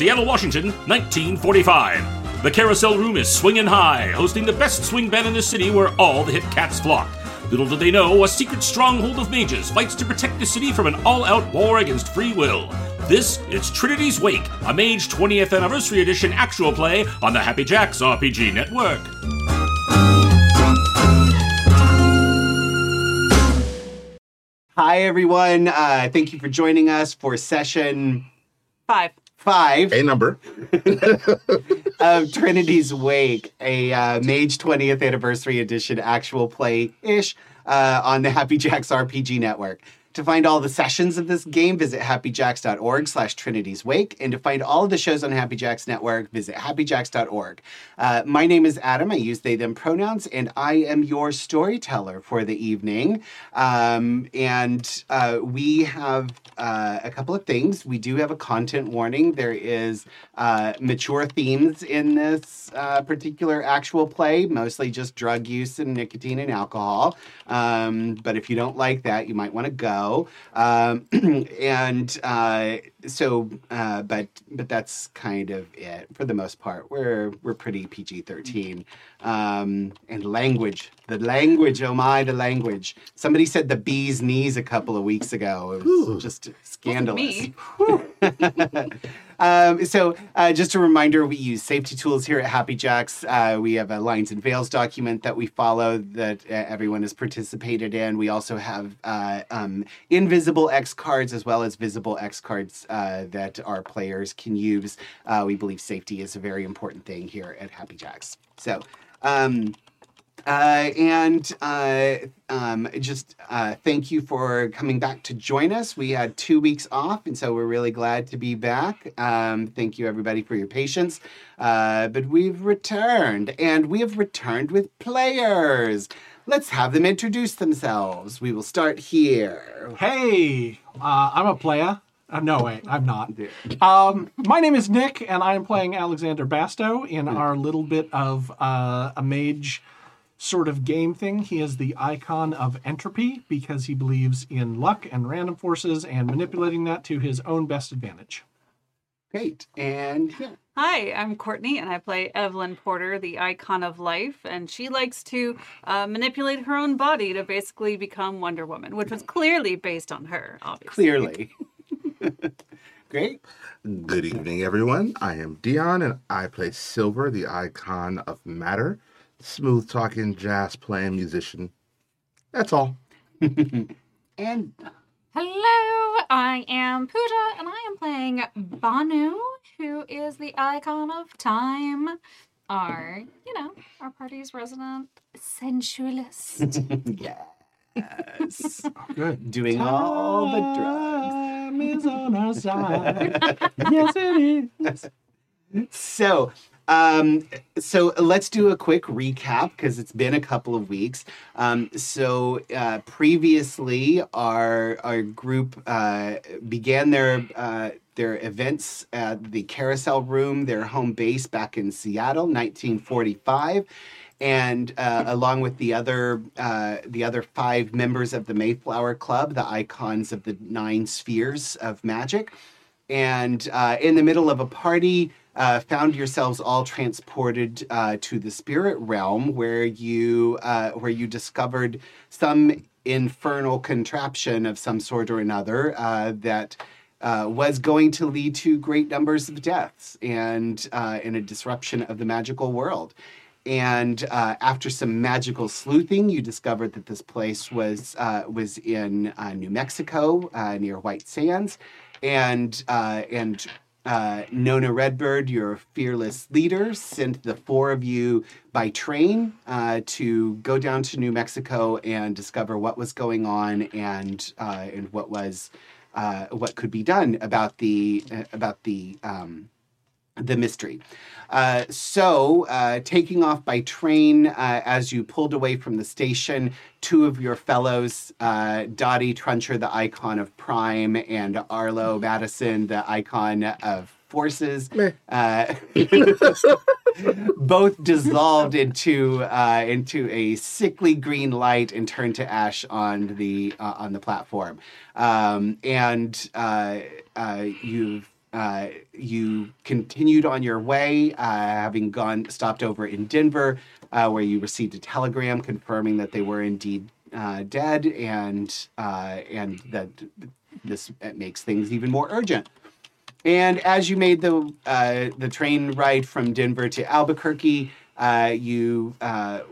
Seattle, Washington, 1945. The Carousel Room is swinging high, hosting the best swing band in the city where all the hit cats flock. Little did they know, a secret stronghold of mages fights to protect the city from an all out war against free will. This is Trinity's Wake, a Mage 20th Anniversary Edition actual play on the Happy Jacks RPG Network. Hi, everyone. Uh, thank you for joining us for session Five. Five A number. of Trinity's Wake, a uh, Mage 20th Anniversary Edition actual play ish uh, on the Happy Jacks RPG Network. To find all the sessions of this game, visit happyjacks.org slash Trinity's Wake. And to find all of the shows on Happy Jacks Network, visit happyjacks.org. Uh, my name is Adam. I use they, them pronouns, and I am your storyteller for the evening. Um, and uh, we have uh, a couple of things. We do have a content warning. There is uh, mature themes in this uh, particular actual play, mostly just drug use and nicotine and alcohol. Um, but if you don't like that, you might want to go. Um, and uh, so, uh, but but that's kind of it for the most part. We're we're pretty PG thirteen. Um, and language, the language. Oh my, the language. Somebody said the bee's knees a couple of weeks ago. It was Ooh. just scandalous. Um, so, uh, just a reminder, we use safety tools here at Happy Jacks. Uh, we have a lines and veils document that we follow that uh, everyone has participated in. We also have uh, um, invisible X cards as well as visible X cards uh, that our players can use. Uh, we believe safety is a very important thing here at Happy Jacks. So, um, uh, and uh, um, just uh, thank you for coming back to join us. We had two weeks off, and so we're really glad to be back. Um, thank you, everybody, for your patience. Uh, but we've returned, and we have returned with players. Let's have them introduce themselves. We will start here. Hey, uh, I'm a player. Uh, no, wait, I'm not. Um, my name is Nick, and I am playing Alexander Basto in our little bit of uh, a mage sort of game thing. He is the icon of entropy because he believes in luck and random forces and manipulating that to his own best advantage. Great. And yeah. Hi, I'm Courtney, and I play Evelyn Porter, the icon of life. And she likes to uh, manipulate her own body to basically become Wonder Woman, which was clearly based on her, obviously. clearly. Great. Good evening, everyone. I am Dion, and I play Silver, the icon of matter, smooth talking, jazz playing musician. That's all. And Hello, I am Pooja, and I am playing Banu, who is the icon of time. Our, you know, our party's resident sensualist. yes. Good. Doing all the drugs. Time is on our side. yes, it is. So, um, so let's do a quick recap because it's been a couple of weeks. Um, so uh, previously, our our group uh, began their uh, their events at the Carousel Room, their home base back in Seattle, 1945. And uh, along with the other uh, the other five members of the Mayflower Club, the icons of the nine spheres of magic, and uh, in the middle of a party, uh, found yourselves all transported uh, to the spirit realm, where you uh, where you discovered some infernal contraption of some sort or another uh, that. Uh, was going to lead to great numbers of deaths and uh, and a disruption of the magical world. And after some magical sleuthing, you discovered that this place was was in New Mexico near White Sands, and and uh, Nona Redbird, your fearless leader, sent the four of you by train uh, to go down to New Mexico and discover what was going on and uh, and what was uh, what could be done about the uh, about the um, the mystery. Uh, so, uh, taking off by train uh, as you pulled away from the station, two of your fellows, uh, Dottie Truncher, the icon of Prime, and Arlo Madison, the icon of Forces, uh, both dissolved into uh, into a sickly green light and turned to ash on the uh, on the platform. Um, and uh, uh, you've uh, you continued on your way, uh, having gone stopped over in Denver, uh, where you received a telegram confirming that they were indeed uh, dead, and uh, and that this makes things even more urgent. And as you made the the train ride from Denver to Albuquerque, you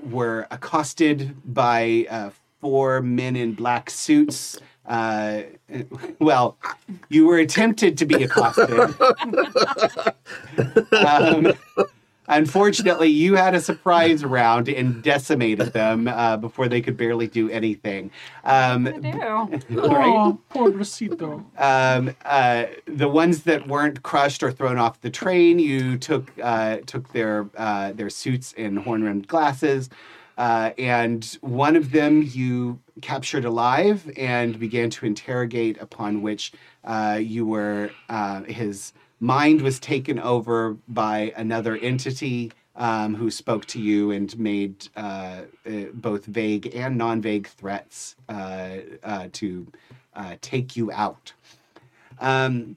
were accosted by four men in black suits. Uh, well, you were attempted to be accosted. um, unfortunately, you had a surprise round and decimated them uh, before they could barely do anything. Um, do. right? Oh, pobrecito. um, uh, the ones that weren't crushed or thrown off the train, you took uh, took their uh, their suits and horn rimmed glasses, uh, and one of them you captured alive and began to interrogate. Upon which uh, you were uh, his mind was taken over by another entity. Um, who spoke to you and made uh, uh, both vague and non-vague threats uh, to take you out. Um,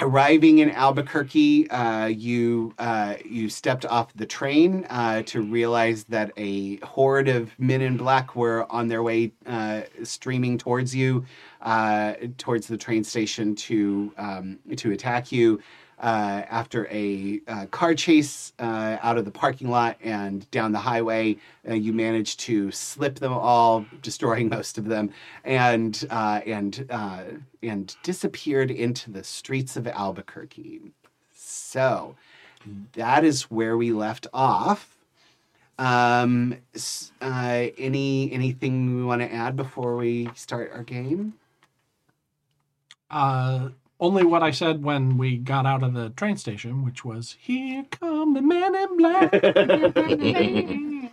arriving in Albuquerque, uh, you uh, you stepped off the train uh, to realize that a horde of men in black were on their way, uh, streaming towards you, uh, towards the train station to um, to attack you. Uh, after a uh, car chase uh, out of the parking lot and down the highway, uh, you managed to slip them all, destroying most of them, and uh, and uh, and disappeared into the streets of Albuquerque. So that is where we left off. Um, any anything we want to add before we start our game? Uh, only what I said when we got out of the train station, which was, Here come the men in black.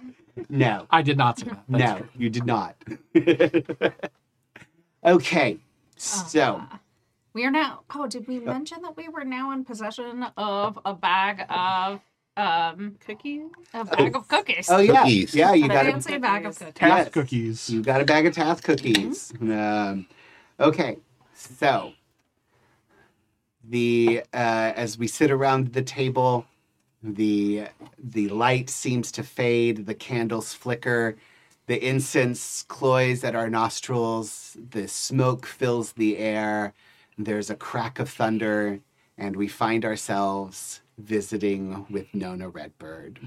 No. I did not say that. That's no, true. you did not. okay, so Uh, we are now. Oh, did we mention that we were now in possession of a bag of um Cookie? a bag of cookies? oh yeah, Cookies. yeah, you a got a fancy bag of cookies. Task Yes. cookies. you got a bag of Tath cookies. Um, okay, so the uh, as we sit around the table, the the light seems to fade, the candles flicker, the incense cloys at our nostrils, the smoke fills the air. There's a crack of thunder, and we find ourselves visiting with Nona Redbird.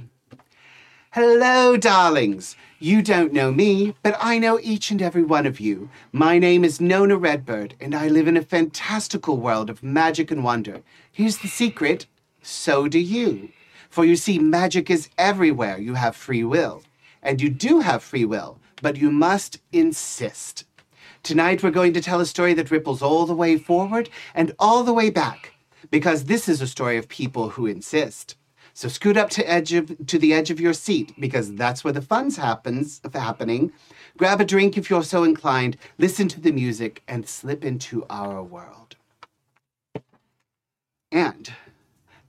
Hello, darlings. You don't know me, but I know each and every one of you. My name is Nona Redbird, and I live in a fantastical world of magic and wonder. Here's the secret so do you. For you see, magic is everywhere you have free will. And you do have free will, but you must insist. Tonight, we're going to tell a story that ripples all the way forward and all the way back, because this is a story of people who insist. So scoot up to edge of, to the edge of your seat, because that's where the fun's happens happening. Grab a drink if you're so inclined. Listen to the music and slip into our world. And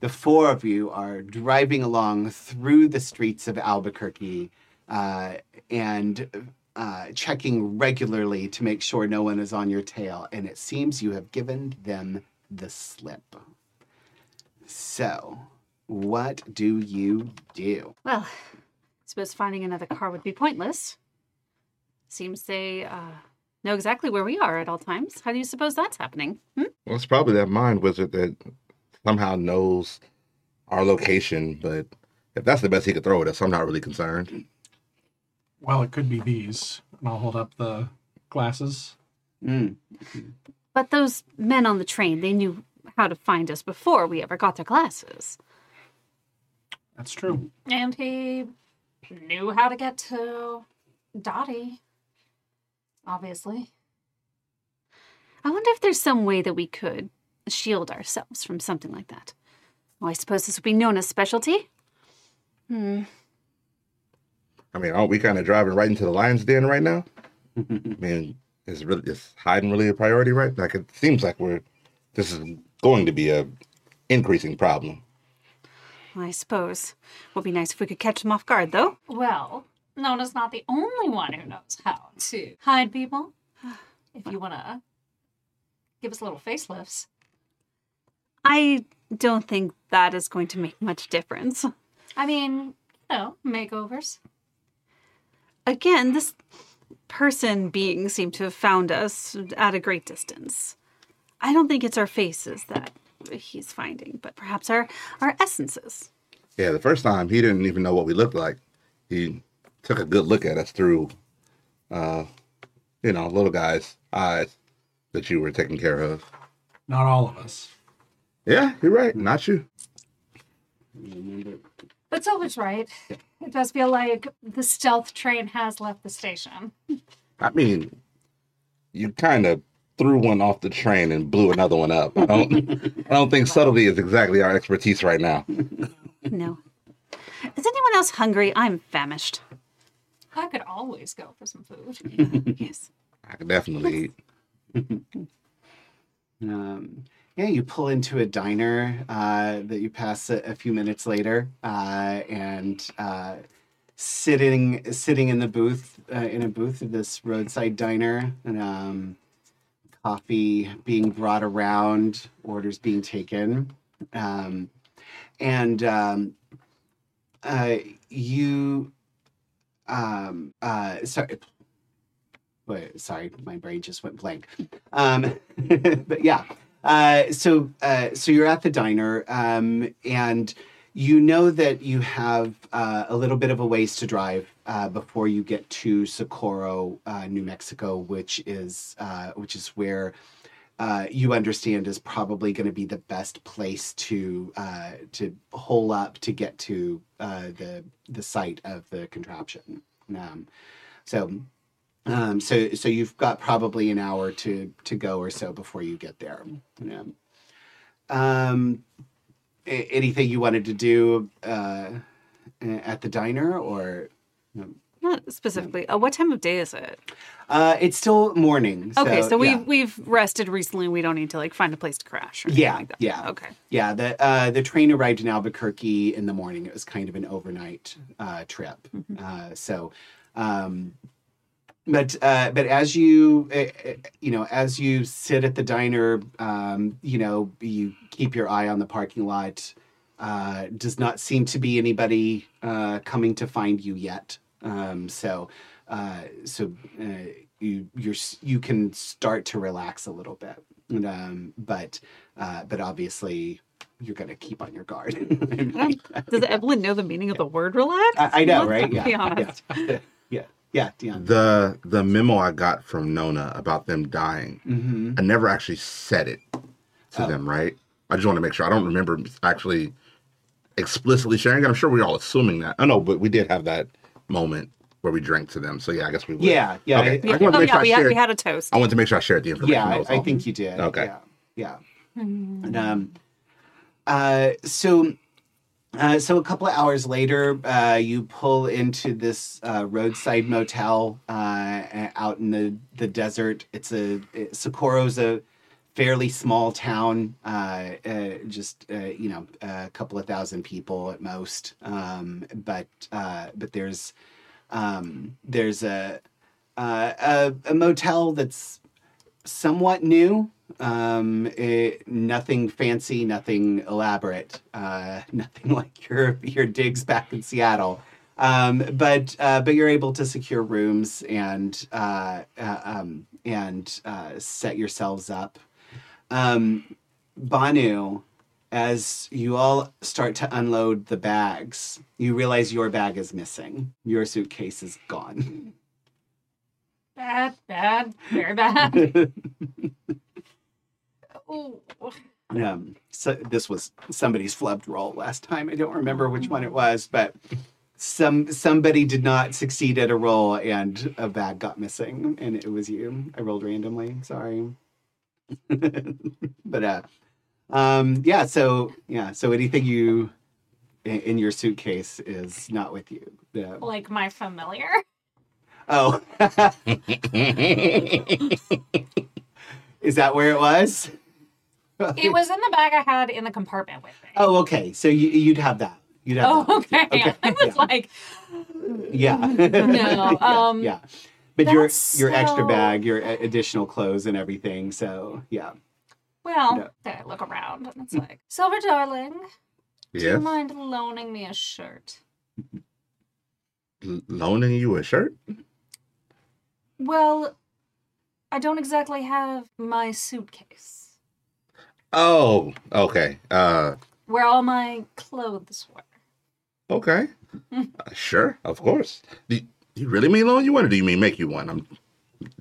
the four of you are driving along through the streets of Albuquerque uh, and uh, checking regularly to make sure no one is on your tail. And it seems you have given them the slip. So, what do you do? Well, I suppose finding another car would be pointless. Seems they uh, know exactly where we are at all times. How do you suppose that's happening? Hmm? Well, it's probably that mind wizard that somehow knows our location, but if that's the best he could throw at us, I'm not really concerned. Well, it could be these. And I'll hold up the glasses. Mm. But those men on the train, they knew how to find us before we ever got their glasses. That's true. And he knew how to get to Dottie. Obviously. I wonder if there's some way that we could shield ourselves from something like that. Well, I suppose this would be Nona's specialty. Hmm. I mean, aren't we kind of driving right into the lion's den right now? I mean, is really is hiding really a priority, right? Like it seems like we're this is going to be a increasing problem. I suppose. Would be nice if we could catch them off guard, though. Well, Nona's not the only one who knows how to hide people. If you want to give us little facelifts. I don't think that is going to make much difference. I mean, you know, makeovers. Again, this person being seemed to have found us at a great distance. I don't think it's our faces that he's finding, but perhaps our, our essences. Yeah, the first time he didn't even know what we looked like. He took a good look at us through, uh, you know, little guy's eyes that you were taking care of. Not all of us. Yeah, you're right. Not you. But Silver's right. It does feel like the stealth train has left the station. I mean, you kind of threw one off the train and blew another one up. I don't, I don't think subtlety is exactly our expertise right now. No. Is anyone else hungry? I'm famished. I could always go for some food. Yes. I could definitely eat. Um, yeah, you pull into a diner uh, that you pass a, a few minutes later, uh, and uh, sitting sitting in the booth uh, in a booth of this roadside diner, and um, coffee being brought around, orders being taken, um, and um, uh, you. Um, uh, sorry, sorry, my brain just went blank. Um, but yeah, uh, so uh, so you're at the diner, um, and you know that you have uh, a little bit of a ways to drive uh, before you get to Socorro, uh, New Mexico, which is uh, which is where. Uh, you understand is probably going to be the best place to uh, to hole up to get to the the site of the contraption. Um, so um, so so you've got probably an hour to to go or so before you get there. Yeah. Um, anything you wanted to do uh, at the diner, or Not specifically. Uh, what time of day is it? uh, it's still morning. Okay, so, yeah. we've we've rested recently. We don't need to like find a place to crash. Or anything Yeah, like that. yeah. Okay. Yeah, the uh, the train arrived in Albuquerque in the morning. It was kind of an overnight uh, trip. Uh, so, um, but uh, but as you uh, uh, you know as you sit at the diner, um, you know you keep your eye on the parking lot. Uh, does not seem to be anybody uh, coming to find you yet. Um, so uh, so uh, you you're you can start to relax a little bit. And, um, but uh, but obviously you're gonna keep on your guard. Does Evelyn know the meaning of the word relax? I, I know, Let's right? Yeah, Be honest. yeah, yeah, yeah, Dion. The the memo I got from Nona about them dying, hmm I never actually said it to Oh. them, right? I just want to make sure. I don't remember actually explicitly sharing it. I'm sure we are all assuming that. I know, but we did have that moment where we drank to them. So yeah, I guess we would. Yeah, yeah, Okay. I- I Yeah. to Oh make yeah, sure I we had, we had a toast. I wanted to make sure I shared the information. Yeah, I, I think you did. Okay. Yeah. yeah. And, um, uh, so, uh, so a couple of hours later, uh, you pull into this uh, roadside motel uh, out in the, the desert. It's a it, Socorro's a fairly small town, uh, uh, just you know a couple of thousand people at most. Um, but but there's um, there's a, a a motel that's somewhat new. Um, it, nothing fancy, nothing elaborate, uh, nothing like your your digs back in Seattle. Um, but uh, but you're able to secure rooms and uh, uh, um, and uh, set yourselves up. Um, Banu, as you all start to unload the bags, you realize your bag is missing. Your suitcase is gone. Bad, bad, very bad. Ooh. um, so this was somebody's flubbed roll last time. I don't remember which one it was, but some somebody did not succeed at a roll and a bag got missing, and it was you. I rolled randomly. Sorry, but uh, um, yeah. So yeah. So anything you in, in your suitcase is not with you. Yeah. Like my familiar. Oh, is that where it was? It was in the bag I had in the compartment with me. Oh, okay. So you, you'd have that. You'd have Oh, that. okay. Okay, I was yeah. like, Yeah. No, um, yeah. But your that's your extra bag, your additional clothes and everything. So yeah. Well, No. I look around and it's like, Silver Darling, yes? do you mind loaning me a shirt? L- loaning you a shirt? Well, I don't exactly have my suitcase Oh, okay. Uh, where all my clothes were. okay. Uh, sure, of course. Do, do you really mean loan you one, or do you mean make you one? I'm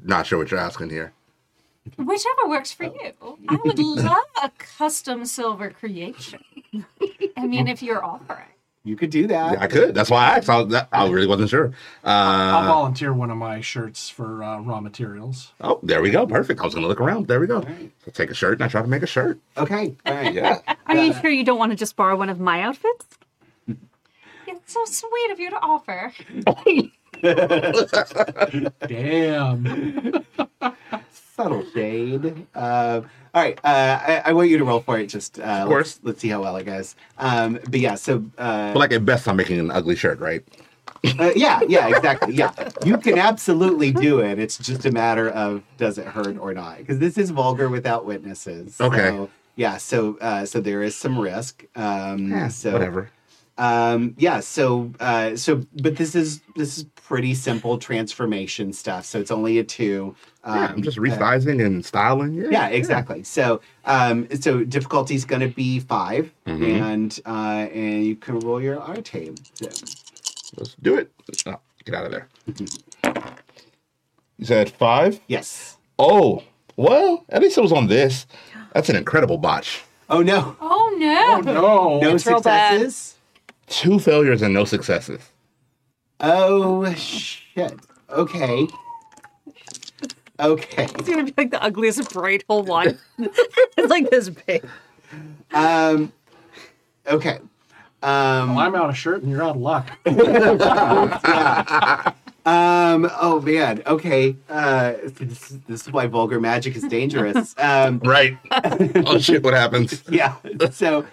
not sure what you're asking here. Whichever works for you. I would love a custom silver creation. I mean, if you're offering. You could do that. Yeah, I could. That's why I asked. I, that, I really wasn't sure. I'll Uh, volunteer one of my shirts for uh, raw materials. oh, there we go. Perfect. I was going to look around. There we go. So take a shirt and I try to make a shirt. Okay. All right. Yeah. Are you sure you don't want to just borrow one of my outfits? It's so sweet of you to offer. Damn. Subtle shade. Uh, all right. Uh, I, I want you to roll for it. Just uh, Of course. Let's, let's see how well it goes. Um, but yeah. So uh, but like at best, I'm making an ugly shirt, right? uh, yeah, yeah, exactly. Yeah, you can absolutely do it. It's just a matter of does it hurt or not. Because this is vulgar without witnesses. Okay. So, yeah. So uh, so there is some risk. Um, Yeah, so whatever. Um, yeah. So uh, so but this is this is pretty simple transformation stuff. So it's only a two. Um, Yeah, I'm just uh, resizing and styling. Yeah, yeah, exactly. So, um, so difficulty is going to be 5 Mhm. and uh, and you can roll your Arete. So, Let's do it. Oh, get out of there. You said five? yes. Oh, well, at least it was on this. That's an incredible botch. Oh no, Oh no! Oh No. no It's real bad. successes. Two failures and no successes. Oh shit. Okay. Okay. It's gonna be like the ugliest bright hole one. it's like this big. Um. Okay. Um. Well, I'm out of shirt and you're out of luck. Um. Oh man. Okay. Uh. This, this is why vulgar magic is dangerous. Um. Right. oh shit, what happens? Yeah. So.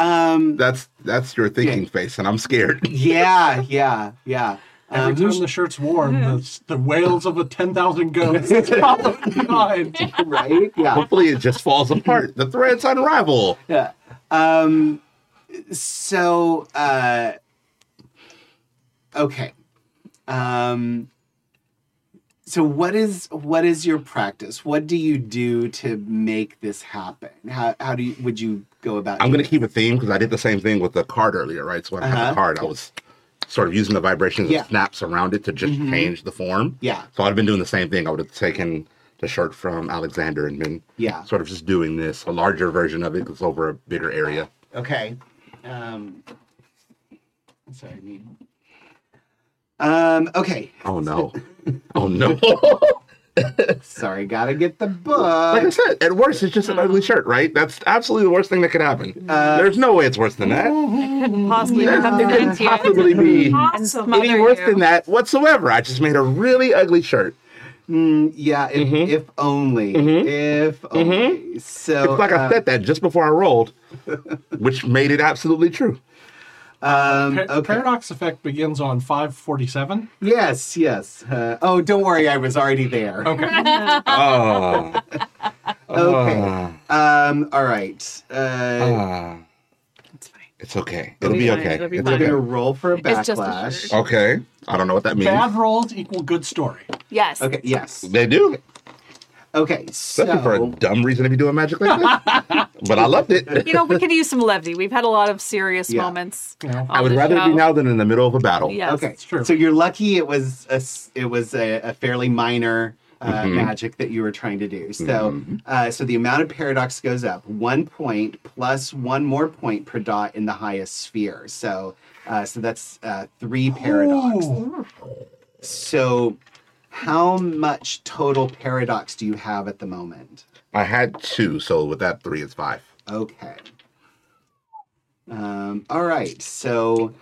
Um. That's that's your thinking face, and I'm scared. Yeah. Yeah. Yeah. Every Um, time the shirt's worn, the, the wails of the 10,000 goats is following behind. right? Yeah. Hopefully, it just falls apart. The threads unravel. Yeah. Um. So. Uh. Okay. Um. So what is what is your practice? What do you do to make this happen? How how do you would you go about? I'm gonna keep a theme because I did the same thing with the card earlier, right? So when I had Uh-huh. the card, I was sort of using the vibrations Yeah. and snaps around it to just Mhm. change the form. Yeah. So I'd have been doing the same thing. I would have taken the shirt from Alexander and been Yeah. sort of just doing this, a larger version of it because over a bigger area. Okay. Um. Sorry. I need- Um. Okay. Oh no. oh no. Sorry. Gotta get the book. like I said, at worst, it's just an ugly shirt, right? That's absolutely the worst thing that could happen. Uh, There's no way it's worse than that. Possibly Yeah. become It the couldn't possibly be Awesome. any worse than that whatsoever. I just made a really ugly shirt. Mm, yeah. If, Mhm. if only. Mhm. If only. So. It's like I uh, said that just before I rolled, which made it absolutely true. Um. Par- Okay. Paradox effect begins on 547. Yes, yes. Uh, oh, don't worry, I was already there. Okay. Oh. Okay. Um, all right. Uh, Ah. It's fine. It's okay. It'll It'll be be fine. okay. It'll be It's we're fine. gonna roll for a It's just a backlash. Okay. I don't know what that means. Bad rolls equal good story. Yes. Okay. Yes. They do. Okay. So. Especially for a dumb reason to be doing magic like this. but I loved it. You know, we could use some levity. We've had a lot of serious Yeah. moments. You know, on I would the rather show. be now than in the middle of a battle. Yes. Okay. It's true. So you're lucky. It was a s- it was a, a fairly minor. Uh, Mhm. Magic that you were trying to do. So, Mhm. uh, so the amount of paradox goes up one point plus one more point per dot in the highest sphere. So, uh, so that's uh, three paradox. Ooh. So, how much total paradox do you have at the moment? I had two, so with that three, it's five. Okay. Um, all right. So,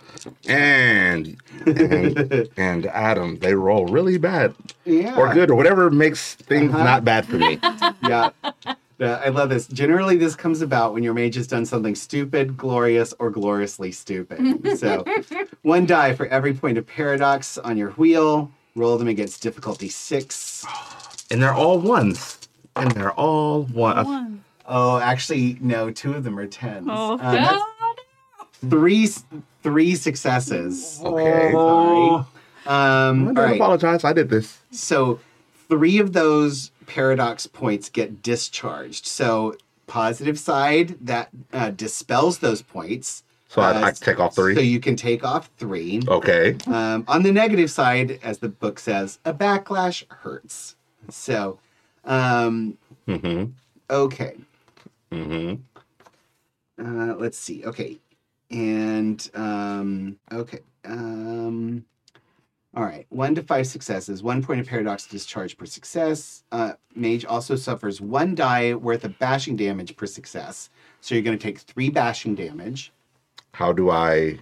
And and, and Adam, they roll really bad yeah. or good or whatever makes things Uh-huh. not bad for me. Yeah. Yeah, I love this. Generally, this comes about when your mage has done something stupid, glorious, or gloriously stupid. So, one die for every point of paradox on your wheel. Roll them against difficulty six. and they're all ones. And they're all one. One. Oh, actually, no. Two of them are tens. Oh. That's Oh, three three successes. Okay. Oh, Um, I don't right. apologize. I did this. So three of those paradox points get discharged. So positive side that uh, dispels those points. So I, Uh, I take off three. So you can take off three. okay. Um, on the negative side, as the book says, a backlash hurts. So, um, Mm-hmm. okay. Mm-hmm. Uh, let's see. Okay. And um, okay. Um, all right. One to five successes. One point of paradox discharge per success. Uh, mage also suffers one die worth of bashing damage per success. So you're going to take three bashing damage. How do I?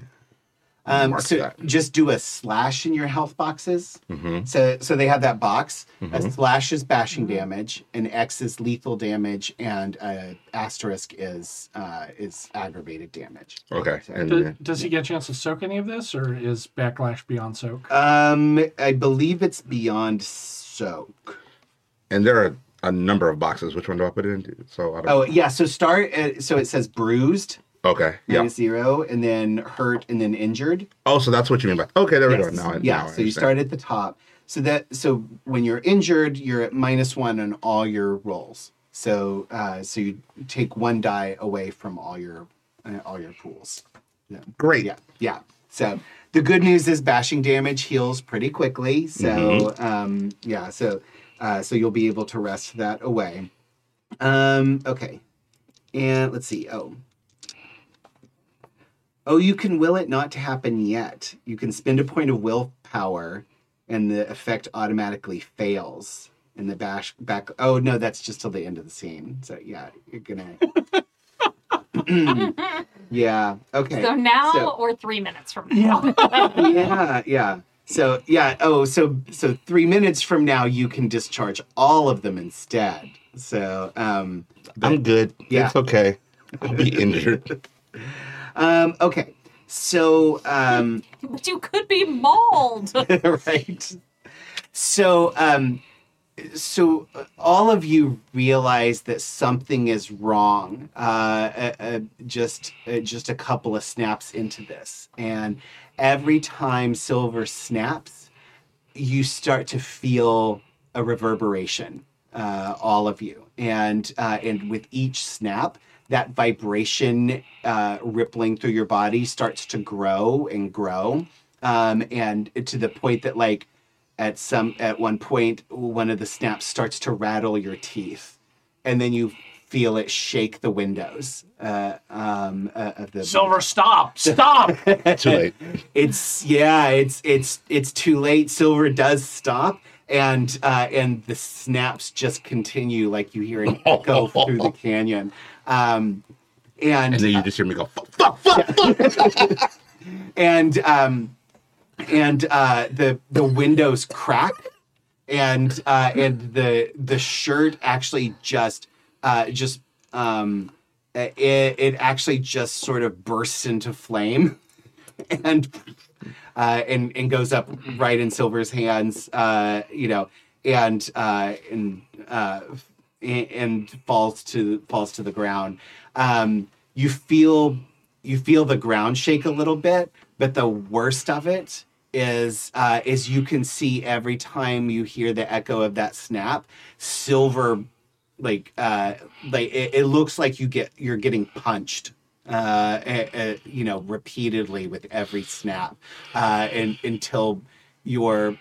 Um, Mark so that. just do a slash in your health boxes. Mm-hmm. So so they have that box. A Mhm. slash is bashing damage, an X is lethal damage, and a asterisk is uh, is aggravated damage. Okay. And do- does he get a chance to soak any of this, or is backlash beyond soak? Um, I believe it's beyond soak. and there are a number of boxes. Which one do I put it into? So I don't. Oh yeah, so start. Uh, so it says bruised, Okay. Yeah. zero, and then hurt, and then injured. Oh, so that's what you mean by. Okay, there we go. Now, yeah. now so you start at the top. So that so when you're injured, you're at minus one on all your rolls. So uh, so you take one die away from all your uh, all your pools. Great. Yeah, yeah. So the good news is bashing damage heals pretty quickly. So um, yeah, so uh, so you'll be able to rest that away. Um, okay, and let's see. Oh, oh, you can will it not to happen yet. You can spend a point of willpower, and the effect automatically fails. And the bash back. Oh no, that's just till the end of the scene. So yeah, you're gonna. yeah. Okay. So now So- or three minutes from now? yeah, yeah. So yeah. Oh, so so three minutes from now you can discharge all of them instead. So um, I'm good. Yeah. It's okay. I'll be injured. um, okay. So um, but you could be mauled. right. So um, so uh, all of you realize that something is wrong. Uh, uh, uh, just uh, just a couple of snaps into this, and every time Silver snaps, you start to feel a reverberation. Uh, all of you, and uh, and with each snap, that vibration uh, rippling through your body starts to grow and grow, um, and to the point that like at some at one point one of the snaps starts to rattle your teeth and then you feel it shake the windows uh, um, uh, of the Silver, stop! Stop! Too late. it's yeah it's it's it's too late silver does stop and uh, and the snaps just continue like you hear an echo through the canyon. Um, and And then you just hear me go, fuck, fuck, fuck, fuck. and um and uh the the windows crack and uh and the the shirt actually just uh just um it, it actually just sort of bursts into flame. And uh and and goes up right in silver's hands uh you know and uh and uh and, and falls to falls to the ground um you feel you feel the ground shake a little bit, but the worst of it is uh, is you can see every time you hear the echo of that snap, silver, like uh, like it, it looks like you get you're getting punched. Uh, eh, you know, repeatedly with every snap, uh, and until you're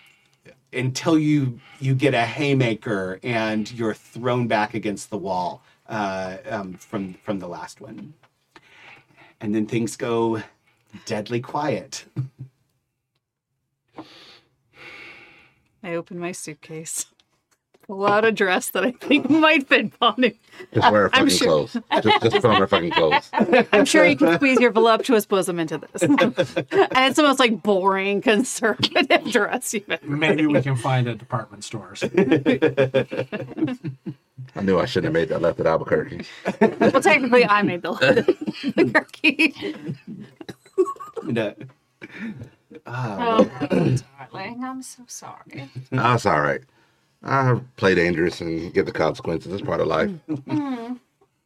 until you you get a haymaker and you're thrown back against the wall uh, um, from from the last one and then things go deadly quiet. I open my suitcase. Pull out a dress that I think might fit Banu. Just wear I'm fucking sure- clothes. Just, just put on her fucking clothes. I'm sure you can squeeze your voluptuous bosom into this. and it's the most like boring conservative dress you've ever. Maybe we can find at department stores. I knew I shouldn't have made that left at Albuquerque. Well, technically, I made the, the cookie. No. Ah, Oh, darling, I'm so sorry. That's all right. I play dangerous and get the consequences. It's part of life. But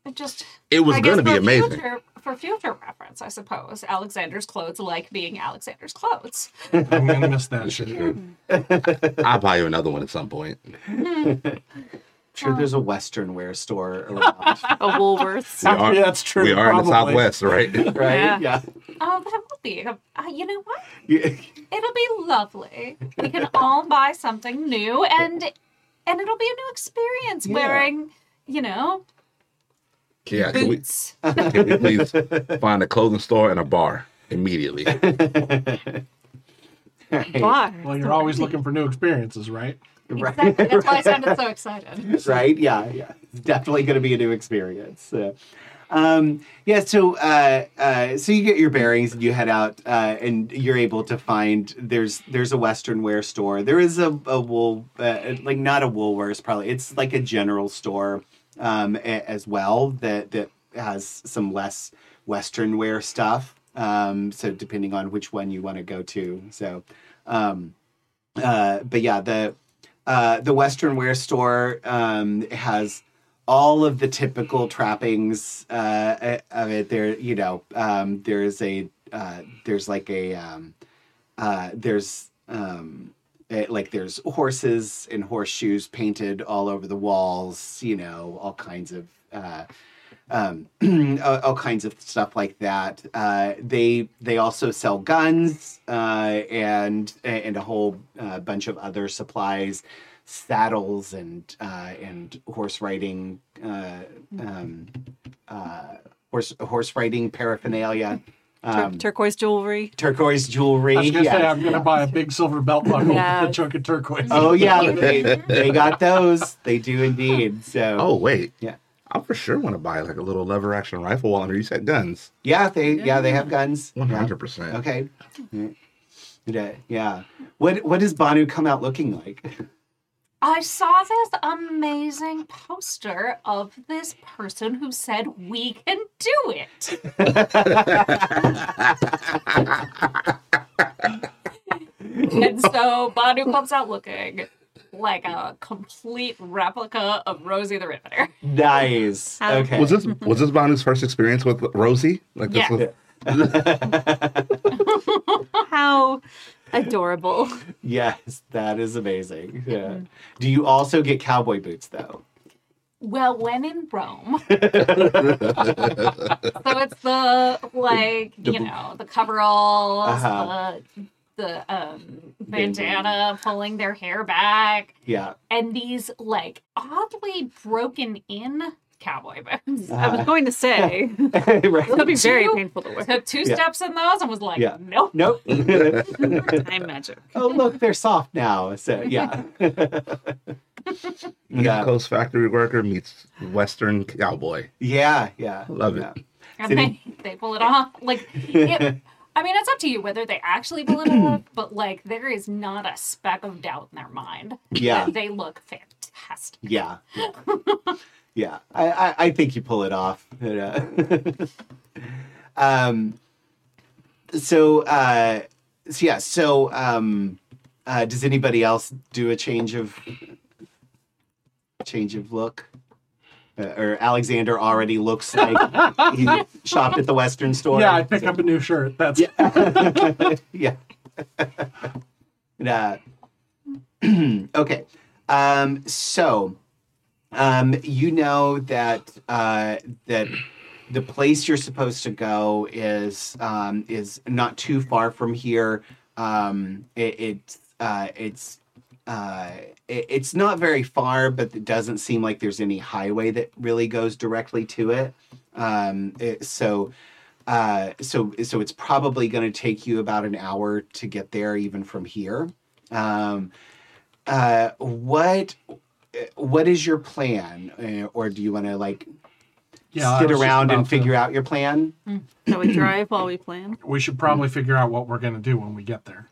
It just It was going to be amazing. Future, for future reference, I suppose. Alexander's clothes like being Alexander's clothes. I'm gonna miss that shit. I'll buy you another one at some point. Mm-hmm. Sure there's a Western wear store around, A Woolworths. We are, Yeah, that's true, We are in the. Southwest, right? right? Yeah. Yeah. Oh, that will be. Uh, you know what? Yeah. It'll be lovely. We can all buy something new, and and it'll be a new experience Yeah. wearing, you know, Yeah. Can we, can we please find a clothing store and a bar immediately? Why? Well, you're always looking for new experiences, right? Right. Exactly. That's why I sounded so excited. right? Yeah, yeah. It's definitely going to be a new experience. So, um, yeah. So, uh, uh, so you get your bearings and you head out, uh, and you're able to find there's there's a Western wear store. There is a, a wool, uh, like not a Woolworths, probably. It's like a general store um, a- as well that that has some less Western wear stuff. Um, so depending on which one you want to go to. So, um, uh, but yeah, the uh, the Western wear store um, has all of the typical trappings uh, of it. There, you know, um, there's a uh, there's like a um, uh, there's um, eh, like there's horses and horseshoes painted all over the walls. You know, all kinds of. Um, all, all kinds of stuff like that. Uh, they they also sell guns uh, and and a whole uh, bunch of other supplies, saddles and uh, and horse riding uh, um, uh, horse horse riding paraphernalia. Tur- Um, turquoise jewelry. turquoise jewelry. I was gonna say yeah. I'm gonna buy a big silver belt buckle Yeah. with a chunk of turquoise. Oh yeah, they, they got those. They do indeed. So Oh, wait. Yeah. I for sure want to buy like a little lever action rifle while under you said guns. yeah, they yeah they have mm. guns. Hundred percent. Okay. Mm. Yeah. Yeah. What what does Banu come out looking like? I saw this amazing poster of this person who said we can do it. and so Banu comes out looking like a complete replica of Rosie the Riveter. Nice. Okay. Was this was this Banu's first experience with Rosie? Like this Yeah. was How adorable. yes, that is amazing. Yeah. Do you also get cowboy boots though? Well, when in Rome. so it's the like, you know, the coveralls, Uh-huh. the the um bandana pulling their hair back, Yeah. and these like oddly broken in cowboy boots. I was going to say right. it'll be very Two- painful to wear. Took two Yeah. steps in those and was like, Yeah. nope. Nope. Time magic. oh look, they're soft now. So yeah. East yeah. Coast factory worker meets Western cowboy. Yeah. Yeah. Love it. And they, they pull it off. Like, it, I mean, it's up to you whether they actually believe it but like, there is not a speck of doubt in their mind. Yeah. that They look fantastic. Yeah. Yeah. yeah. I, I, I think you pull it off. Uh, um, so, uh, so, yeah. So, um, uh, does anybody else do a change of change of look? Uh, or Alexander already looks like he shopped at the Western store. yeah, I pick up a new shirt. That's yeah. Uh, okay. Um, so, um, you know that uh, that the place you're supposed to go is um, is not too far from here. Um, it, it's uh, it's uh, it, it's not very far, but it doesn't seem like there's any highway that really goes directly to it. Um, it- so uh, so so it's probably going to take you about an hour to get there, even from here. Um, uh, what what is your plan, uh, or do you want to like yeah. Sit around and about to- figure out your plan? Shall we drive while we plan? We should probably figure out what we're gonna do when we get there.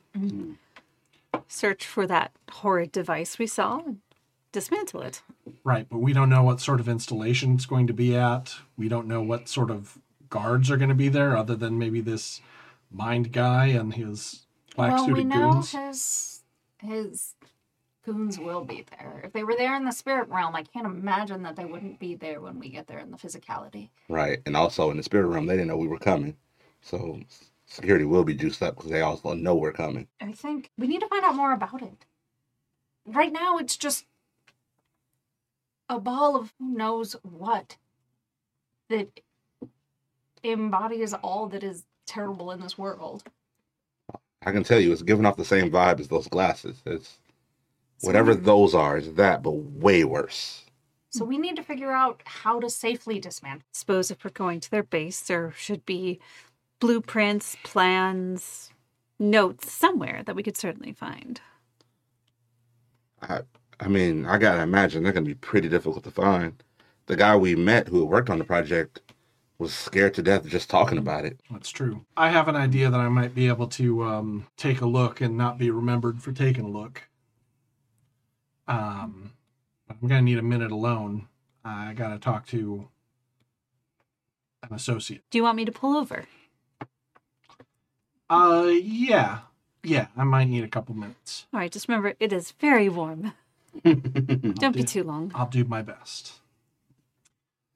Search for that horrid device we saw and dismantle it. Right, but we don't know what sort of installation it's going to be at. We don't know what sort of guards are going to be there, other than maybe this mind guy and his black well, we suited know goons. his his goons will be there. If they were there in the spirit realm, I can't imagine that they wouldn't be there when we get there in the physicality. Right. And also in the spirit realm, they didn't know we were coming. So security will be juiced up because they also know we're coming. I think we need to find out more about it. Right now, it's just a ball of who knows what that embodies all that is terrible in this world. I can tell you, it's giving off the same vibe as those glasses. It's whatever those are, is that, but way worse. So we need to figure out how to safely dismantle. Suppose if we're going to their base, there should be blueprints, plans, notes somewhere that we could certainly find. I, I mean, I gotta imagine they're gonna be pretty difficult to find. The guy we met who worked on the project was scared to death just talking about it. That's true. I have an idea that I might be able to um, take a look and not be remembered for taking a look. Um, I'm gonna need a minute alone. I gotta talk to an associate. Do you want me to pull over? Uh, yeah, yeah. I might need a couple minutes. All right, just remember it is very warm. Don't be do- too long. I'll do my best.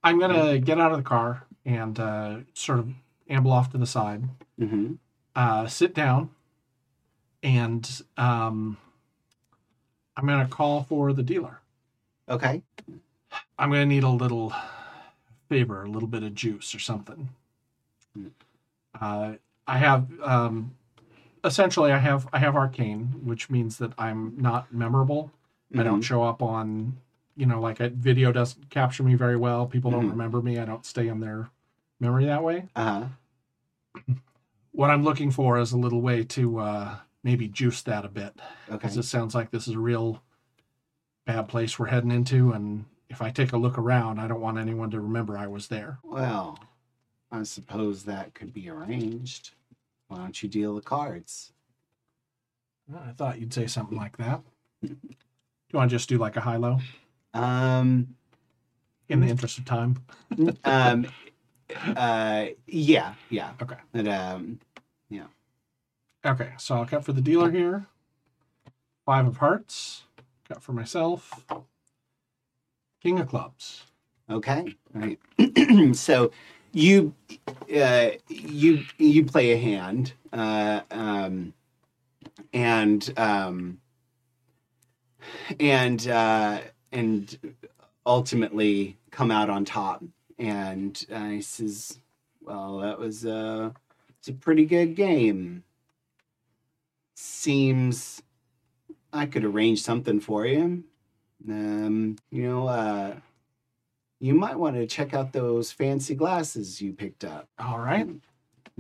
I'm gonna get out of the car and uh, sort of amble off to the side, hmm uh, sit down, and um, I'm gonna call for the dealer. Okay. I'm gonna need a little favor, a little bit of juice or something. Uh, I have um, essentially I have I have arcane, which means that I'm not memorable. I don't Mhm. show up on, you know, like a video doesn't capture me very well. People don't Mhm. remember me. I don't stay in their memory that way. Uh-huh. What I'm looking for is a little way to uh, maybe juice that a bit. Okay. Because it sounds like this is a real bad place we're heading into, and if I take a look around, I don't want anyone to remember I was there. Well, I suppose that could be arranged. Why don't you deal the cards? I thought you'd say something like that. Do you want to just do like a high low Um, in the interest of time? um, uh, yeah, yeah. Okay. But, um, yeah. Okay, so I'll cut for the dealer here. Five of hearts. Cut for myself. King of clubs. okay. All right. so you, uh, you, you play a hand, uh, um, and, um, and, uh, and ultimately come out on top. And uh, he says, well, that was, uh, it's a pretty good game. Seems I could arrange something for you. Um, you know, uh, you might want to check out those fancy glasses you picked up. All right.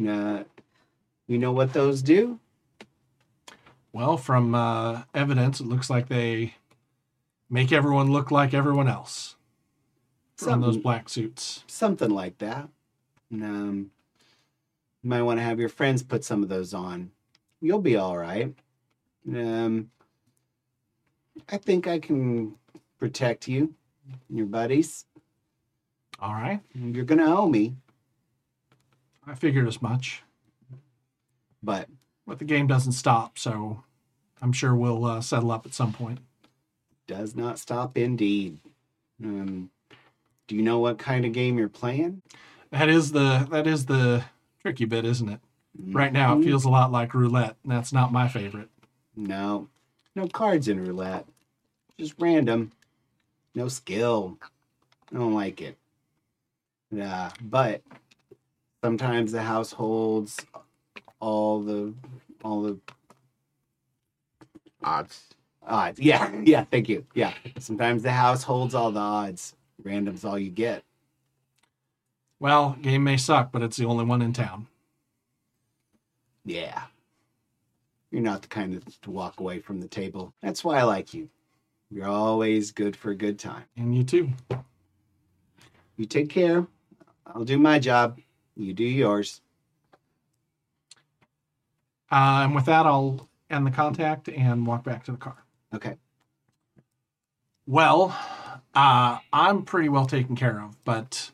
Uh, you know what those do? Well, from uh, evidence, it looks like they make everyone look like everyone else on those black suits. something like that. Um, you might want to have your friends put some of those on. You'll be all right. Um, I think I can protect you, and your buddies. All right. You're gonna owe me, I figured as much. but But the game doesn't stop, so I'm sure we'll uh, settle up at some point. does not stop indeed. Um, do you know what kind of game you're playing? That is the that is the tricky bit, isn't it? Right now, it Mhm. feels a lot like roulette, and that's not my favorite. No, no cards in roulette. Just random. No skill. I don't like it. Yeah, but sometimes the house holds all the all the Odds. odds. Yeah, yeah. Thank you. Yeah. Sometimes the house holds all the odds. Random's all you get. Well, game may suck, but it's the only one in town. Yeah. You're not the kind of to walk away from the table. That's why I like you. You're always good for a good time. And you too. You take care. I'll do my job. You do yours. Uh, and with that, I'll end the contact and walk back to the car. Okay. Well, uh, I'm pretty well taken care of, but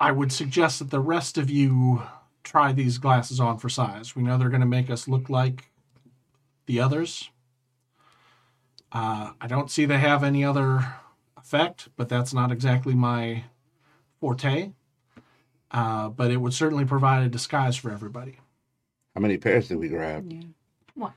I would suggest that the rest of you try these glasses on for size. We know they're going to make us look like the others. Uh, I don't see they have any other effect, but that's not exactly my forte. Uh, but it would certainly provide a disguise for everybody. How many pairs did we grab? What?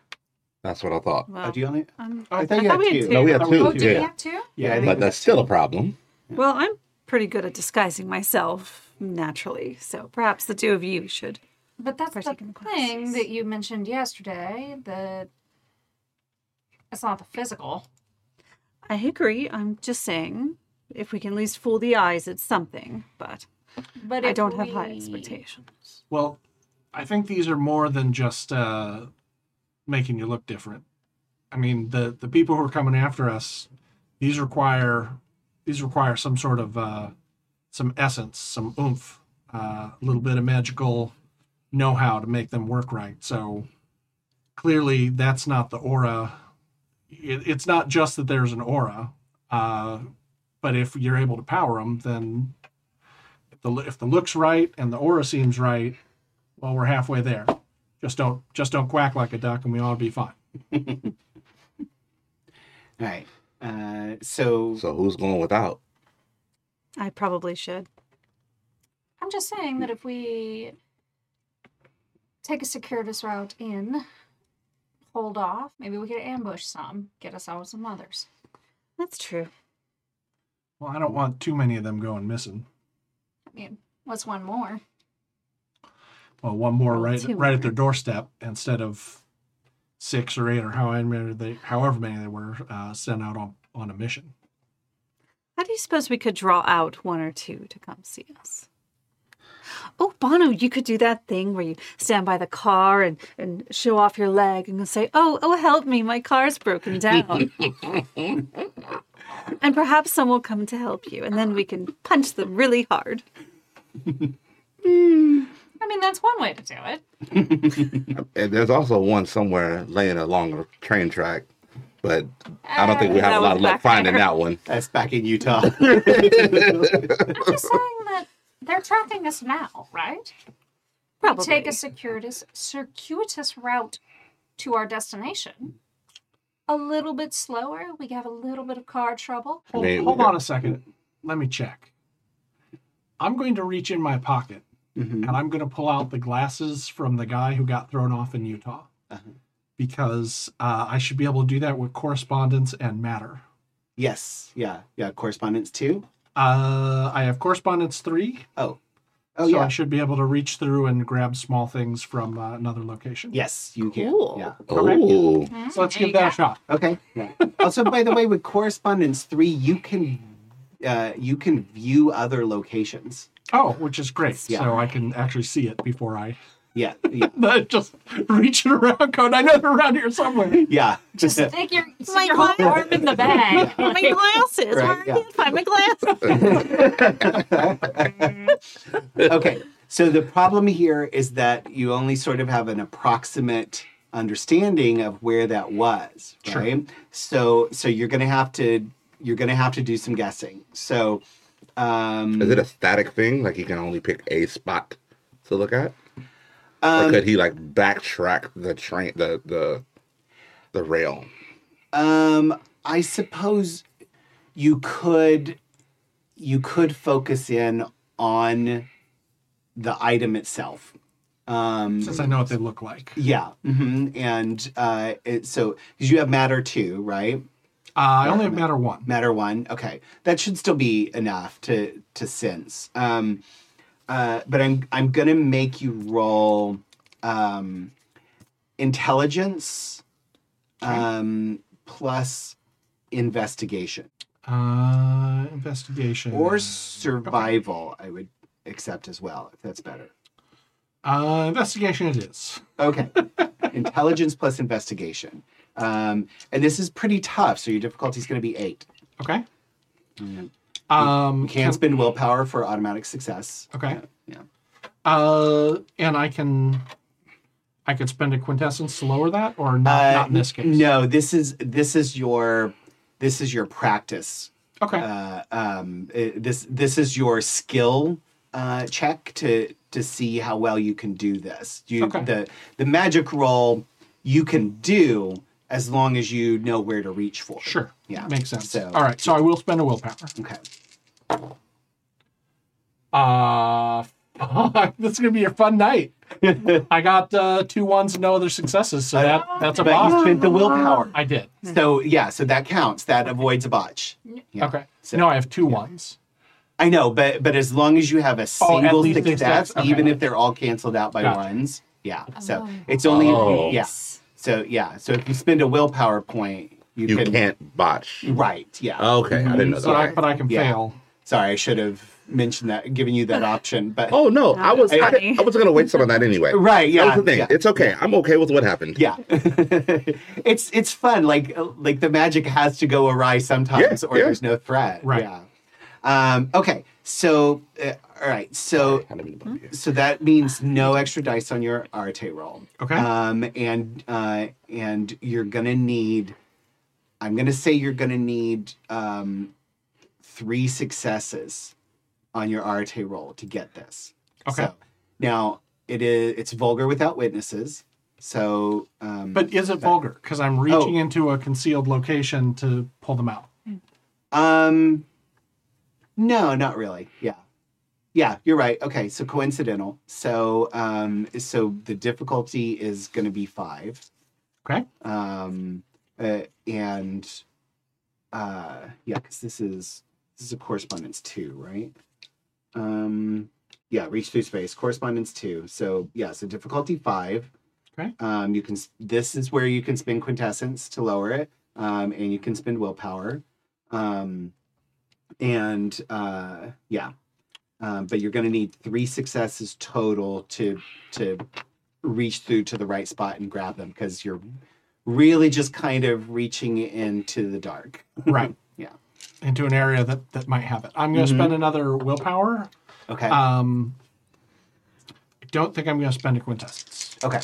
That's what I thought. Well, Oh, do you only? I'm, I I thought you had we had two. two. No, we had Oh, two. had Oh, do we yeah, have two? Yeah, I Yeah, think but that's still a problem. well, I'm pretty good at disguising myself naturally, so perhaps the two of you should. But that's First the thing classes. that you mentioned yesterday. That it's not the physical. I agree. I'm just saying, if we can at least fool the eyes, it's something. But But I don't have high expectations. Well, I think these are more than just uh, making you look different. I mean, the the people who are coming after us, these require these require some sort of uh, some essence, some oomph, uh, a little bit of magical know-how to make them work right. So clearly, that's not the aura. It, it's not just that there's an aura, uh, but if you're able to power them, then if the if the looks right and the aura seems right, well, we're halfway there. Just don't just don't quack like a duck, and we ought to be fine. All right. Uh, so, So who's going without? I probably should. I'm just saying that if we take a circuitous route in, hold off, maybe we could ambush some, get us out some others. That's true. Well, I don't want too many of them going missing. I mean, what's one more? Well, one more Well, right two right at their doorstep instead of six or eight or however many they however many they were uh, sent out on on a mission. How do you suppose we could draw out one or two to come see us? Oh, Bono, you could do that thing where you stand by the car and, and show off your leg and say, Oh, oh, help me, my car's broken down. and perhaps some will come to help you, and then we can punch them really hard. I mean, that's one way to do it. And there's also one somewhere laying along a train track, but I don't think we Uh, have that a lot of luck finding there. that one. that's back in Utah. I'm just saying that they're tracking us now, right? Probably. We take a circuitous, circuitous route to our destination. A little bit slower, we have a little bit of car trouble. Hold, mean, hold on a second. Let me check. I'm going to reach in my pocket Mhm. and I'm going to pull out the glasses from the guy who got thrown off in Utah. Uh-huh. Because uh, I should be able to do that with correspondence and matter. Yes. Yeah. Yeah. Correspondence two. Uh, I have correspondence three, Oh. Oh so yeah. I should be able to reach through and grab small things from uh, another location. Yes, you Cool. can. Yeah. Oh, So let's There give you that a shot. Okay. Yeah. also, by the way, with correspondence three, you can uh, you can view other locations. Oh, which is great. Yeah. So I can actually see it before I Yeah. Yeah. just reaching around code. I know they're around here somewhere. yeah. Just stick your, stick My your whole arm in the bag. my glasses. Right, Where yeah. I can't find my glasses. okay. So the problem here is that you only sort of have an approximate understanding of where that was, Sure. right? So so you're going to have to you're going to have to do some guessing. So um is it a static thing? Like you can only pick a spot to look at, or um, could he like backtrack the train, the the the rail? Um, I suppose you could you could focus in on the item itself. Um, Since I know what they look like. yeah, mm-hmm. and uh, it, so because you have matter two, right? Uh, I only have matter one. Matter one, okay, that should still be enough to to sense. Um, uh, but I'm I'm gonna make you roll um, intelligence um, plus investigation. Uh, investigation. or survival i would accept as well if that's better Uh, investigation it is. okay intelligence plus investigation um, and this is pretty tough so your difficulty is going to be eight Okay. Mm. Um, you can spend willpower for automatic success Okay. yeah Uh, and I can, I could spend a quintessence to lower that, or not, Uh, not in this case. no this is this is your this is your practice Okay. uh, um, uh, this this is your skill uh, check to to see how well you can do this. You Okay. the the magic roll you can do. As long as you know where to reach for. Sure. Yeah. Makes sense. So- All right. So I will spend a willpower. Okay. Uh, fuck, this is gonna be a fun night. I got uh, two ones and no other successes, so that that's a But you botch. spent the willpower. I did. So yeah, so that counts. That avoids a botch. Yeah. Okay. So- no, I have two ones. I know, but but as long as you have a Oh, at single least it's success, that- okay. even if they're all canceled out by Gotcha. ones, yeah. So Oh. it's only Oh. yeah. So yeah. So if you spend a willpower point, you, You can can't botch. right. Yeah. Okay, I didn't know But I that. but I can Yeah. fail. Sorry, I should have mentioned that, given you that option. But Oh no, I was I, funny. I was gonna wait some on that anyway. right, yeah, That was the thing. yeah. It's okay. I'm okay with what happened. Yeah, it's it's fun. Like like the magic has to go awry sometimes, Yeah, or yeah. there's no threat. Right. Yeah. Um, okay. So uh, all right. So I didn't mean to bump you. so that means no extra dice on your Arete roll. Okay. Um, and uh, and you're gonna need. I'm gonna say you're gonna need um, three successes on your Arete roll to get this. Okay. So, now it is it's vulgar without witnesses. So um, But is it vulgar? Because I'm reaching into a concealed location to pull them out. Um, no, not really. Yeah, yeah, you're right. Okay, so coincidental. So, um, so the difficulty is going to be five. Okay. Um, uh, and uh, yeah, because this is this is a correspondence two, right? Um, yeah, reach through space correspondence two. So yeah, so difficulty five. Okay. Um, you can. This is where you can spend quintessence to lower it, um, and you can spend willpower. Um, and uh, yeah, um, but you're going to need three successes total to to reach through to the right spot and grab them because you're really just kind of reaching into the dark. Right. Yeah. Into an area that that might have it. I'm going to Mhm. spend another willpower. Okay. Um, I don't think I'm going to spend a quintessence. okay.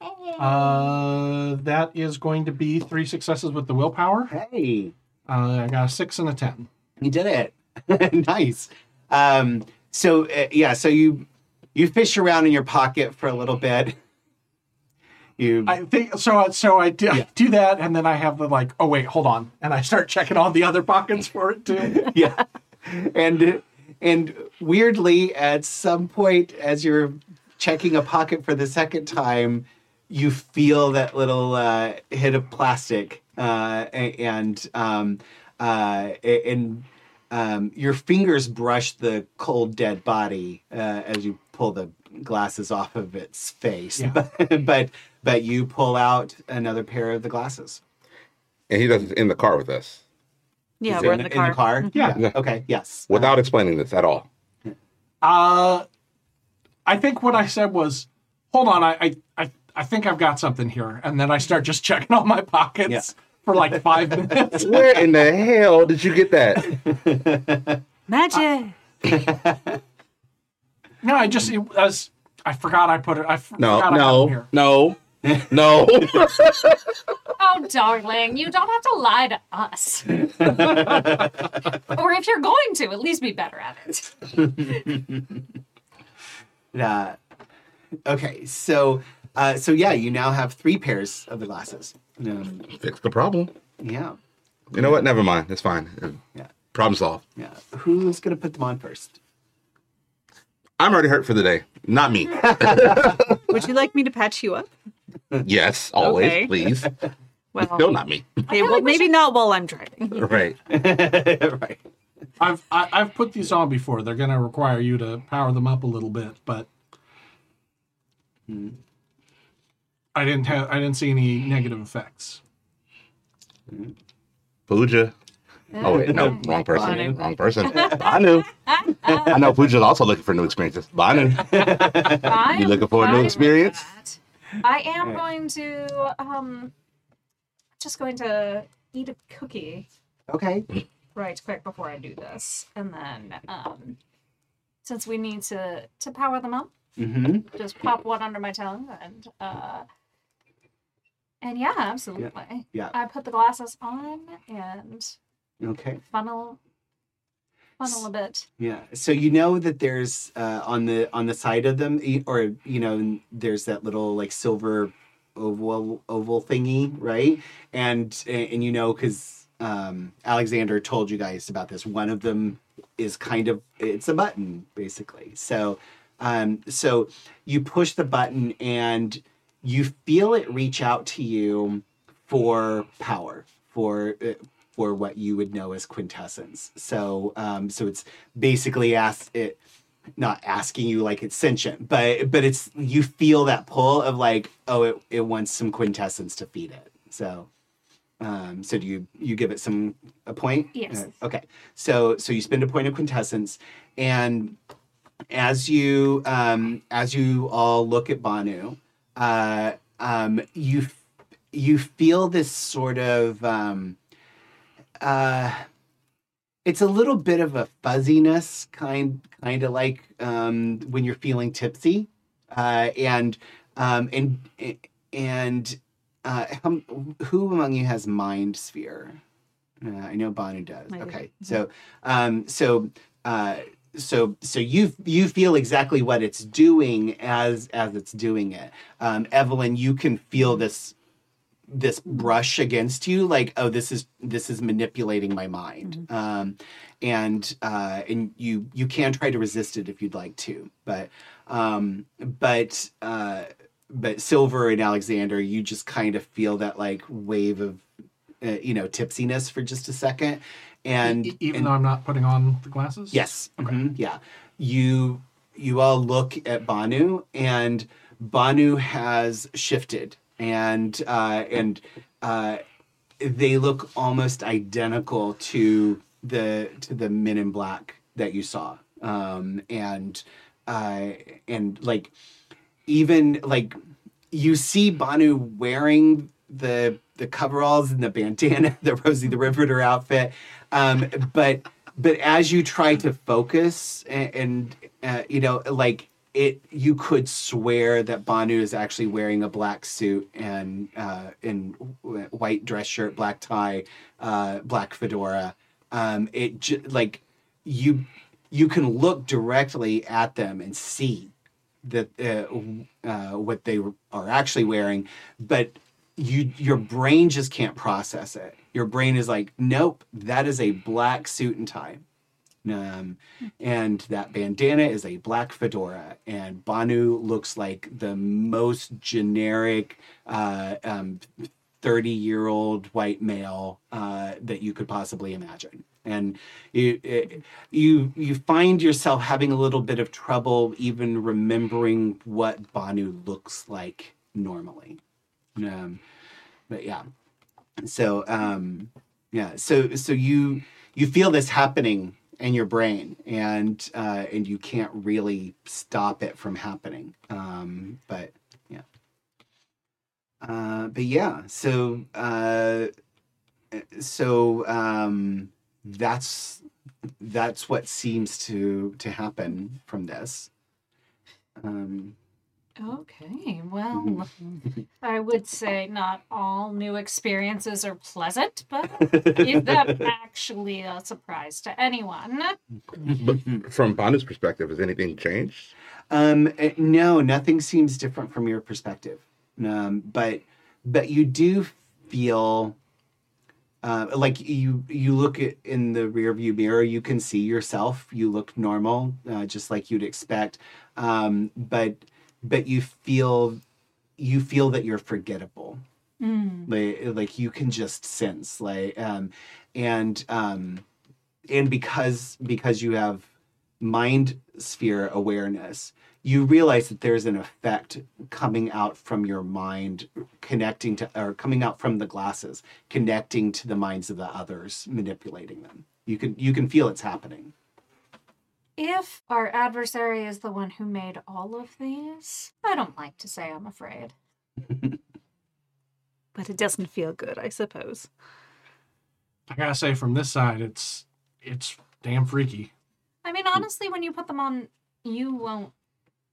Uh, that is going to be three successes with the willpower. Hey, Uh, I got a six and a ten. you did it. nice. Um, so uh, yeah, so you you fish around in your pocket for a little bit. You I think so. So I do, Yeah. I do that, and then I have the like. Oh wait, hold on, and I start checking all the other pockets for it too. yeah and and weirdly at some point as you're checking a pocket for the second time you feel that little uh, hit of plastic uh, and um, uh, and um, your fingers brush the cold dead body uh, as you pull the glasses off of its face Yeah. but, but but you pull out another pair of the glasses And he does it in the car with us Yeah, Is it we're in the car. car Yeah. Yeah. okay yes without explaining this at all. Uh, I think what I said was, hold on, I, I, I, I think I've got something here, and then I start just checking all my pockets Yeah. For like five minutes. Where in the hell did you get that? Magic. No, I just it was. I forgot I put it. I f- No, forgot I had no, it here. no, no. Oh, darling, you don't have to lie to us. or if you're going to, at least be better at it. Uh, okay, so uh, so yeah, you now have three pairs of the glasses. Um, Fix the problem. yeah, You know what? Never mind. It's fine. Yeah. Problem solved. yeah. Who's gonna put them on first? I'm already hurt for the day. Not me. Would you like me to patch you up? yes, always, Okay. please. Well, Still not me. okay, well, maybe not while I'm driving. right. right. I've I, I've put these on before. They're going to require you to power them up a little bit, but I didn't have I didn't see any negative effects. Pooja. Oh wait, no, wrong person. Banu. Wrong person. Banu. I know Pooja's also looking for new experiences. Banu. I You am looking for a new experience? I am going to um just going to eat a cookie Okay. right quick before I do this. And then um since we need to to power them up, Mm-hmm. just pop one under my tongue and uh and yeah, absolutely. Yeah. I put the glasses on and Okay. funnel funnel a bit. Yeah. So you know that there's uh, on the on the side of them, or you know, there's that little like silver oval oval thingy, right? And and you know because um, Alexander told you guys about this. One of them is kind of it's a button basically. So um, so you push the button and you feel it reach out to you for power for uh, for what you would know as quintessence. So um, so it's basically ask it not asking you like it's sentient, but but it's you feel that pull of like oh it, it wants some quintessence to feed it. So um, so do you you give it some a point? Yes. Uh, okay. So so you spend a point of quintessence, and as you um, as you all look at Banu, uh, um, you you feel this sort of um, uh, it's a little bit of a fuzziness, kind kind of like um, when you're feeling tipsy, uh, and um, and and uh, who among you has mind sphere? Uh, I know Banu does. I do. Okay, so um, so uh, so so you you feel exactly what it's doing as as it's doing it. Um, Evelyn, you can feel this this brush against you like oh this is this is manipulating my mind. Um and uh and you you can try to resist it if you'd like to but um but uh but silver and alexander you just kind of feel that like wave of uh, you know tipsiness for just a second and E- even and- though I'm not putting on the glasses. Yes. mhm, Yeah. You you all look at Banu and Banu has shifted and uh and uh they look almost identical to the to the men in black that you saw. Um and uh and like even like you see Banu wearing the the coveralls and the bandana, the Rosie the Riveter outfit, um, but but as you try to focus and, and uh, you know like it, you could swear that Banu is actually wearing a black suit and uh, white dress shirt, black tie, uh, black fedora. Um, it j- like you you can look directly at them and see that uh, uh, what they are actually wearing, but you your brain just can't process it. Your brain is like, nope, that is a black suit and tie. Um, and that bandana is a black fedora, and Banu looks like the most generic uh, um, 30 year old white male uh, that you could possibly imagine. And you, it- you you find yourself having a little bit of trouble even remembering what Banu looks like normally. Um, but yeah, so um, yeah, so so you you feel this happening in your brain, and uh, and you can't really stop it from happening. Um, but yeah, uh, but yeah, so uh, so um, that's that's what seems to to happen from this. Um, Okay, well, I would say not all new experiences are pleasant, but is that actually a surprise to anyone? But from Banu's perspective, has anything changed? Um, uh, no, nothing seems different from your perspective. Um, but but you do feel uh, like you you look at in the rearview mirror, you can see yourself. You look normal, uh, just like you'd expect. Um, but but you feel you feel that you're forgettable. Like, like you can just sense like um and um and because because you have mind sphere awareness you realize that there's an effect coming out from your mind connecting to or coming out from the glasses connecting to the minds of the others manipulating them. You can you can feel it's happening If our adversary is the one who made all of these, I don't like to say I'm afraid. But it doesn't feel good, I suppose. I gotta say, from this side, it's it's damn freaky. I mean, honestly, when you put them on, you won't.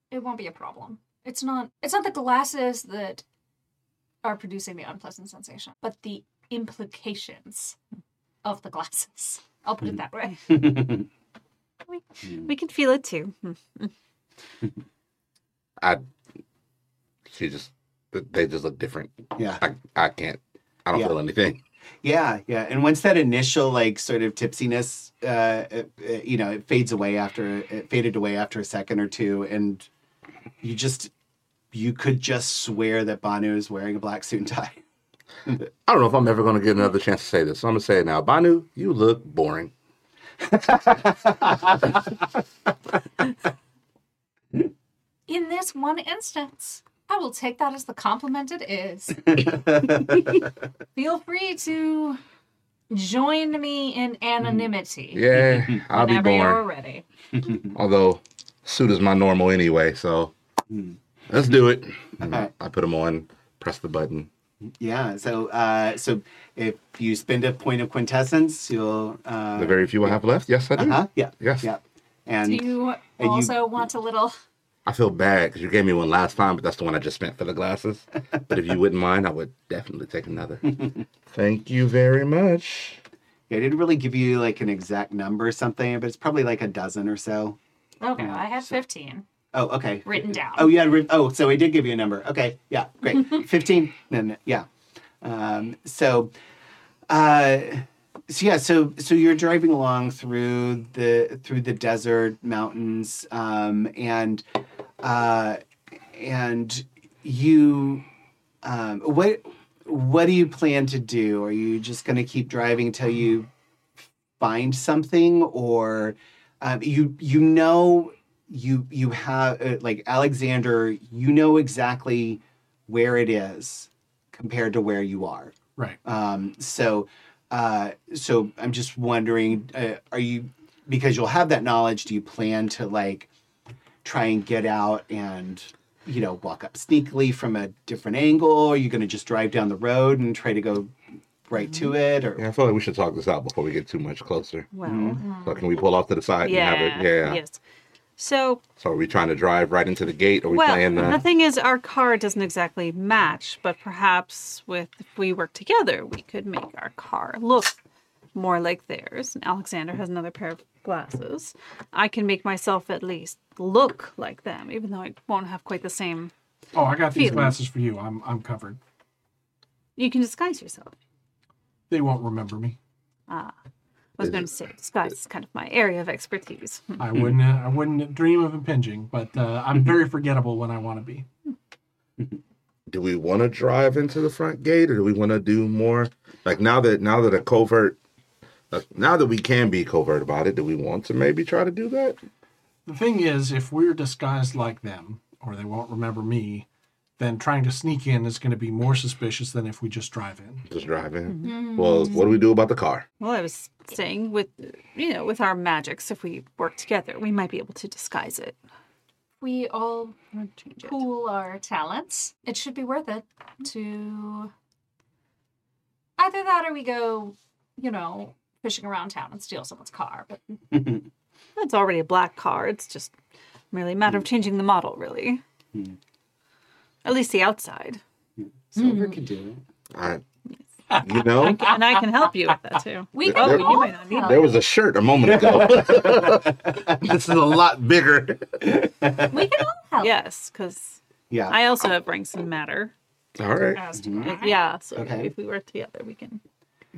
It won't be a problem. It's not. It's not the glasses that are producing the unpleasant sensation, but the implications of the glasses. I'll put it hmm. that way. We, we can feel it too. Hmm. I she just they just look different. Yeah. I, I can't. I don't Yeah. feel anything. Yeah, yeah. And once that initial like sort of tipsiness, uh, uh, uh, you know, it fades away after it faded away after a second or two, and you just you could just swear that Banu is wearing a black suit and tie. I don't know if I'm ever going to get another chance to say this. So I'm going to say it now. Banu, you look boring. In this one instance, I will take that as the compliment it is. Feel free to join me in anonymity Yeah, I'll be whenever you're boring. ready. Although, suit is my normal anyway. So hmm. let's do it. Okay. I put them on, press the button. Yeah. So, uh, so if you spend a point of quintessence, you'll. Uh, The very few I have left. Yes, I do. uh-huh, Yeah. Yes. Yeah. Do And you you- also want a little? I feel bad because you gave me one last time, but that's the one I just spent for the glasses. but if you wouldn't mind, I would definitely take another. Thank you very much. I didn't really give you like an exact number or something, but it's probably like a dozen or so. Okay, Yeah, I had so- 15 Oh, okay. written down. Oh, yeah. Oh, so he did give you a number. Okay. Yeah. Great. 15. Then, yeah. Um, so, uh, so yeah, so so you're driving along through the through the desert mountains, um, and uh, and you, um, what what do you plan to do? Are you just going to keep driving until you find something, or um, you you know you you have uh, like Alexander, you know exactly where it is compared to where you are. Right. Um, so, uh, so I'm just wondering, uh, are you because you'll have that knowledge? Do you plan to like try and get out and you know walk up sneakily from a different angle? Or are you going to just drive down the road and try to go right to it? Or Yeah, I feel like we should talk this out before we get too much closer. Well, So can we pull off to the side yeah, and have it? Yeah. yes. So So are we trying to drive right into the gate? Are we well, playing the? the thing is, our car doesn't exactly match, but perhaps with if we work together, we could make our car look more like theirs. And Alexander has another pair of glasses. I can make myself at least look like them, even though I won't have quite the same. Oh, I got these glasses for you. I'm I'm covered. You can disguise yourself. They won't remember me. Ah, I was going to say disguise is kind of my area of expertise. I wouldn't. Uh, I wouldn't dream of impinging, but uh, I'm very forgettable when I want to be. do we want to drive into the front gate or do we want to do more like now that now that a covert like, now that we can be covert about it do we want to maybe try to do that The thing is, if we're disguised like them, or they won't remember me, then trying to sneak in is going to be more suspicious than if we just drive in. just drive in Mm-hmm. mm-hmm. well what do we do about the car Well, I was saying with you know with our magics, if we work together, we might be able to disguise it. We all Or change it. pool our talents. It should be worth it mm-hmm. to either that or we go, you know, fishing around town and steal someone's car. But It's already a black car. It's just merely a matter of changing the model, really. Hmm. At least the outside. Silver could do it. I, you know And I can help you with that too. we can you all might not need there was a shirt a moment ago this is a lot bigger We can all help. Yes, because Yeah. I also have rings and matter. all right As to Uh, Yeah, so Okay. if we work together, we can.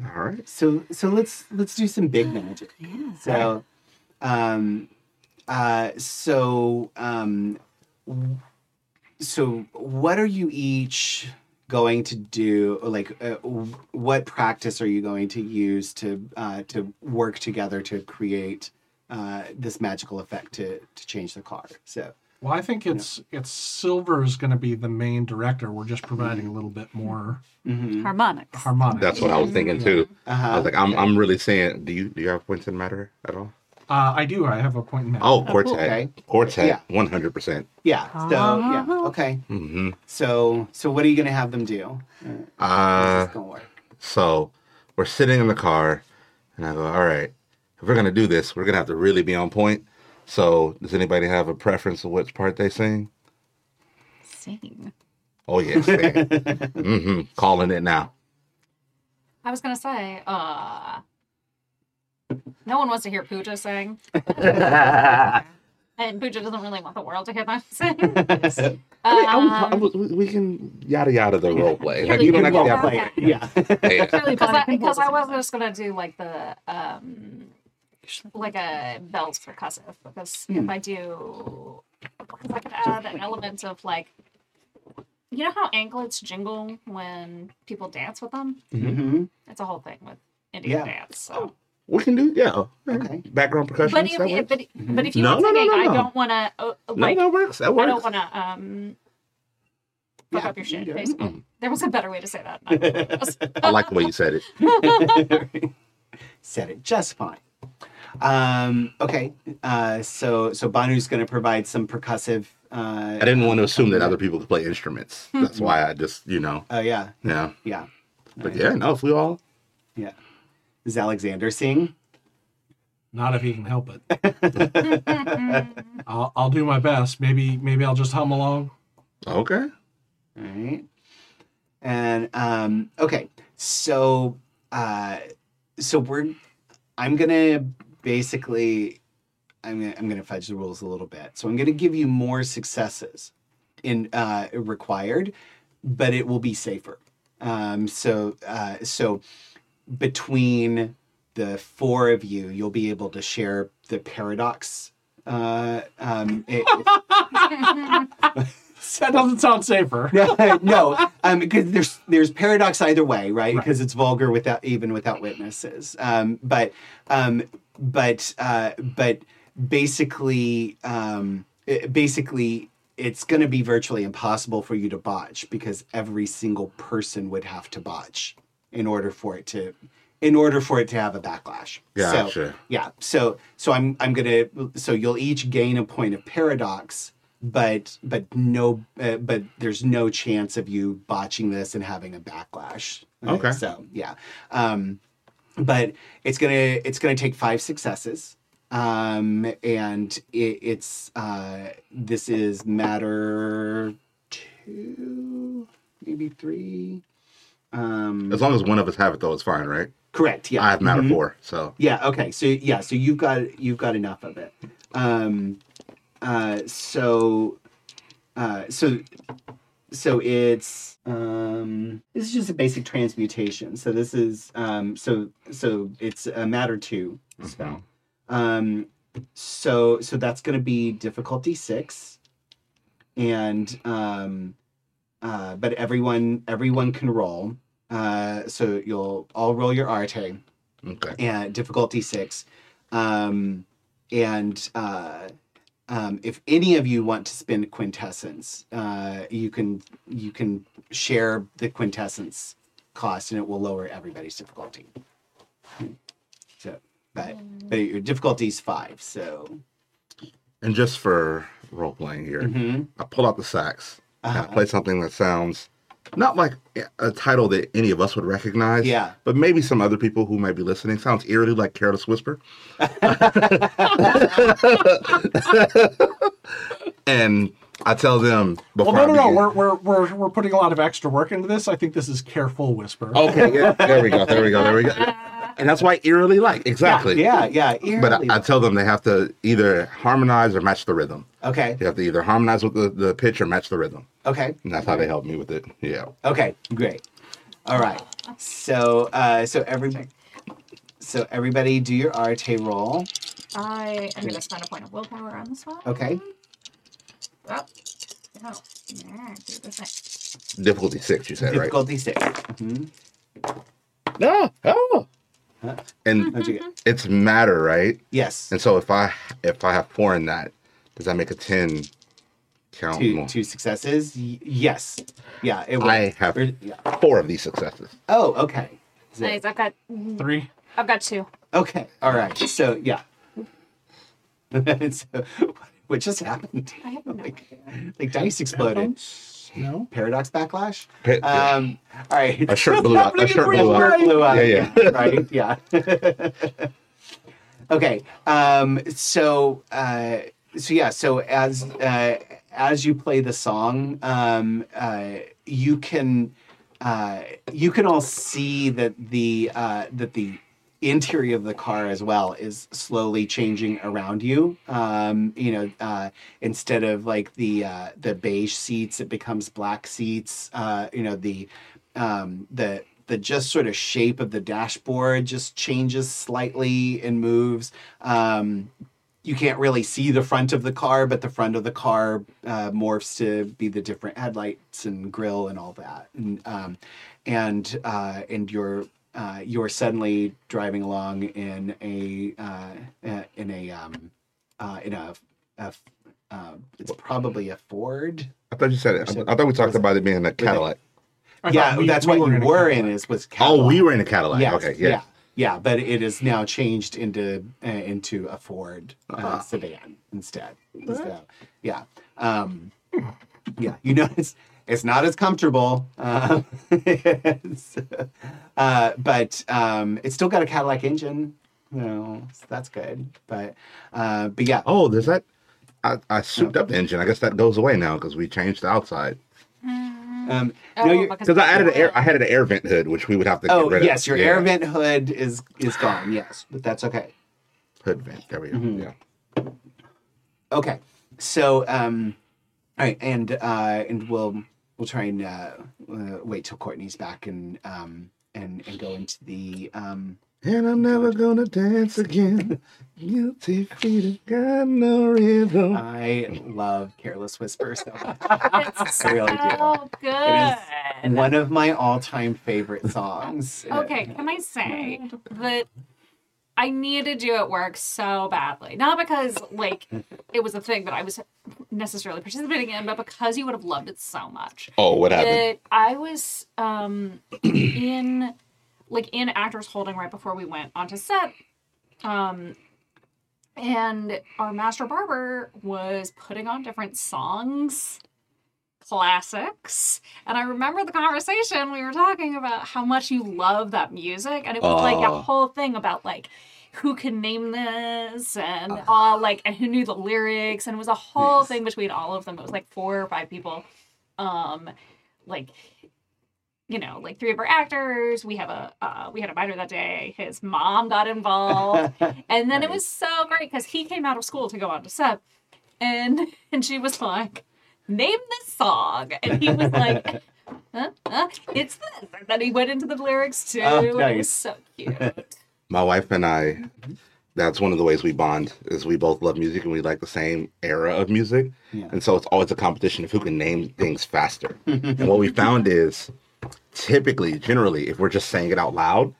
all right So so let's let's do some big magic. Yeah. So, um, uh, so um, w- so what are you each going to do? Like, uh, what practice are you going to use to uh, to work together to create uh, this magical effect to to change the car? So. Well, I think it's it's Silver is going to be the main director. We're just providing a little bit more mhm. Harmonics. harmonic. that's what i was thinking too i Uh-huh. was like i'm, I'm really saying do you do you have points in matter at all Uh, I do. I have a point in that. oh cool. quartet Okay. quartet Yeah. 100% Yeah. So yeah. Okay. Mm-hmm. So so what are you gonna have them do? uh this gonna work? So we're sitting in the car, and I go, all right, if we're going to do this, we're going to have to really be on point. So does anybody have a preference of which part they sing? Sing. Oh, yes. mm-hmm. Calling it now. I was gonna say, uh no one wants to hear Pooja sing. and Pooja doesn't really want the world to hear them sing. I mean, I was, Um, I was, we- we can yada yada the role play. Like you don't good actually role have play. to. Yeah. Yeah. Because Bonnie I, can because I was just gonna do like the um like a bells percussive because if I do because I could add an element of like you know how anklets jingle when people dance with them? hmm It's a whole thing with Indian Yeah. dance. So. We can do yeah. Okay. Background percussion. But if, that if, works. but, but if you No, want no, no, singing, no, I don't want to uh, no, that works. That I don't want to um fuck Yeah, up your you shit. do it. Basically, there was a better way to say that. I like the way you said it. Said it just fine. Um, okay. Uh, so so Banu's going to provide some percussive. Uh, I didn't want to assume that other people could play instruments. That's why I just you know Oh yeah, yeah. yeah, But yeah, no, if we all yeah. Does Alexander sing? Not if he can help it. I'll, I'll do my best. Maybe maybe I'll just hum along. okay. All right. And um, okay, so uh, so we're I'm gonna basically I'm gonna I'm gonna fudge the rules a little bit. So I'm gonna give you more successes in uh, required, but it will be safer. Um, so uh, so between the four of you, you'll be able to share the paradox. Uh, um, it- That doesn't sound safer. no, um, because there's there's paradox either way, right? Because it's vulgar without even without witnesses. Um, but um, but uh, but basically, um, it- basically, it's going to be virtually impossible for you to botch because every single person would have to botch in order for it to in order for it to have a backlash. So, Gotcha. yeah. So so I'm I'm gonna so you'll each gain a point of paradox, but but no uh, but there's no chance of you botching this and having a backlash. right? Okay. So yeah. Um, but it's gonna it's gonna take five successes. Um, and it, it's uh, this is matter two, maybe three. Um, As long as one of us have it though, it's fine, right? correct. Yeah. I have matter Mhm. four, so Yeah. Okay. So yeah. So you've got you've got enough of it. Um, uh, so, uh, so, so it's um, this is just a basic transmutation. So this is um, so so it's a matter two spell. Um, so so that's going to be difficulty six, and um, uh, but everyone everyone can roll. Uh, so you'll all roll your Arete okay. and difficulty six. Um, and uh, um, if any of you want to spend quintessence, uh, you can you can share the quintessence cost, and it will lower everybody's difficulty. So, but but your difficulty is five. So And just for role playing here, Mhm. I pull out the I Uh-huh. play something that sounds not like a title that any of us would recognize. Yeah. But maybe some other people who might be listening sounds eerily like Careless Whisper. and I tell them before Well, no, no, no. We're, we're, we're, we're putting a lot of extra work into this. I think this is careful whisper. Okay, yeah, there we go, there we go, there we go. And that's why eerily like exactly. yeah, yeah. eerily. But I, I tell them they have to either harmonize or match the rhythm. okay, They have to either harmonize with the, the pitch or match the rhythm. okay. And that's how they help me with it. Yeah. Okay, great. All right. So, uh, so every, so everybody, do your Arete roll. I am going to spend a point of willpower on this one. Okay. Oh, no. Yeah, do this thing. Difficulty six, you said, right? Difficulty 6 Mhm. No. Oh. Huh? And mm-hmm, How'd mm-hmm. it's matter, right? Yes. And so if I if I have four in that, does that make a ten count Two more? two successes. Y- yes. Yeah. It will. I have Or- yeah. four of these successes. Oh, okay. So- Nice. I've got Three. I've got two. okay. All right. So yeah. so, what just happened? I have no like, like dice exploded. No. Paradox backlash. Pa- yeah. Um. All right. a shirt blew up. A shirt Happening blew up. life. blew up. Yeah, yeah. right. Yeah. okay. Um. So. Uh. So yeah. So as uh, as you play the song, um, uh, you can uh, you can all see that the uh, that the interior of the car as well is slowly changing around you. Um, you know, uh, instead of like the uh, the beige seats, it becomes black seats. Uh, you know, the um, the the just sort of shape of the dashboard just changes slightly and moves. Um, you can't really see the front of the car, but the front of the car uh, morphs to be the different headlights and grill and all that. And um, and uh, and you're uh, you're suddenly driving along in a uh, uh, in a um, uh, in a, a uh, it's probably a Ford. I thought you said it. I, I thought we talked about it being a Cadillac. Yeah, we- that's we what were you were in Cadillac. is was Oh, we were in a Cadillac. Yes, okay, yeah. yeah, yeah, but it is now changed into uh, into a Ford uh, Ah. sedan instead. So, yeah, um, yeah. You notice it's not as comfortable, uh, uh, but um, it's still got a Cadillac engine. You know, so that's good. But uh, but yeah, Oh, does that? I, I souped up the engine. I guess that goes away now because we changed the outside. um, Oh, no, Because I added an air, I had an air vent hood, which we would have to. oh get rid yes, of. your Yeah. air vent hood is is gone. Yes, but that's okay. hood vent. There we go. Mm-hmm. Yeah. Okay, so um, all right, and uh, and we'll we'll try and uh, uh, wait till Courtney's back and um and and go into the um. And I'm never gonna dance again. Guilty feet have got no rhythm. I love Careless Whisper so much. It's I really do. so good. One of my all-time favorite songs. Okay, can I say that I needed you at work so badly? Not because like it was a thing that I was necessarily participating in, but because you would have loved it so much. Oh, what happened? That I was um in like in actors holding right before we went onto set. Um and our master barber was putting on different songs classics. And I remember the conversation we were talking about how much you love that music. And it was like a Oh. whole thing about like who can name this and uh, like and who knew the lyrics and it was a whole Yes. thing between all of them. It was like four or five people. Um like you know, like three of our actors. We have a uh, we had a minor that day. His mom got involved, and then it was so great because he came out of school to go on to set, and and she was like, "Name this song," and he was like, huh? Huh? "It's this," and then he went into the lyrics too. Oh, and It nice. was so cute. My wife and I, that's one of the ways we bond is we both love music and we like the same era of music. Yeah. And so it's always a competition of who can name things faster. and what we found is typically, generally, if we're just saying it out loud,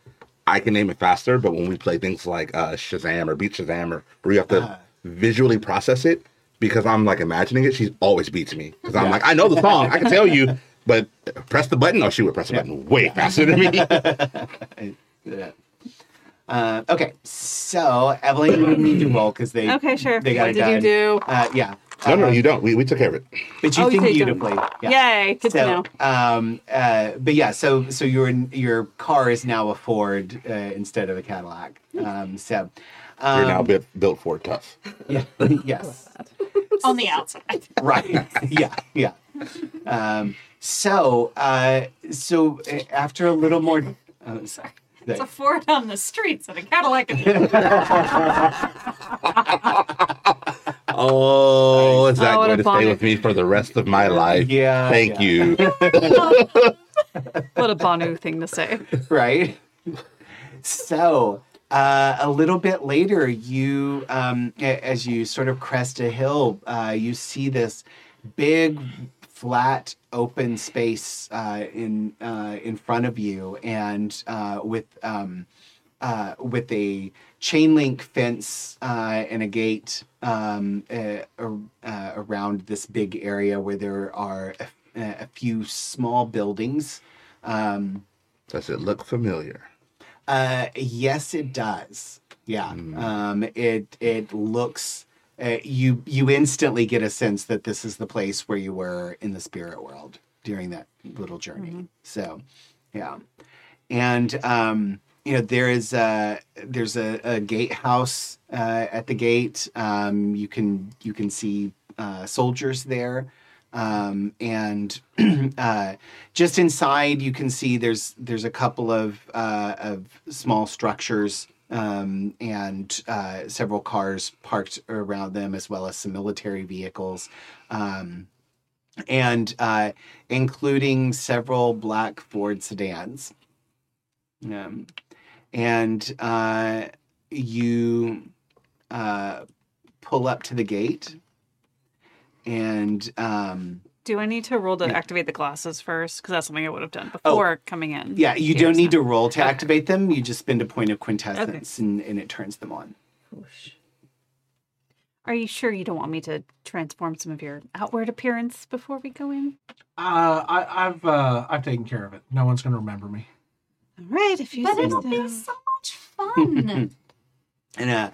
I can name it faster. But when we play things like uh, Shazam or Beat Shazam or where you have to Uh. visually process it, because I'm like imagining it, she always beats me. Because I'm like, I know the song, I can tell you, but press the button. Oh, she would press the button way faster than me. Yeah. Uh, okay, so Evelyn, you need to roll because they Okay, sure. they got what it did you do? Uh, yeah. no, no, Uh, you don't. We, we took care of it. But you Oh, think did. beautifully. Yeah. Yay! Good to know. um, uh, but yeah, so so your your car is now a Ford uh, instead of a Cadillac. Um, so um, You're now built, built for tough. yeah, yes, On the outside, right, yeah, yeah. Um, so uh, so uh, after a little more, uh, sorry. it's a Ford on the streets and a Cadillac. in the- Oh, is that Oh, what going a to stay with me for the rest of my life? Yeah, Thank yeah. you. What a Banu thing to say. right? So, uh, a little bit later, you, um, as you sort of crest a hill, uh, you see this big, flat, open space uh, in uh, in front of you, and uh, with um, uh, with a chain link fence and a gate um, around this big area where there are a, a few small buildings. Um, Does it look familiar? Uh, yes, it does. Yeah. Um, it it looks. Uh, you you instantly get a sense that this is the place where you were in the spirit world during that little journey. So, yeah, and um, you know there is a there's a, a gatehouse uh, at the gate. Um, you can you can see uh, soldiers there. Um, and uh, just inside, you can see there's there's a couple of uh, of small structures um, and uh, several cars parked around them, as well as some military vehicles, um, and uh, including several black Ford sedans. Um, and uh, you uh, pull up to the gate, and um, Do I need to roll to activate the glasses first? Because that's something I would have done before coming in. Oh. yeah, you don't need so- to roll to activate them. You just spend a point of quintessence, and, and it turns them on. Are you sure you don't want me to transform some of your outward appearance before we go in? Uh, I, I've uh, I've taken care of it. No one's gonna remember me. All right, if you But say it'll so. be so much fun. And uh,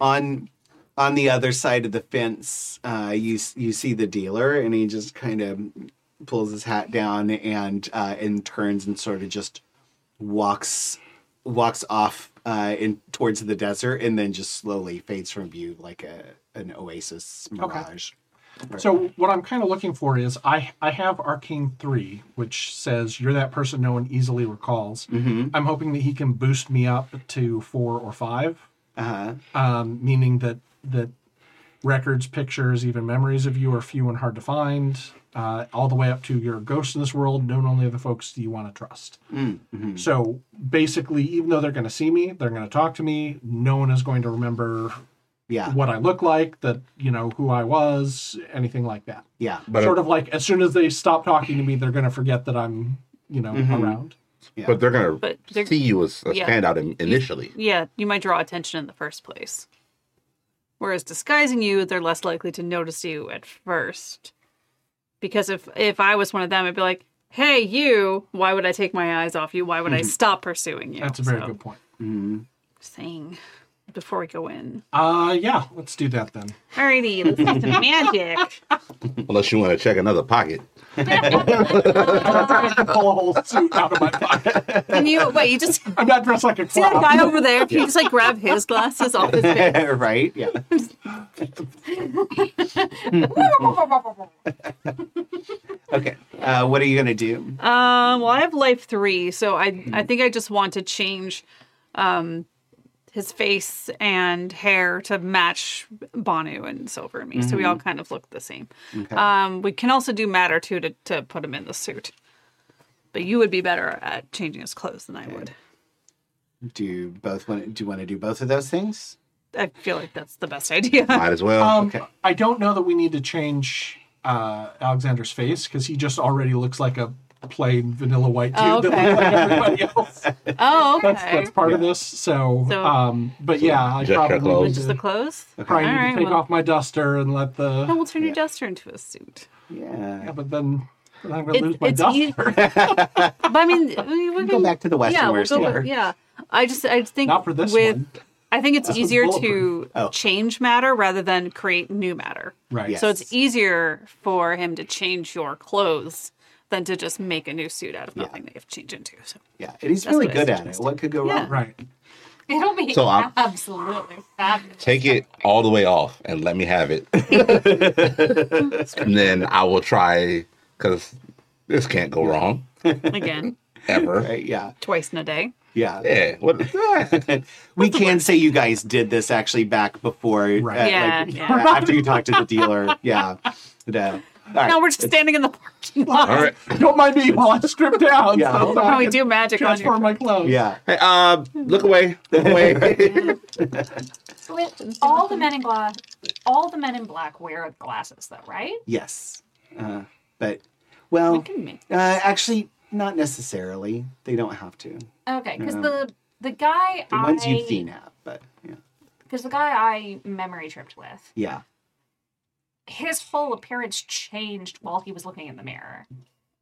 on on the other side of the fence, uh, you you see the dealer, and he just kind of pulls his hat down and uh, and turns and sort of just walks walks off uh, in towards the desert, and then just slowly fades from view like a an oasis mirage. So what I'm kind of looking for is I I have Arcane three, which says you're that person no one easily recalls. Mm-hmm. I'm hoping that he can boost me up to four or five, Uh-huh. um, meaning that that records, pictures, even memories of you are few and hard to find. Uh, all the way up to your ghost in this world, known only to the folks you want to trust. Mm-hmm. So basically, even though they're going to see me, they're going to talk to me. No one is going to remember Yeah, what I look like, that you know who I was, anything like that. yeah, But sort of like as soon as they stop talking to me, they're going to forget that I'm, you know, Mhm. around. yeah. but they're gonna see you as a yeah. standout in, initially. Yeah, you might draw attention in the first place. Whereas disguising you, they're less likely to notice you at first. Because if if I was one of them, I'd be like, "Hey, you! Why would I take my eyes off you? Why would I stop pursuing you?" That's a very So, good point. Mhm. saying before we go in. Uh, yeah, let's do that then. Alrighty, let's do some magic. Unless you want to check another pocket. Pull a whole suit out of my pocket. Can you wait? You just I'm not dressed like a see that clown. guy over there? Can you just like grab his glasses off his face? right? Yeah. okay. Uh, what are you gonna do? Um, well, I have life three, so I I think I just want to change, um, his face and hair to match Banu and Silver and me, so we all kind of look the same. Okay. Um, we can also do matter too to to put him in the suit, but you would be better at changing his clothes than I would. do you both want? Do you want to do both of those things? I feel like that's the best idea. Might as well. Um, Okay. I don't know that we need to change uh, Alexander's face because he just already looks like a plain vanilla white dude Oh, that okay. like everybody else. oh, okay. That's that's part of this. So, So- um, but yeah, I just your probably clothes. need Just the clothes. probably need to Alright, take well. off my duster and let the. No, we'll turn your duster into a suit. Yeah. Yeah, but then, then I'm gonna It- lose my duster. easy- But I mean, we, we Go back to the Western yeah, we'll store. with- yeah. I just I think Not for this with one. I think it's This easier to. Oh. change matter rather than create new matter. Right. Yes. So it's easier for him to change your clothes than to just make a new suit out of nothing that you have to change into. So Yeah, and he's really good at it. What could go Yeah. wrong? Right. It'll be So I'm- absolutely fabulous. Take it all the way off and let me have it. and then I will try, because this can't go wrong again, ever. Right? Yeah. twice in a day. Yeah. Yeah. What? we can say you guys did this actually back before, Right. uh, Yeah, like, yeah. after you talked to the dealer. Yeah. But, uh, all right. No, we're just standing in the parking lot. All right. Don't mind me while I strip down. Yeah, so hold that How I we do magic on transform my clothes. Yeah. Hey, uh, look away. Look away. All the men in glass, all the men in black wear glasses, though, right? Yes. Uh, but, well, can make uh, actually, not necessarily. They don't have to. Okay, because Yeah. the the guy The ones you've seen have, but yeah. because the guy I memory tripped with, Yeah. His whole appearance changed while he was looking in the mirror,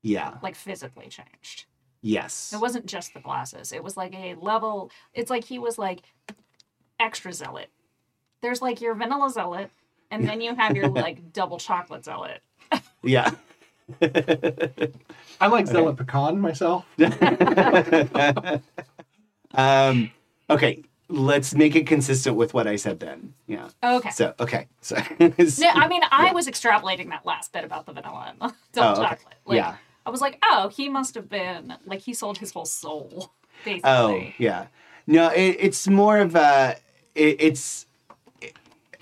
Yeah. like physically changed. Yes. It wasn't just the glasses. It was like a level. It's like he was like extra zealot. There's like your vanilla zealot, and then you have your like double chocolate zealot. Yeah. I like Zealot Pecan myself. um, okay, let's make it consistent with what I said then. Yeah. Okay. So okay. So No, I mean, I was extrapolating that last bit about the vanilla and the double Oh, okay. chocolate. Like, Yeah. I was like, oh, he must have been like he sold his whole soul, basically. Oh yeah, no, it, it's more of a it, it's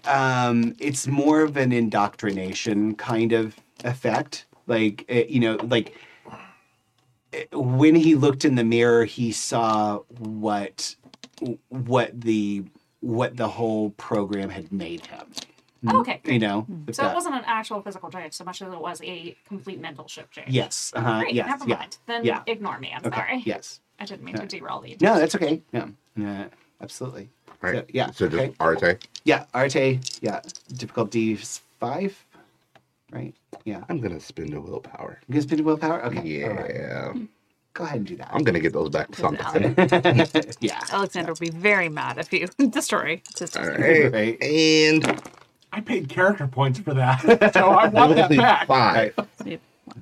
um it's more of an indoctrination kind of effect. Like eh, you know, like eh, when he looked in the mirror, he saw what what the what the whole program had made him. Okay. You know, if So it wasn't an actual physical change so much as it was a complete mental shift change. Yes. Uh-huh, Great. yes. never yeah. mind. Then yeah. ignore me. I'm Okay. sorry. Yes. I didn't mean to derail the. No, that's okay. Yeah. Yeah. Absolutely. Right. So, yeah. So just okay. Arete. Yeah, Arete. Yeah, difficulty is five. Right. Yeah. I'm gonna spend a willpower. You guys spin a willpower. Okay. all right. Yeah. Go ahead and do that. I'm gonna get those back sometime. yeah. Alexander will be very mad if you destroy his All system. right. Right. And I paid character points for that, so I want that only back. five.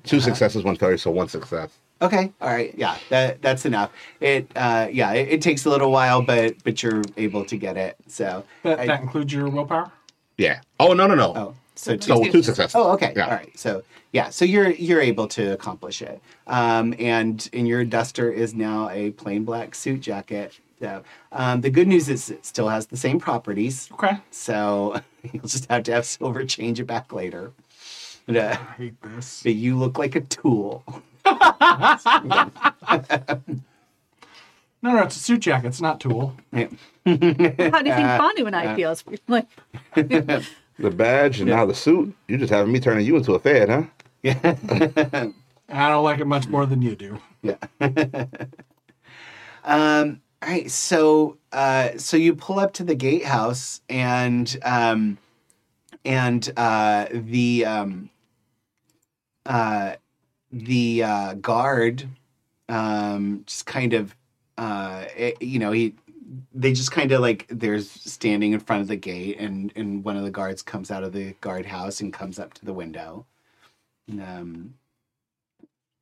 Two successes, one failure, so one success. Okay. All right. Yeah. That that's enough. It. Uh. Yeah. It, it takes a little while, but but you're able to get it. So. That, I- that includes your willpower. Yeah. Oh no no no. oh. So two. so two successes. Oh, okay. Yeah. All right. So yeah, so you're you're able to accomplish it. Um, and and your duster is now a plain black suit jacket. So um, the good news is it still has the same properties. Okay. So you'll just have to have silver change it back later. But, uh, I hate this. but you look like a tool. No, no, it's a suit jacket. It's not tulle. How do you think Uh, Banu and I feel? It's like, The badge and now the suit. You're just having me turning you into a fed, huh? Yeah. I don't like it much more than you do. Yeah. um, all right. So, uh, so you pull up to the gatehouse, and um, and uh, the um, uh, the uh, guard um, just kind of uh, eh, you know he they just kind of like they're standing in front of the gate, and and one of the guards comes out of the guardhouse and comes up to the window. Um,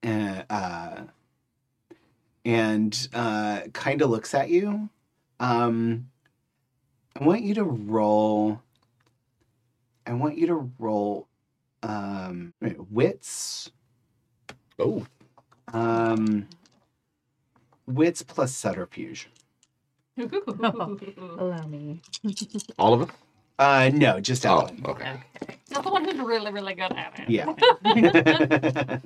uh, uh, and uh, kind of looks at you. Um, I want you to roll. I want you to roll um, wits. Oh. Um, wits plus subterfuge. allow me. All of it? Uh, no, just Oh, Ellen. okay. Not the one who's really, really good at it. Yeah.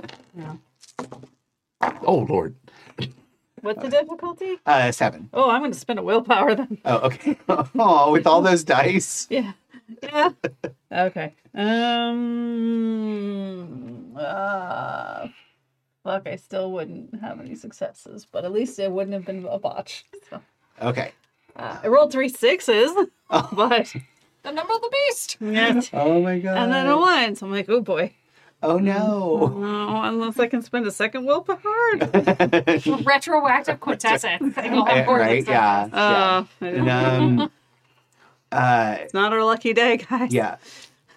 Oh Lord. What's the difficulty? uh, seven. Oh, I'm going to spend a willpower then. Oh, okay. Oh, with all those dice. Yeah. Yeah. okay. Um. Uh, fuck, I still wouldn't have any successes, but at least it wouldn't have been a botch. So, Okay. uh, I rolled three sixes, oh. but The number of the beast. yeah. Oh my god. And then a one, so I'm like, oh boy. Oh no. Oh, unless I can spend a second willpower. Retroactive quintessence. Eh, right? Yeah. yeah. Uh, And, um, uh, it's not our lucky day, guys. yeah.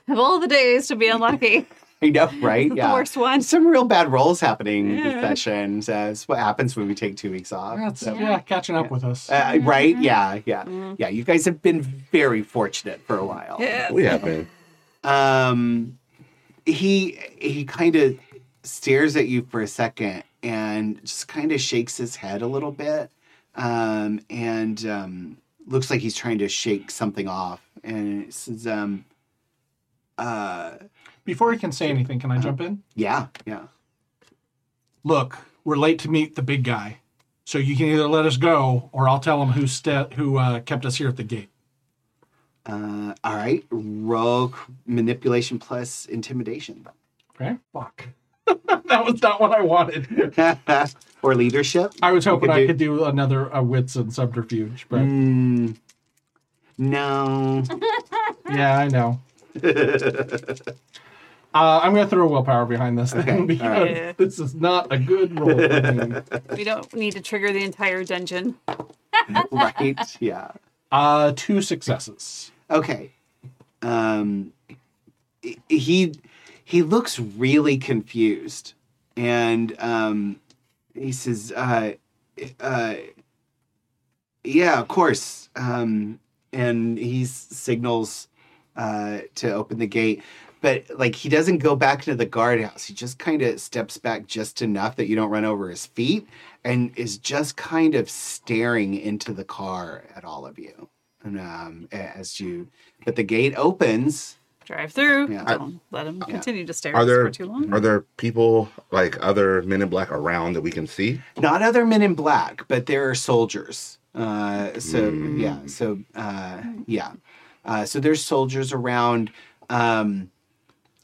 Of all the days to be unlucky, I know, right? Yeah. the Yeah. worst one. Some real bad rolls happening this Yeah. session. So it's what happens when we take two weeks off. That's So- yeah, catching up with us. Uh, right? Yeah, yeah, yeah. You guys have been very fortunate for a while. Yeah. We have been. Um, he he kind of stares at you for a second and just kind of shakes his head a little bit, um, and um, looks like he's trying to shake something off. And it says, um, uh, Before he can say anything, can I jump in? yeah, yeah. Look, we're late to meet the big guy, so you can either let us go, or I'll tell him who sta- who uh, kept us here at the gate. Uh, all right, rogue manipulation plus intimidation Okay. Fuck. that was not what I wanted. or leadership. I was hoping could I do- could do another uh, wits and subterfuge, but Mm, no. yeah, I know. Uh, I'm gonna throw willpower behind this thing because alright. Yeah. this is not a good roll for me. We don't need to trigger the entire dungeon. right? Yeah. Uh, two successes. Okay. Um he he looks really confused and um he says uh uh yeah, of course. Um, and he signals uh, to open the gate, but like he doesn't go back into the guardhouse. He just kind of steps back just enough that you don't run over his feet, and is just kind of staring into the car at all of you. And um, as you, but the gate opens. Drive through. Yeah. Don't let him continue to stare Are there for too long. are there people like other men in black around that we can see? Not other men in black, but there are soldiers. Uh, so yeah, so uh, yeah, uh, so there's soldiers around. Um,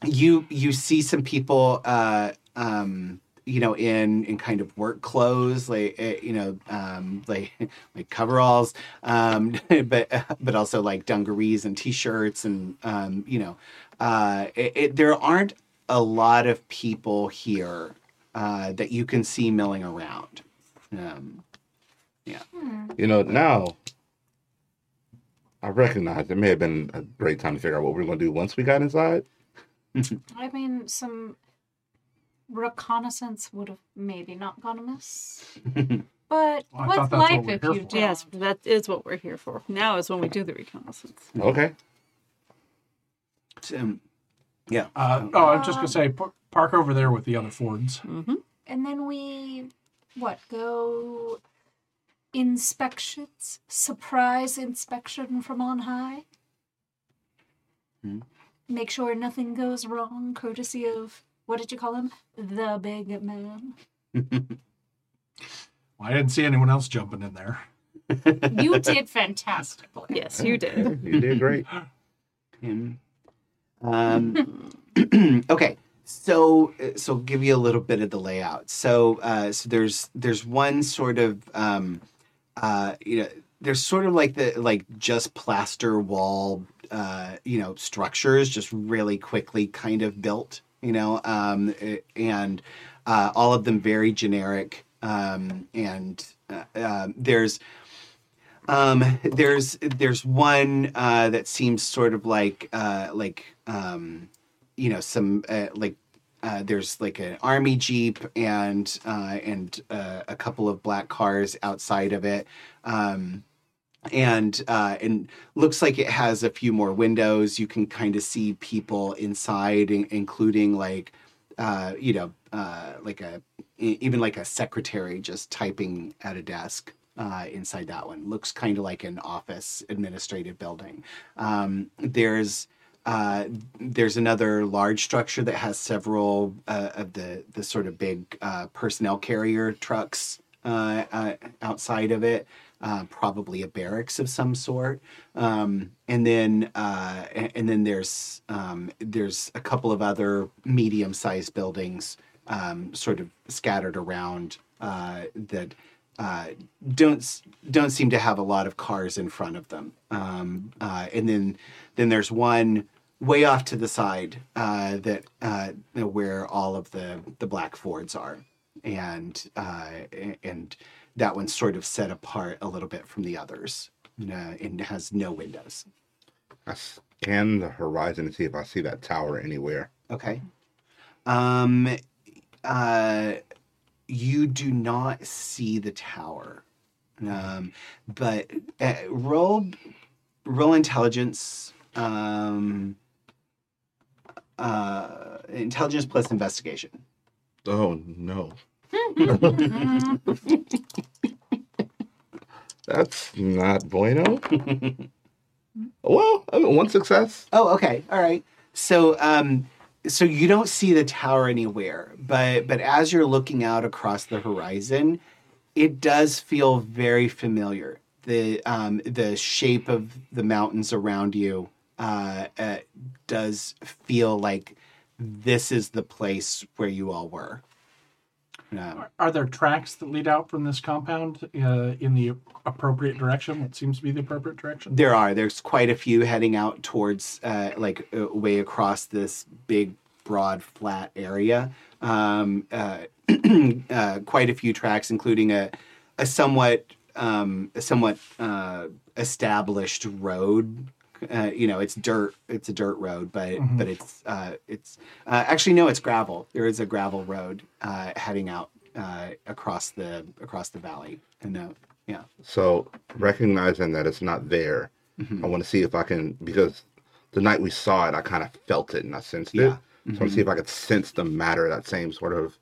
you you see some people, uh, um, you know, in in kind of work clothes, like uh, you know, um, like like coveralls, um, but but also like dungarees and t-shirts, and um, you know, uh, it, it, there aren't a lot of people here uh, that you can see milling around. Um, You know, now I recognize it may have been a great time to figure out what we're going to do once we got inside. Mm-hmm. I mean, some reconnaissance would have maybe not gone amiss. but Well, I what's that's life what we're if here you for. don't? Yes, that is what we're here for. Now is when we do the reconnaissance. Okay. so, yeah. Uh, oh, I'm just gonna say, um, par- park over there with the other Fords. Mm-hmm. And then we, what, go inspections? Surprise inspection from on high? Hmm. Make sure nothing goes wrong, courtesy of, what did you call him? The big man. Well, I didn't see anyone else jumping in there. You did fantastically. Yes, you did. You did great. him. Um, okay, so so I'll give you a little bit of the layout. So uh, so there's there's one sort of um, uh, you know there's sort of like the like just plaster wall uh, you know structures just really quickly kind of built you know um, and uh, all of them very generic um, and uh, um there's um, there's there's one uh, that seems sort of like uh, like um, you know some uh, like uh, there's like an army jeep and uh, and uh, a couple of black cars outside of it. Um, and uh, and looks like it has a few more windows. You can kind of see people inside, in- including like uh, you know uh, like a even like a secretary just typing at a desk uh, inside that one. Looks kind of like an office administrative building. Um, there's uh, there's another large structure that has several uh, of the the sort of big uh, personnel carrier trucks uh, uh, outside of it. Uh, probably a barracks of some sort, um, and then uh, and then there's um, there's a couple of other medium-sized buildings um, sort of scattered around uh, that uh, don't don't seem to have a lot of cars in front of them. Um, uh, and then then there's one way off to the side that where all of the the black Fords are, and uh, and that one's sort of set apart a little bit from the others. Uh, and has no windows. I scan the horizon to see if I see that tower anywhere. Okay. Um, uh, you do not see the tower, um, but uh, roll roll intelligence. Um, uh, intelligence plus investigation. Oh no. That's not bueno. well, I mean, one success. Oh, okay. All right. So, um, so you don't see the tower anywhere, but but as you're looking out across the horizon, it does feel very familiar. The um, the shape of the mountains around you uh, uh, does feel like this is the place where you all were. Um, Are there tracks that lead out from this compound uh, in the appropriate direction? What seems to be the appropriate direction? There are. There's quite a few heading out towards, uh, like, uh, way across this big, broad, flat area. Um, uh, uh, quite a few tracks, including a, a somewhat, um, a somewhat uh, established road. Uh, you know, it's dirt. It's a dirt road, but but it's uh, it's uh, actually no, it's gravel. There is a gravel road uh, heading out uh, across the across the valley, and uh, Yeah. So recognizing that it's not there, Mm-hmm. I want to see if I can because the night we saw it, I kind of felt it and I sensed Yeah. it. So I want to see if I could sense the matter, that same sort of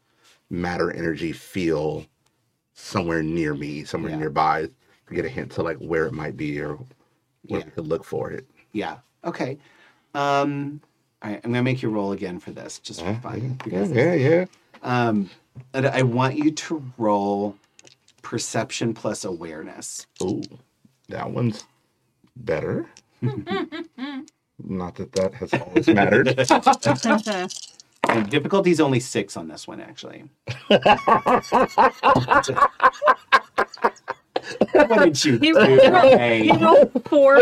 matter energy feel somewhere near me, somewhere Yeah. nearby, to get a hint to like where it might be or where Yeah. we could look for it. Yeah. Okay. Um, all right. I'm gonna make you roll again for this, just for fun. Yeah, because yeah, yeah. Um, and I want you to roll perception plus awareness. Ooh, that one's better. Not that that has always mattered. And difficulty's only six on this one, actually. what did you He do? rolled- Ray? He rolled four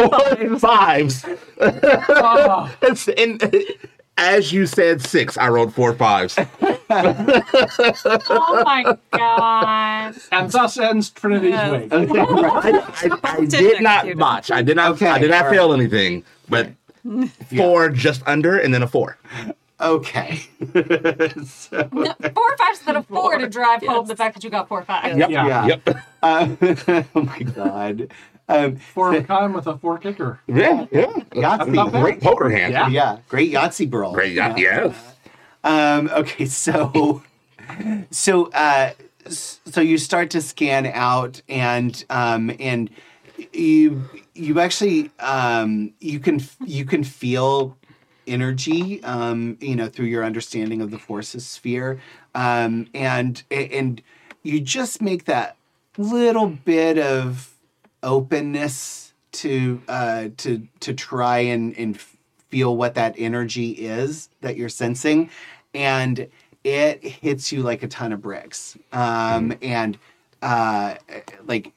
fives. Fives. Oh, It's, and as you said six, I rolled four fives. Oh my god. and thus ends Trinity's Yeah. Wake. Okay. I, I, I Didn't did not execute it. botch. I did not. Okay, I did not all fail anything. But four just under, and then a four. Okay. so, Four fives instead of four to drive home the fact that you got four fives. Yeah. yeah. Yep. Uh, oh my god. Um, For a con with a four kicker. Yeah. Yeah. Yahtzee. Great poker hand. Yeah. yeah, great Yahtzee brawl. Great. Yeah. Yes. Um, okay, so so uh, so you start to scan out, and um, and you you actually um, you can you can feel energy, um, you know, through your understanding of the forces sphere, um, and and you just make that little bit of openness to uh, to to try and and feel what that energy is that you're sensing, and it hits you like a ton of bricks, um, and uh, like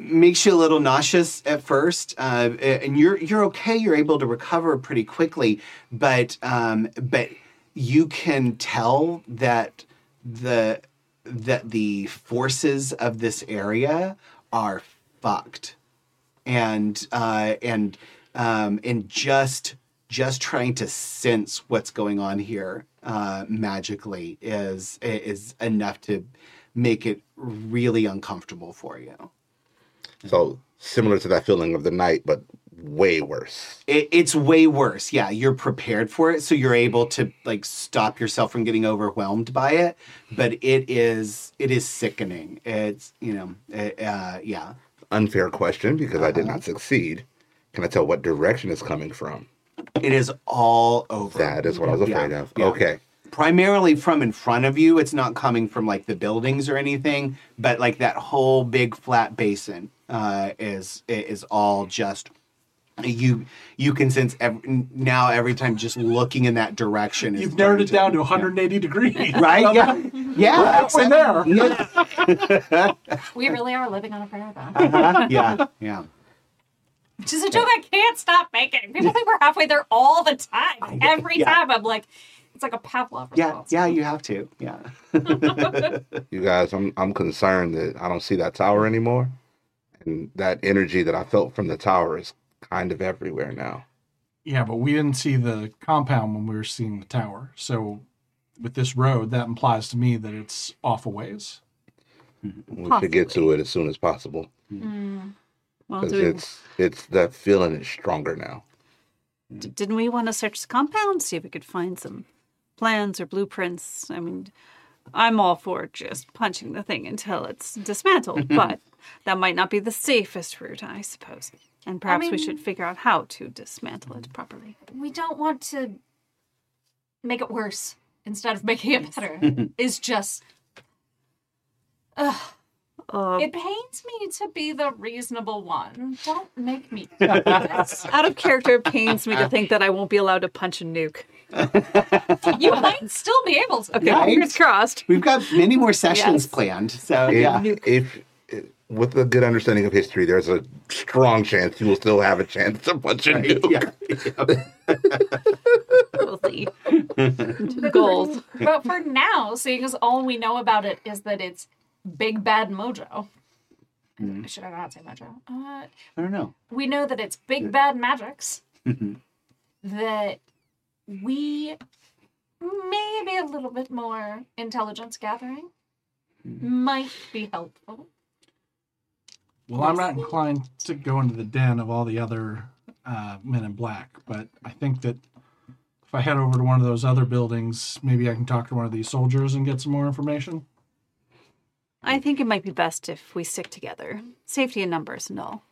makes you a little nauseous at first, uh, and you're you're okay. You're able to recover pretty quickly, but um, but you can tell that the that the forces of this area are fucked, and uh, and um, and just just trying to sense what's going on here uh, magically is is enough to make it really uncomfortable for you. So similar to that feeling of the night, but way worse. it, it's way worse. Yeah, you're prepared for it, so you're able to like stop yourself from getting overwhelmed by it. But it is it is sickening. It's you know it, uh, yeah. Unfair question because I did Uh-huh. not succeed. Can I tell what direction it's coming from? It is all over. That is what I was Yeah, afraid of. yeah. Okay. Primarily from in front of you. It's not coming from like the buildings or anything, but like that whole big flat basin uh, is is all just you you can sense ev- now every time just looking in that direction. You've narrowed going it down to 180 degrees. right. Yeah, yeah, Halfway there. yeah. We really are living on a prayer then. Uh-huh. yeah, yeah. Which is a joke I can't stop making. People think we're halfway there all the time. Every yeah. time I'm like, it's like a Pavlov Yeah, response. yeah, you have to. Yeah. You guys, I'm I'm concerned that I don't see that tower anymore. And that energy that I felt from the tower is kind of everywhere now. Yeah, but we didn't see the compound when we were seeing the tower. So with this road, that implies to me that it's off a ways. We should get to it as soon as possible. Hmm. Hmm. Well, Because do we, it's it's that feeling is stronger now. d- didn't we want to search the compound, see if we could find some plans or blueprints? I mean, I'm all for just punching the thing until it's dismantled, but that might not be the safest route, I suppose. And perhaps we mean- should figure out how to dismantle it properly. We don't want to make it worse instead of making it better. is just. Ugh. Uh, It pains me to be the reasonable one. Don't make me do this. out of character, it pains me to think that I won't be allowed to punch a nuke. You might still be able to. Okay, Right? fingers crossed. We've got many more sessions Yes. planned. So If, yeah. if with a good understanding of history, there's a strong chance you will still have a chance to punch a nuke. yeah. We'll see. Gold. But for now, seeing as all we know about it is that it's big bad mojo. Mm-hmm. Should I not say mojo? Uh, I don't know. we know that it's big bad magics. Mm-hmm. that we maybe a little bit more intelligence gathering mm-hmm. might be helpful. Well, I'm not inclined to go into the den of all the other uh, men in black, but I think that if I head over to one of those other buildings, maybe I can talk to one of these soldiers and get some more information. I think it might be best if we stick together. Safety in numbers and all.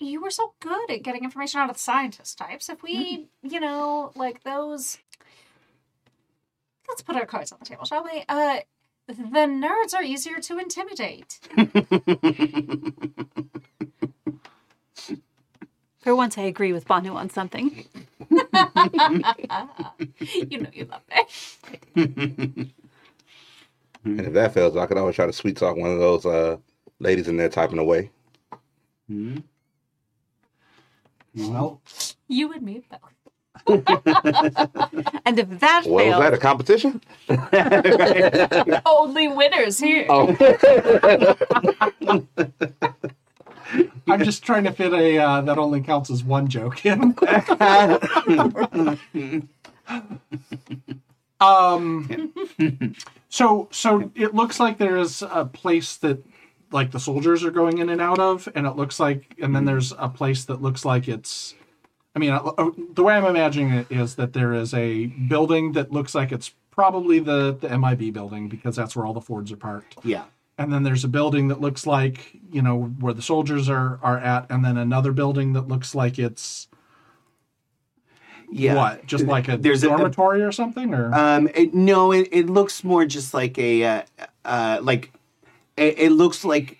You were so good at getting information out of the scientist types. If we, you know, like those. Let's put our cards on the table, shall we? Uh, the nerds are easier to intimidate. For once, I agree with Banu on something. you know you love me. And if that fails, I could always try to sweet talk one of those uh, ladies in there typing away. Hmm. Well, You and me both. And if that What was fails, that? A competition? Only winners here. Oh, I'm just trying to fit a uh, that only counts as one joke in. um, so so it looks like there's a place that like the soldiers are going in and out of, and it looks like, and then there's a place that looks like it's. I mean, uh, the way I'm imagining it is that there is a building that looks like it's probably the the MIB building because that's where all the Fords are parked yeah. and then there's a building that looks like you know where the soldiers are are at and then another building that looks like it's Yeah. what just like a There's a- dormitory or something or Um, it, no, it, it looks more just like a, uh, uh, like, it, it looks like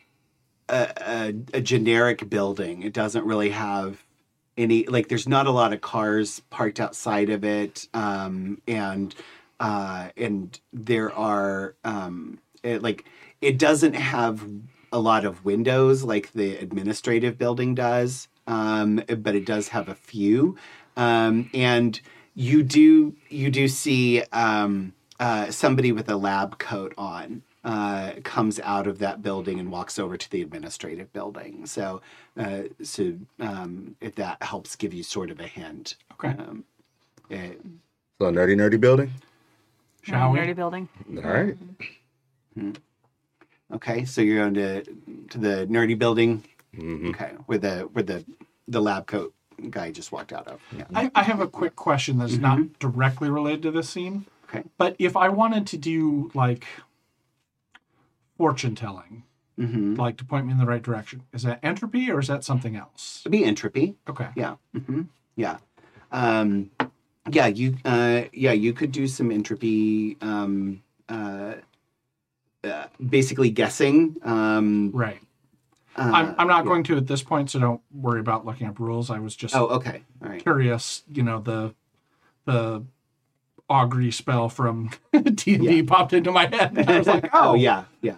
a, a, a generic building. It doesn't really have any, like, there's not a lot of cars parked outside of it. Um, and, uh, and there are, um, it, like, it doesn't have a lot of windows like the administrative building does, um, but it does have a few. Um, and you do you do see um, uh, somebody with a lab coat on uh, comes out of that building and walks over to the administrative building. So, uh, so um, if that helps give you sort of a hint. Okay. Um, it- so a nerdy, nerdy building. shall we nerdy building. All right. okay, so you're going to to the nerdy building. Mhm. Okay, where the where the the lab coat guy just walked out of. Yeah. I, I have a quick question that's not directly related to this scene Okay. but if i wanted to do like fortune telling Mm-hmm. like to point me in the right direction is that entropy or is that something else It'd be entropy. okay Yeah. hmm Yeah. Um, yeah. You. Uh, yeah. You could do some entropy. Um, uh, uh, basically guessing. Um, right uh, I'm, I'm not yeah. going to at this point so don't worry about looking up rules i was just Oh. Okay. All right. curious, you know, the the augury spell from D&D Yeah. popped into my head. And I was like, oh, Oh yeah, yeah,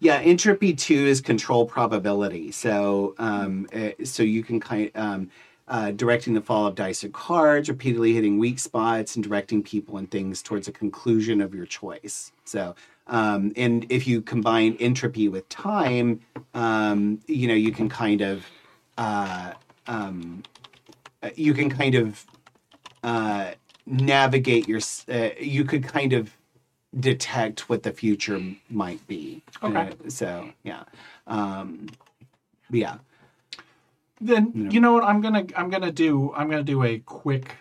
yeah. Entropy two is control probability. So, um, uh, so you can kind um, uh, directing the fall of dice or cards, repeatedly hitting weak spots, and directing people and things towards a conclusion of your choice. So, um, and if you combine entropy with time, um, you know, you can kind of, uh, um, uh, you can kind of uh, navigate your. Uh, you could kind of detect what the future might be. Okay. Uh, so yeah, um, yeah. Then Yeah. you know what I'm gonna I'm gonna do I'm gonna do a quick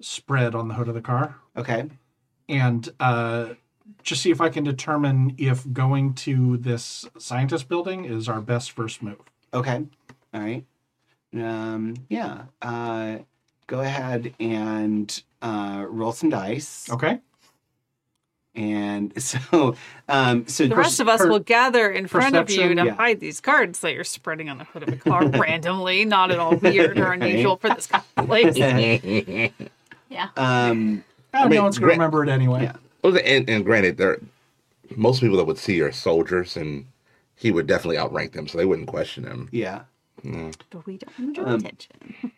spread on the hood of the car Okay. and uh, just see if I can determine if going to this scientist building is our best first move. Okay. All right. Um, yeah. Uh, go ahead and uh, roll some dice. Okay. And so, um, so The rest of us per- will gather in front of you to yeah. hide these cards that you're spreading on the hood of a car randomly, not at all weird or unusual for this kind of place. Yeah. um, Oh, mean, no one's gonna Grant- remember it anyway. Yeah. Well, and, and granted, there most people that would see are soldiers, and he would definitely outrank them, so they wouldn't question him. yeah. But we don't draw Um, attention.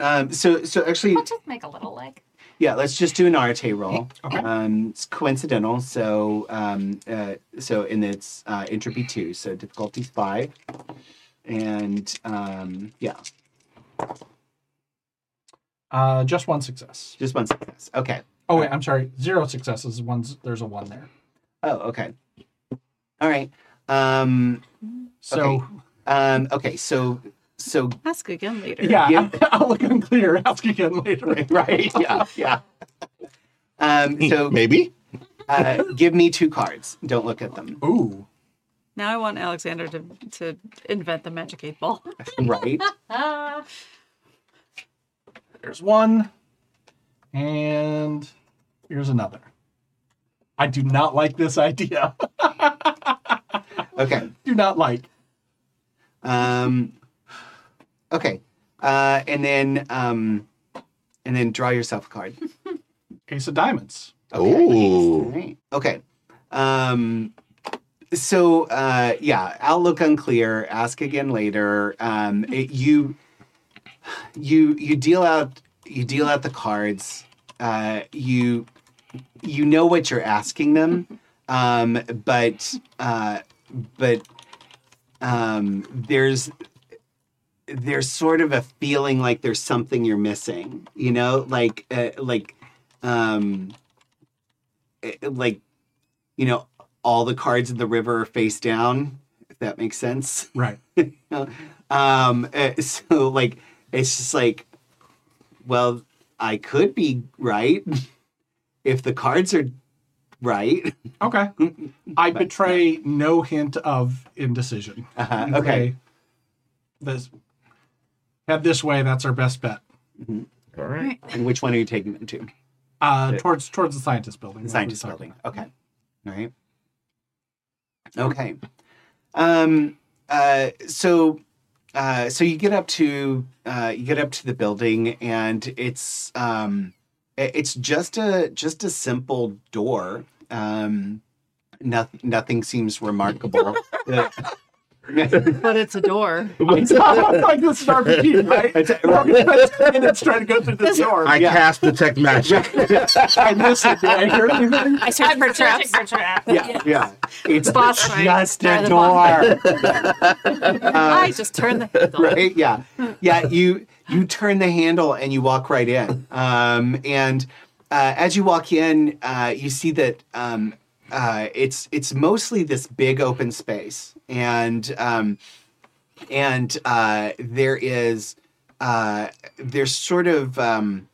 Um, so, so actually, We'll just make a little like. Yeah, let's just do an Arete roll. Okay. Um, it's coincidental, so um, uh, so and it's uh, entropy two, so difficulty five, and um, yeah, Uh, just one success. just one success. Okay. Oh wait, I'm sorry. Zero successes. One's there's a one there. Oh, okay. All right. Um, So Okay. um, okay, so so Ask again later. yeah, Yeah. I'll look unclear. Ask again later. right, yeah, yeah. Um, so Maybe. uh, give me two cards. Don't look at them. Ooh. Now I want Alexander to to invent the magic eight ball. Right. There's one. And here's another. I do not like this idea. Okay. do not like. Um, okay. Uh, and then um, and then draw yourself a card. Ace of diamonds. Ooh. Right. Okay. Um, so uh, yeah, outlook unclear. Ask again later. Um, it- you you you deal out you deal out the cards. Uh, you you know what you're asking them, um, but uh, but um, there's there's sort of a feeling like there's something you're missing. You know, like uh, like um, eh, like you know all the cards in the river are face down. If that makes sense Right. um uh, so like it's just like well i could be right if the cards are right Okay. I betray no hint of indecision. uh, okay This head this way, that's our best bet. All right. and which one are you taking them to? Uh towards towards the scientist building. the scientist building. about. okay. All right. Okay. Um uh so uh so you get up to uh you get up to the building and it's um it's just a just a simple door. Um nothing nothing seems remarkable. Uh, But it's a door. It's like this is an RPG, right? We're gonna spend 10 minutes trying to go through this door. I Yeah. cast detect magic. I listen. Did I hear anything? I searched for traps. For traps. yeah yeah it's Boss fight. just a the door I just turned the handle. right yeah yeah you you turn the handle and you walk right in um, and uh, as you walk in uh, you see that um, uh, it's it's mostly this big open space. And um, and uh, there is uh, there's sort of um,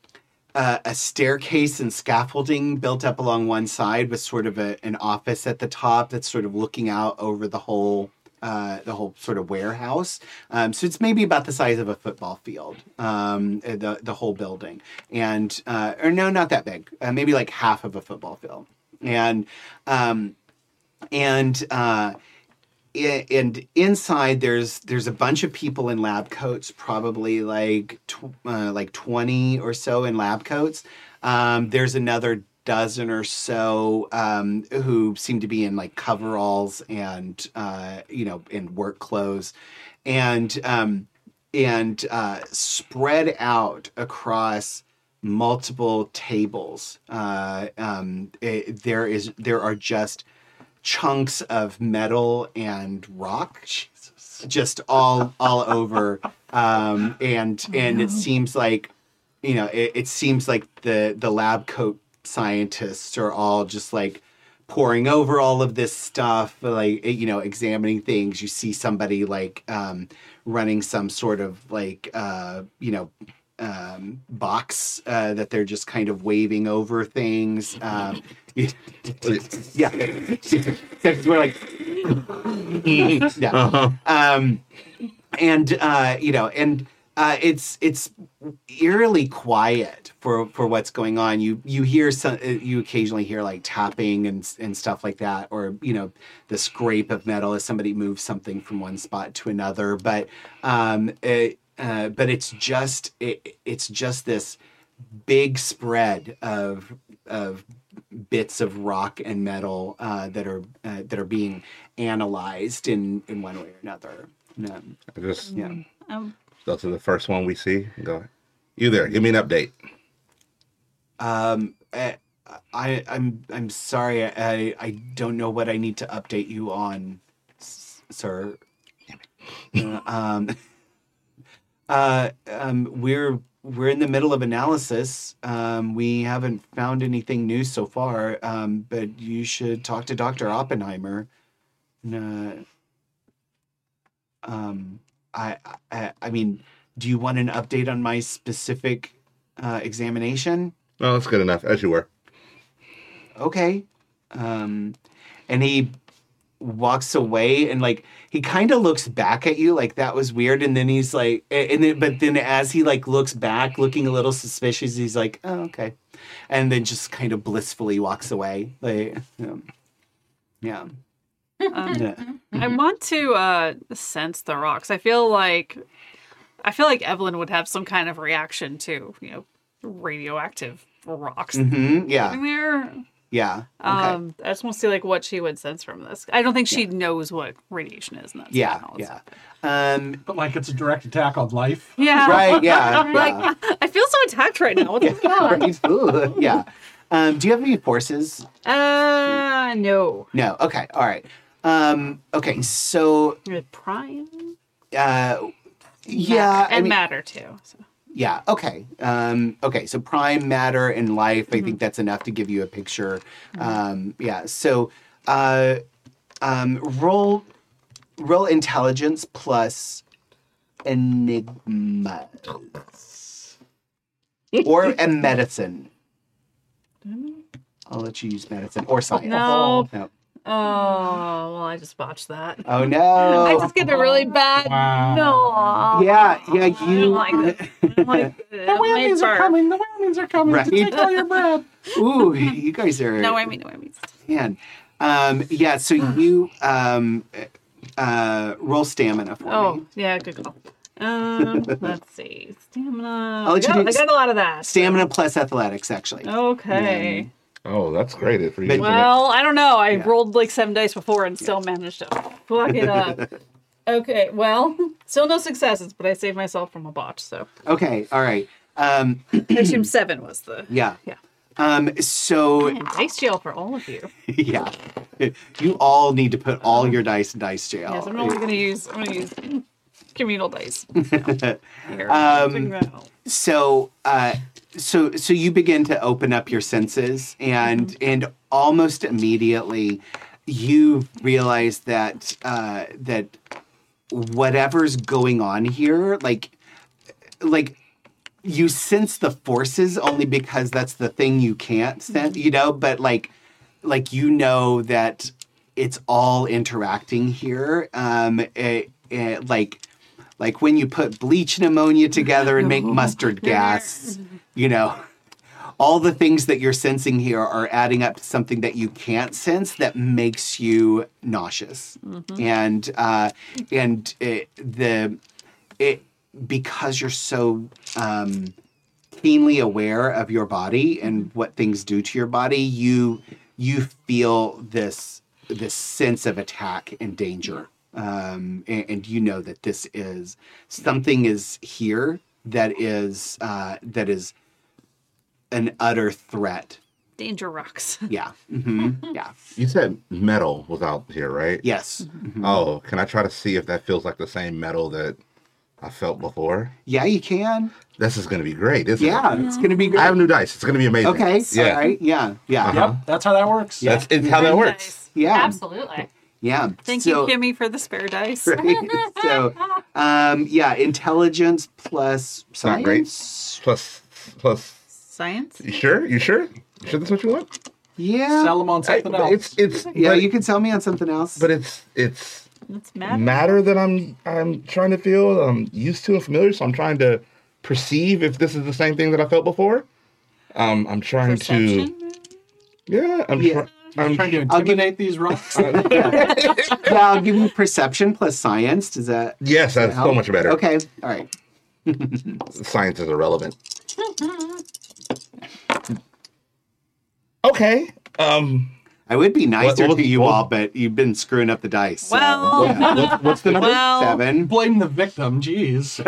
uh, a staircase and scaffolding built up along one side with sort of a, an office at the top that's sort of looking out over the whole uh, the whole sort of warehouse. Um, so it's maybe about the size of a football field, um, the the whole building, and uh, or no, not that big, maybe like half of a football field, and um, and uh, and inside there's there's a bunch of people in lab coats, probably like tw- uh, like twenty or so in lab coats. Um, there's another dozen or so um, who seem to be in like coveralls and uh, you know in work clothes, and um, and uh, spread out across multiple tables. Uh, um, it- there is there are just chunks of metal and rock just all all over um and and it seems like you know it, it seems like the the lab coat scientists are all just like pouring over all of this stuff like you know examining things you see somebody like um running some sort of like uh you know um, box uh, that they're just kind of waving over things. Um, yeah, we're like, yeah, Uh-huh. um, and uh, you know, and uh, it's it's eerily quiet for for what's going on. You you hear some, uh, you occasionally hear like tapping and and stuff like that, or you know, the scrape of metal as somebody moves something from one spot to another. But um, it, uh, but it's just it, it's just this big spread of of bits of rock and metal uh, that are uh, that are being analyzed in in one way or another. Um, I just yeah. Um, go to the first one we see. Go. You there? Give me an update. Um, eh, I, I'm I'm sorry. I I don't know what I need to update you on, s- sir. Uh, um, uh, um, we're we're in the middle of analysis. Um, we haven't found anything new so far. Um, but you should talk to Doctor Oppenheimer. No. Um, I, I, I mean, do you want an update on my specific uh, examination? No, that's good enough. As you were. Okay. Um, and he walks away and like he kind of looks back at you like that was weird and then he's like and then but then as he like looks back looking a little suspicious he's like oh okay and then just kind of blissfully walks away like um, yeah Um, Yeah. I want to uh, sense the rocks. I feel like I feel like Evelyn would have some kind of reaction to you know radioactive rocks Mhm, yeah there. Yeah okay Um, I just want to see like what she would sense from this. I don't think she knows what radiation is. And that's yeah yeah um But like it's a direct attack on life. yeah. right yeah, I'm like. I feel so attacked right now. What the fuck? Right? Ooh, yeah um do you have any forces Uh, no. no okay all right um okay so Prime. uh yeah I and mean- matter too. So. Yeah. Okay. Um, okay. So prime matter in life, I think that's enough to give you a picture. Um, yeah. So uh, um, roll roll intelligence plus enigmas or a medicine. I'll let you use medicine or science. No. No. Oh well, I just botched that. Oh no. I just get a really bad Wow. no. yeah. Yeah. I don't You. like this. I don't like The it. My whammies are coming. The whammies are coming Right. to take all your bread. Ooh, you guys are. No, I mean, no, I mean. Man. Um, yeah, so you um, uh, roll stamina for me. Oh, yeah, good call. Um, let's see, stamina. I'll let I you got, do I got a lot of that. Stamina plus athletics, actually. Okay. Oh, that's great for you. But- Well, I don't know. I Yeah. rolled like seven dice before and still managed to fuck it up. Okay, well, still no successes, but I saved myself from a botch. So Okay, all right. Um, I assume seven was the yeah. Yeah. Um, so, Man, dice jail for all of you. yeah. You all need to put all your dice in dice jail. Yes, I'm only gonna use. I'm gonna use communal dice. Here, Um, figure that out. so uh so so you begin to open up your senses and and almost immediately you realize that uh that whatever's going on here like like you sense the forces only because that's the thing you can't sense you know but like like you know that it's all interacting here um it, it, like like when you put bleach and ammonia together and make mustard gas you know all the things that you're sensing here are adding up to something that you can't sense that makes you nauseous. And uh and it, the it because you're so um keenly aware of your body and what things do to your body you you feel this this sense of attack and danger um and, and you know that this is something is here that is uh that is an utter threat Danger rocks. yeah hmm yeah You said metal was out here, right? yes Mhm. Oh, can I try to see if that feels like the same metal that I felt before? yeah you can This is going to be great, isn't yeah it? Yeah, it's gonna be great. I have new dice. It's going to be amazing. okay Yeah. all right yeah yeah Uh-huh. Yep, that's how that works. That's it's how that works. Nice. yeah Absolutely. Yeah Thank So- you, Kimmy, for the spare dice. right? so um yeah intelligence plus Not great. science Plus, plus. Science. You sure? You sure? You sure that's what you want? yeah Sell them on something but else. it's it's yeah but, you can sell me on something else but it's it's That's mad. matter that I'm I'm trying to feel. I'm used to and familiar, so I'm trying to perceive if this is the same thing that I felt before. Um, I'm trying to. Perception. Yeah, I'm. Yeah. Try, I'm trying to I'll give- intimidate these rocks. yeah, i'll give you perception plus science does that Yes, that's so much better. okay all right Science is irrelevant. okay. Um. I would be nicer what- to you what- all, but you've been screwing up the dice. so, Well, yeah. What's, what's the number? well, seven. Blame the victim. Jeez.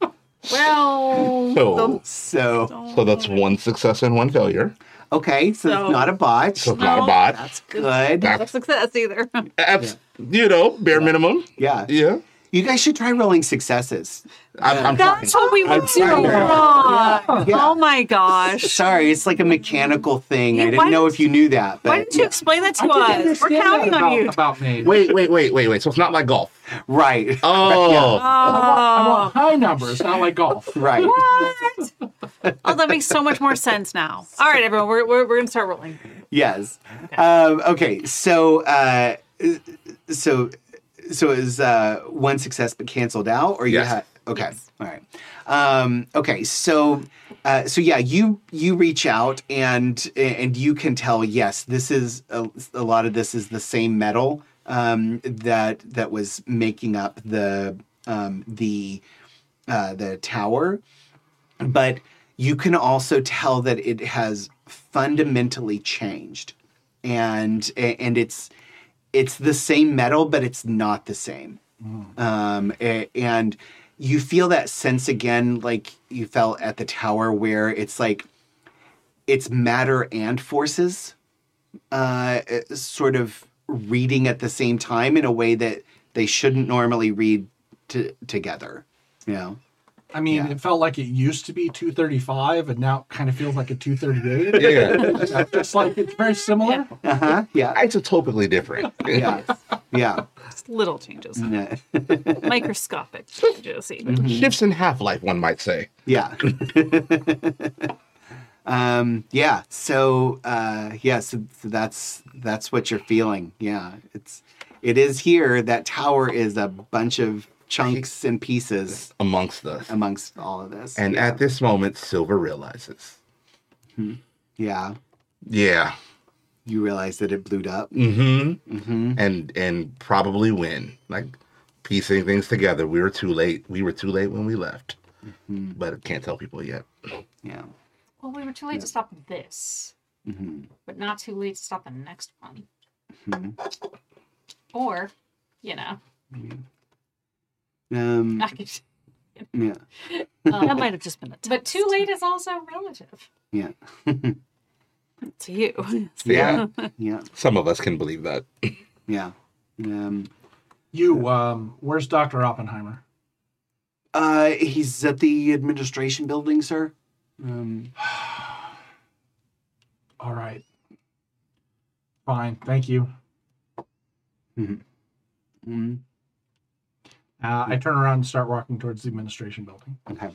well. So, So so that's one success and one failure. Okay, so So- it's not a botch. So it's not a No. bot. That's good. Not a success either. That's you know bare minimum. Yeah. Yeah. You guys should try rolling successes. I'm, I'm trying. That's what we would do. to- Ron. Yeah. Oh my gosh. Sorry, it's like a mechanical thing. I Why didn't know if you knew that. But Why didn't you yeah. explain that to I didn't us? We're understand that counting on about, you. about me. Wait, wait, wait, wait, wait. So it's not like golf. Right. Oh, I Oh, want high numbers, not like golf. Right. what? Oh, that makes so much more sense now. All right, everyone, we're, we're, we're going to start rolling. Yes. Um, okay. So, uh, so, so is uh, one success but canceled out, or you Yes. had? Okay. All right. Um, okay. So, uh, so yeah, you you reach out and and you can tell. Yes, this is a, a lot of this is the same metal um, that that was making up the um, the uh, the tower, but you can also tell that it has fundamentally changed, and and it's it's the same metal, but it's not the same. Um, and you feel that sense again, like you felt at the tower, where it's like it's matter and forces, uh, uh, sort of reading at the same time in a way that they shouldn't normally read to, together. You know. I mean, Yeah. it felt like it used to be 235, and now it kind of feels like a 238. yeah. Just like it's very similar. Uh huh. Yeah. Isotopically different. Yeah. Yeah. Just little changes, Yeah. microscopic changes. Even. Shifts in half life, one might say. Yeah. um, yeah. So uh, yeah. So, so that's that's what you're feeling. Yeah. It's it is here. That tower is a bunch of chunks and pieces Amongst us. amongst all of this. And yeah. at this moment, Silver realizes. yeah, Yeah. you realize that it blew up. Mm-hmm. Mm-hmm. And and probably win. Like piecing things together. We were too late. We were too late when we left. But I can't tell people yet. Yeah. Well, we were too late to stop this, Mm-hmm. but not too late to stop the next one. Mhm. Or, you know, Um, I yeah. um, That might have just been a test. but too late is also relative. Yeah. to you. Yeah. Yeah. Some of us can believe that. Yeah. Um, You, um, where's Dr. Oppenheimer? uh, he's at the administration building, sir. Um, All right. Fine. Thank you. mm, Uh, I turn around and start walking towards the administration building. okay.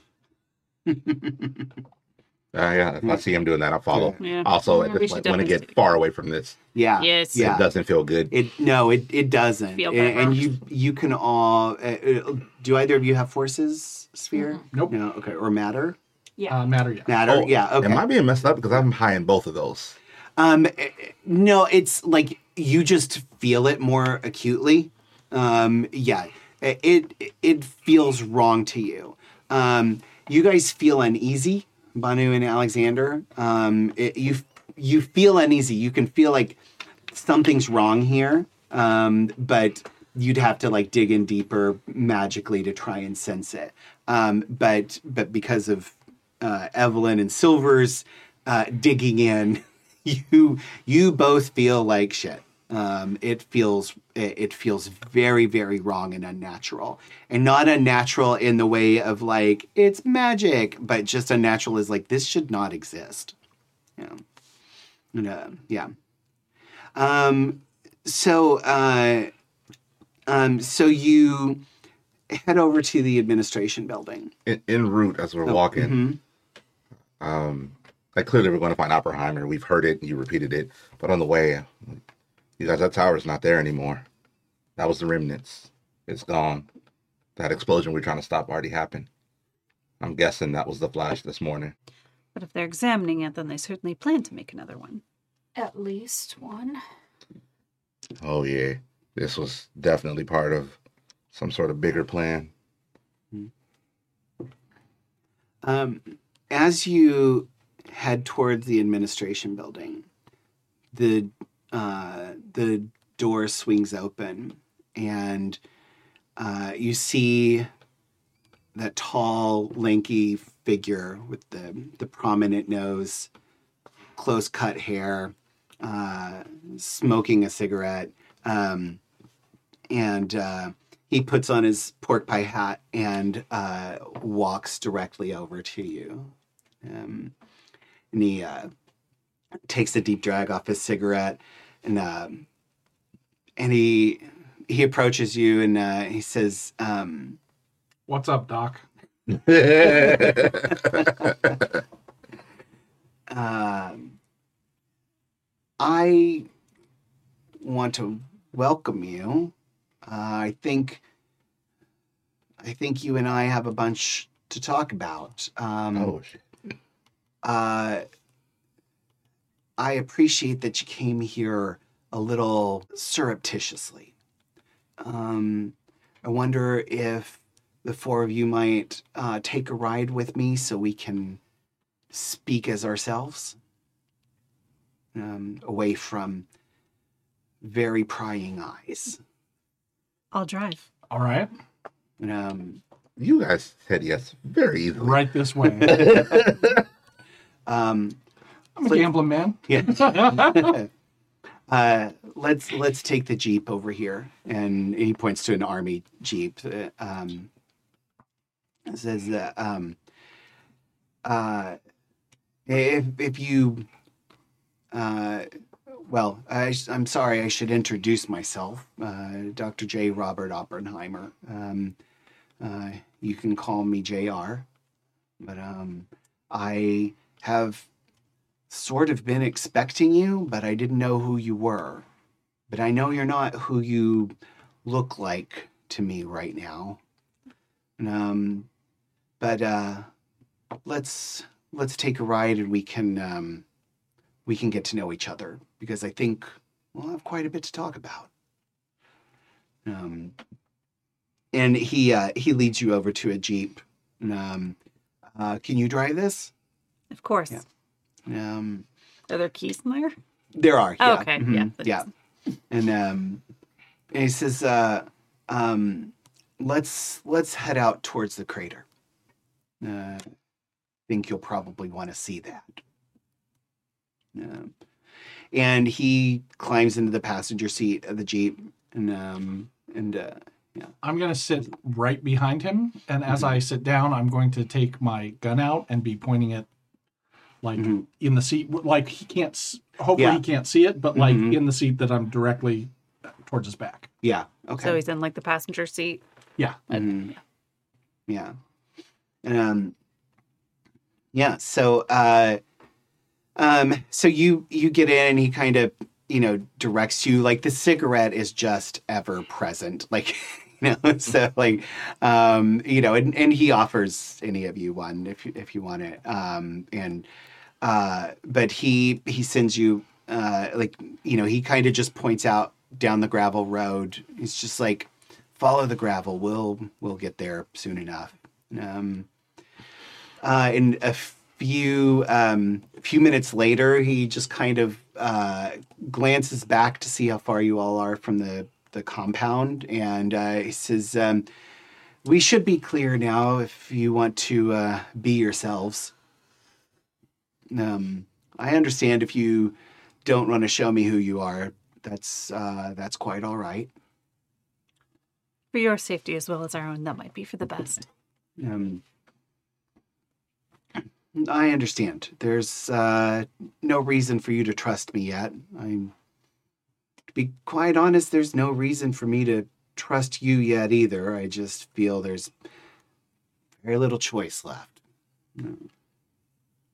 Uh, yeah, if I see him doing that, I'll follow. Yeah. Also, at We this should point, want to definitely get far away from this. Yeah. Yes. Yeah. It doesn't feel good. It no, it it doesn't. Feel and, and you you can all. Uh, uh, do either of you have forces sphere? Nope. No. Okay. Or matter? Yeah. Uh, matter yet. Matter. Oh, yeah. Okay. Am I being messed up because I'm high in both of those? Um, eh, eh, no, it's like you just feel it more acutely. Um, yeah, it it feels wrong to you. Um, you guys feel uneasy, Banu and Alexander. Um, it, you you feel uneasy. You can feel like something's wrong here, um, but you'd have to like dig in deeper magically to try and sense it. Um, but but because of uh, Evelyn and Silver's uh, digging in, you you both feel like shit. Um, it feels it, feels very very wrong and unnatural, and not unnatural in the way of like it's magic, but just unnatural is like this should not exist. Yeah, and, uh, yeah. Um, so uh, um, so you head over to the administration building. In, en route, as we're Oh, walking, mhm. um, like clearly we're going to find Oppenheimer. We've heard it, and you repeated it. But on the way, you guys, that tower's not there anymore. That was the remnants. It's gone. That explosion we're trying to stop already happened. I'm guessing that was the flash this morning. But if they're examining it, then they certainly plan to make another one. At least one. Oh yeah, this was definitely part of some sort of bigger plan. Um, as you head towards the administration building, the uh, the door swings open, and uh, you see that tall, lanky figure with the the prominent nose, close cut hair, uh, smoking a cigarette, um, and uh, he puts on his pork pie hat and uh, walks directly over to you. Um, and he uh, takes a deep drag off his cigarette and um, and he he approaches you and uh, he says, um, What's up, Doc? um, I want to welcome you. Uh, I think I think you and I have a bunch to talk about. Um, oh shit. uh, I appreciate that you came here a little surreptitiously. Um, I wonder if the four of you might uh, take a ride with me so we can speak as ourselves, um, away from very prying eyes. I'll drive. All right. Um, You guys said yes very easily. Right this way. um, I'm a gambling man. Yeah. uh, let's let's take the jeep over here, and he points to an army jeep. uh, Um, says that um, uh, if if you, uh, well, I, am sorry, I should introduce myself, uh, Dr. J. Robert Oppenheimer. Um, uh, you can call me Jr. But um, I have sort of been expecting you, but I didn't know who you were. But I know you're not who you look like to me right now. Um, but uh, let's let's take a ride and we can um, we can get to know each other because I think we'll have quite a bit to talk about. Um, and he uh, he leads you over to a jeep. Um, uh, can you drive this? Of course. Yeah. Um, Are there keys in there? there are. Oh, yeah. okay, Mhm, yeah, that Yeah. And um and he says, uh um let's let's head out towards the crater. Uh think you'll probably want to see that. Um, and he climbs into the passenger seat of the Jeep and um and uh yeah. I'm going to sit right behind him. And as I sit down, I'm going to take my gun out and be pointing it like Mhm. in the seat. Like he can't, hopefully Yeah. he can't see it, but like Mhm. in the seat that I'm directly towards his back. yeah, okay. So he's in like the passenger seat. Yeah. Mhm. Yeah. And um yeah, so uh um so you you get in and he kind of, you know, directs you like the cigarette is just ever present. Like you know, so like um, you know, and, and he offers any of you one if you if you want it. Um and uh but he he sends you uh like you know, he kind of just points out down the gravel road. He's just like follow the gravel. We'll we'll get there soon enough. Um, uh, and a few um, few minutes later, he just kind of uh, glances back to see how far you all are from the the compound, and uh, he says, um, "We should be clear now. If you want to uh, be yourselves, um, I understand if you don't want to show me who you are. That's uh, that's quite all right." For your safety as well as our own, that might be for the best. Um, I understand. There's uh, no reason for you to trust me yet. I'm, to be quite honest, there's no reason for me to trust you yet either. I just feel there's very little choice left.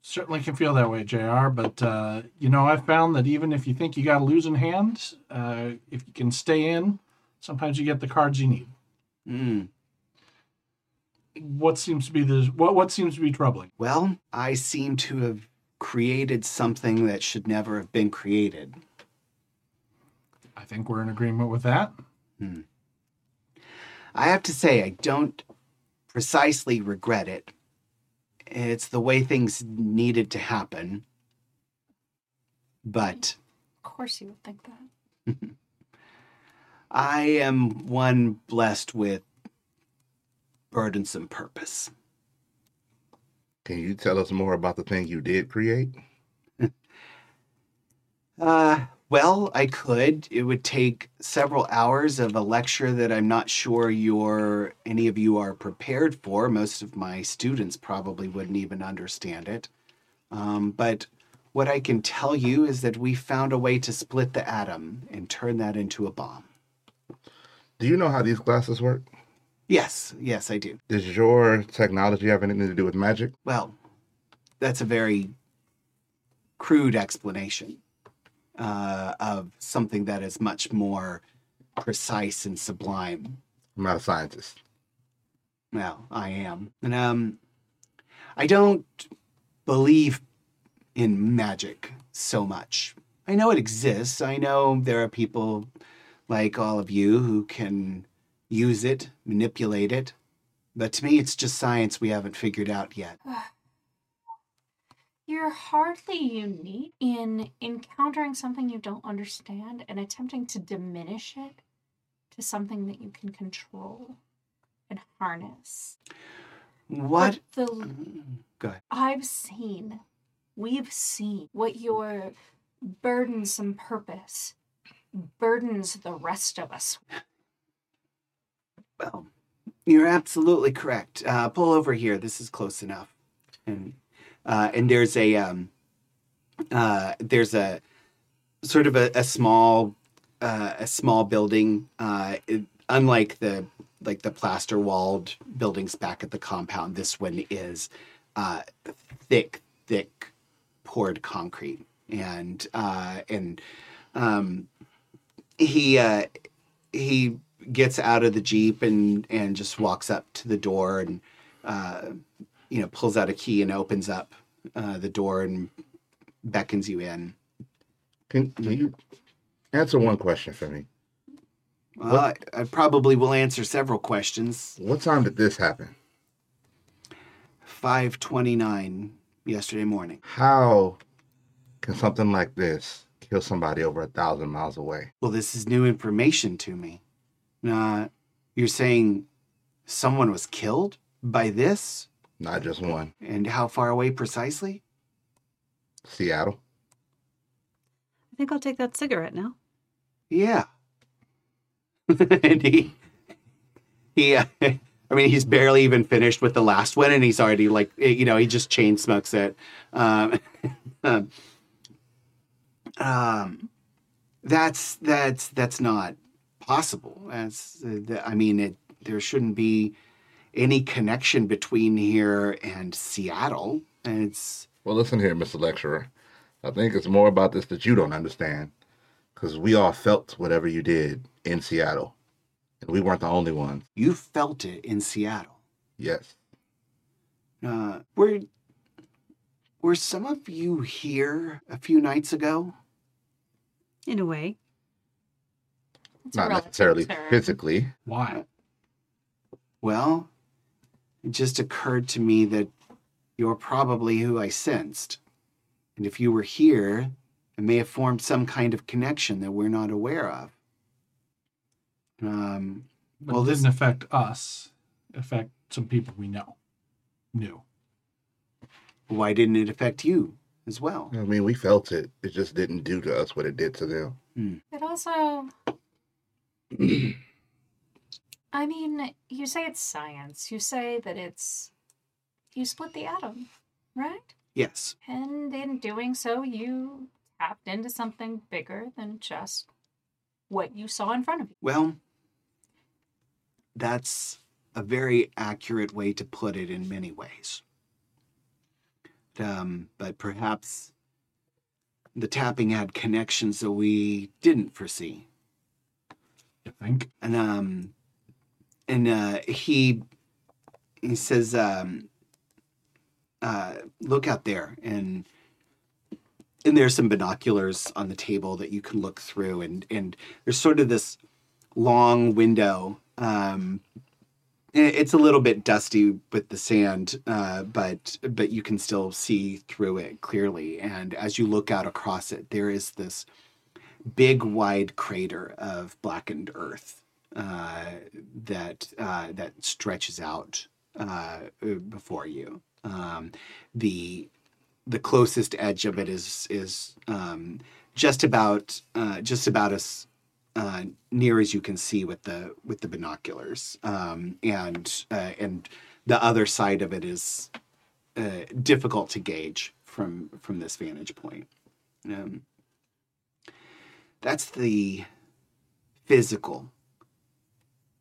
Certainly can feel that way, JR. But, uh, you know, I've found that even if you think you got a losing hand, uh, if you can stay in, sometimes you get the cards you need. Mm. What seems to be the what what seems to be troubling? Well, I seem to have created something that should never have been created. I think we're in agreement with that. I have to say, I don't precisely regret it. It's the way things needed to happen. But Of course, you would think that. I am one blessed with burdensome purpose. Can you tell us more about the thing you did create? Uh, Well, I could. It would take several hours of a lecture that I'm not sure you're any of you are prepared for. Most of my students probably wouldn't even understand it. Um, but what I can tell you is that we found a way to split the atom and turn that into a bomb. Do you know how these glasses work? Yes, yes, I do. Does your technology have anything to do with magic? Well, that's a very crude explanation uh, of something that is much more precise and sublime. I'm not a scientist. Well, I am. And um I don't believe in magic so much. I know it exists. I know there are people like all of you who can use it, manipulate it. But to me it's just science we haven't figured out yet. You're hardly unique in encountering something you don't understand and attempting to diminish it to something that you can control and harness. What But the Go ahead. I've seen, we've seen what your burdensome purpose burdens the rest of us. Well, you're absolutely correct. Uh, pull over here. This is close enough. And uh, and there's a um, uh, there's a sort of a, a small uh, a small building. Uh, it, unlike the like the plaster walled buildings back at the compound, this one is uh, thick, thick poured concrete, and uh, and um, he he gets out of the jeep and and just walks up to the door and uh, you know pulls out a key and opens up uh, the door and beckons you in. Can, can you answer one question for me? Well, I, I probably will answer several questions. What time did this happen? Five twenty nine yesterday morning. How can something like this kill somebody over a thousand miles away? Well, this is new information to me. Uh, you're saying someone was killed by this, Not just one. and how far away precisely? Seattle. I think I'll take that cigarette now. Yeah. and he, he, uh, I mean, he's barely even finished with the last one, and he's already like, eh, you know, he just chain smokes it. Um, um, um, that's that's that's not possible. That's, uh, the, I mean, it there shouldn't be any connection between here and Seattle. And it's Well, listen here, Mr. Lecturer. I think it's more about this that you don't understand. Because we all felt whatever you did in Seattle. And we weren't the only ones. you felt it in Seattle. Yes. Uh, were were some of you here a few nights ago? In a way. It's Not relative necessarily term. physically. Why? Well, it just occurred to me that you're probably who I sensed. And if you were here, it may have formed some kind of connection that we're not aware of. Um, But Well, it this- didn't affect us. It affect some people we know. Knew. why didn't it affect you as well? I mean, we felt it. It just didn't do to us what it did to them. It also. I mean, you say it's science. You say that it's. You split the atom, right? Yes. And in doing so, you tapped into something bigger than just what you saw in front of you. Well, that's a very accurate way to put it in many ways. Um, but perhaps the tapping had connections that we didn't foresee. You think? And um, and uh, he he says, um, uh, "Look out there," and and there's some binoculars on the table that you can look through, and and there's sort of this long window. Um, it's a little bit dusty with the sand, uh, but but you can still see through it clearly. And as you look out across it, there is this big, wide crater of blackened earth that uh, that stretches out uh, before you. Um, the the closest edge of it is is um, just about uh, just about as uh, near as you can see with the with the binoculars, um, and uh, and the other side of it is uh, difficult to gauge from from this vantage point. Um, that's the physical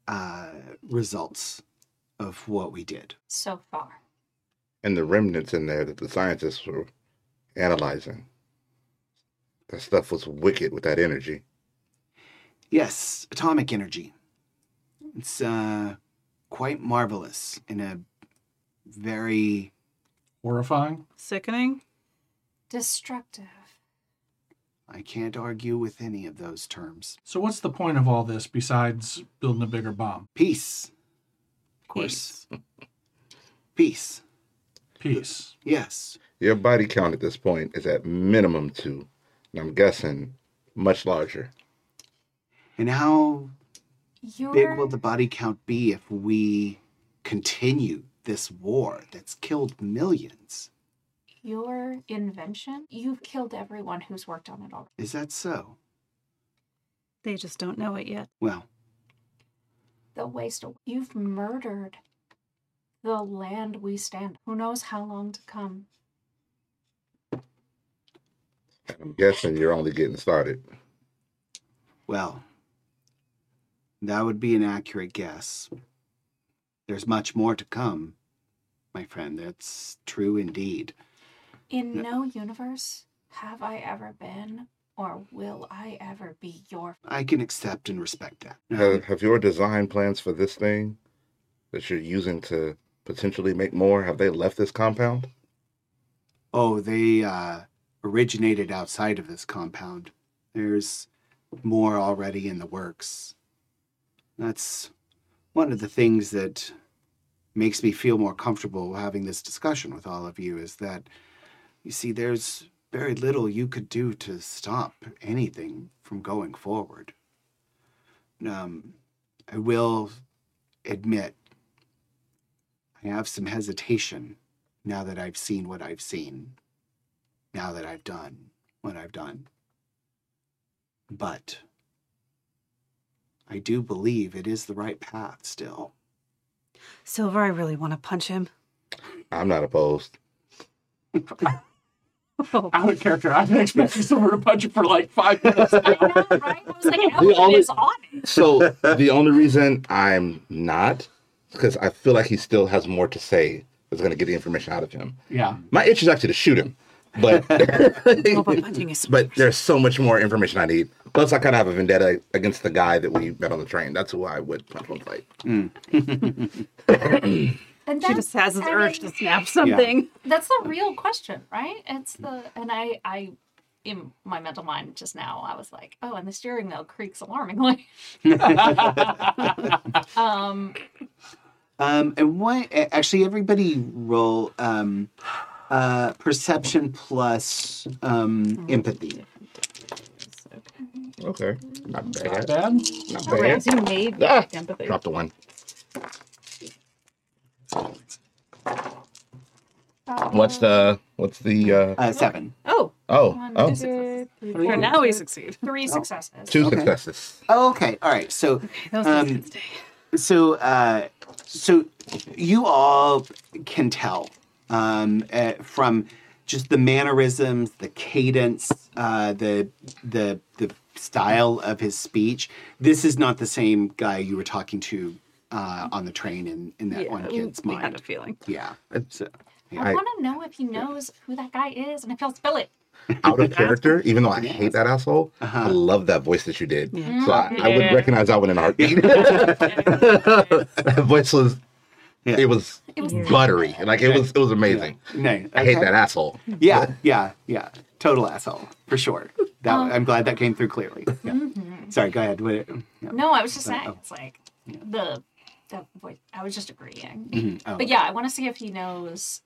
uh, results of what we did. So far. And the remnants in there that the scientists were analyzing. That stuff was wicked with that energy. Yes, atomic energy. It's uh, quite marvelous in a very Horrifying. Sickening. Destructive. I can't argue with any of those terms. So what's the point of all this besides building a bigger bomb? Peace. Of course. Peace. Peace. Yes. Your body count at this point is at minimum two. And I'm guessing much larger. And how Your, big will the body count be if we continue this war that's killed millions? Your invention, you've killed everyone who's worked on it already. Is that so? They just don't know it yet. Well, The waste of you've murdered the land we stand. Who knows how long to come? I'm guessing you're only getting started. well, that would be an accurate guess. There's much more to come, my friend. That's true indeed. In no universe have I ever been or will I ever be your I can accept and respect that. Have, have your design plans for this thing that you're using to potentially make more, have they left this compound? Oh, they uh, originated outside of this compound. There's more already in the works. That's one of the things that makes me feel more comfortable having this discussion with all of you is that, you see, there's very little you could do to stop anything from going forward. Um, I will admit, I have some hesitation now that I've seen what I've seen, now that I've done what I've done. But I do believe it is the right path still. Silver, I really want to punch him. I'm not opposed. Oh, Out of character. I've been expecting someone to punch you for like five minutes. I know, right? I was like, Ellen only- is on it. So the only reason I'm not because I feel like he still has more to say that's going to get the information out of him. yeah. My itch is actually to shoot him, but oh, but punching is but there's so much more information I need. Plus, I kind of have a vendetta against the guy that we met on the train. That's who I would punch one fight. Mm. And She just has this urge to snap something. That's the real question, right? It's the and I I in my mental mind just now I was like, oh, and the steering wheel creaks alarmingly. um, Um, and what actually everybody roll um, uh, perception plus um, empathy. Okay, not Not bad. bad. Not bad. you made Ah, empathy. Drop the one. What's the what's the uh Uh, seven. Oh, oh one, oh two, three, Three. four, now we succeed. three successes. two Okay. successes. Oh, okay. All right. So That was Um, stay. so uh, so you all can tell um, uh, from just the mannerisms, the cadence, uh, the the the style of his speech. This is not the same guy you were talking to uh, on the train in in that Yeah, one kid's we mind. had a feeling. Yeah. So, I I- want to know if he knows who that guy is and if he'll spill it. Out of character, even though I hate that asshole, I Uh-huh. love that voice that you did. Yeah. So I, I would recognize that one in a heartbeat. that voice was Yeah. it was It was buttery. Like it was it was amazing. no, I hate okay. that asshole. Yeah, yeah, yeah. Total asshole for sure. That Um, I'm glad that came through clearly. Yeah. Mhm. Sorry. Go ahead. What- yeah. No, I was just Uh, saying oh. it's like the the voice. I was just agreeing. Mhm. Oh, But yeah, I want to see if he knows.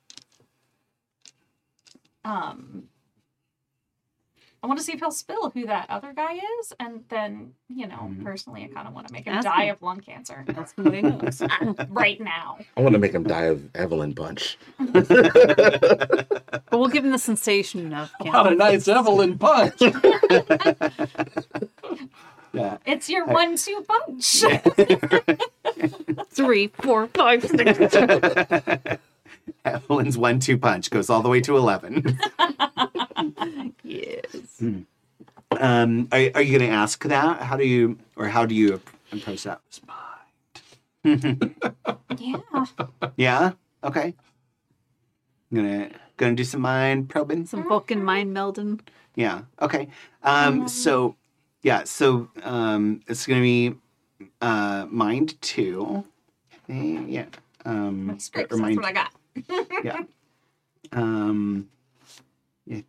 Um, I want to see if he'll spill who that other guy is, and then you know, Mm-hmm. personally, I kind of want to make him Ask die him. of lung cancer That's who he knows. right now. I want to make him die of Evelyn Bunch. But we'll give him the sensation of What a nice Evelyn punch. Yeah. It's your one-two punch. three, four, five, six. Evelyn's one-two punch goes all the way to eleven. yes. um, are, are you going to ask that? How do you, or how do you approach that? Mind. Yeah. Yeah. Okay. I'm gonna gonna do some mind probing. Some Vulcan mind melding. Yeah. Okay. Um. So, yeah. So, um, it's gonna be, uh, mind two. Eh, Yeah. Um. That's great. or That's what I got. yeah. Um. Yeah.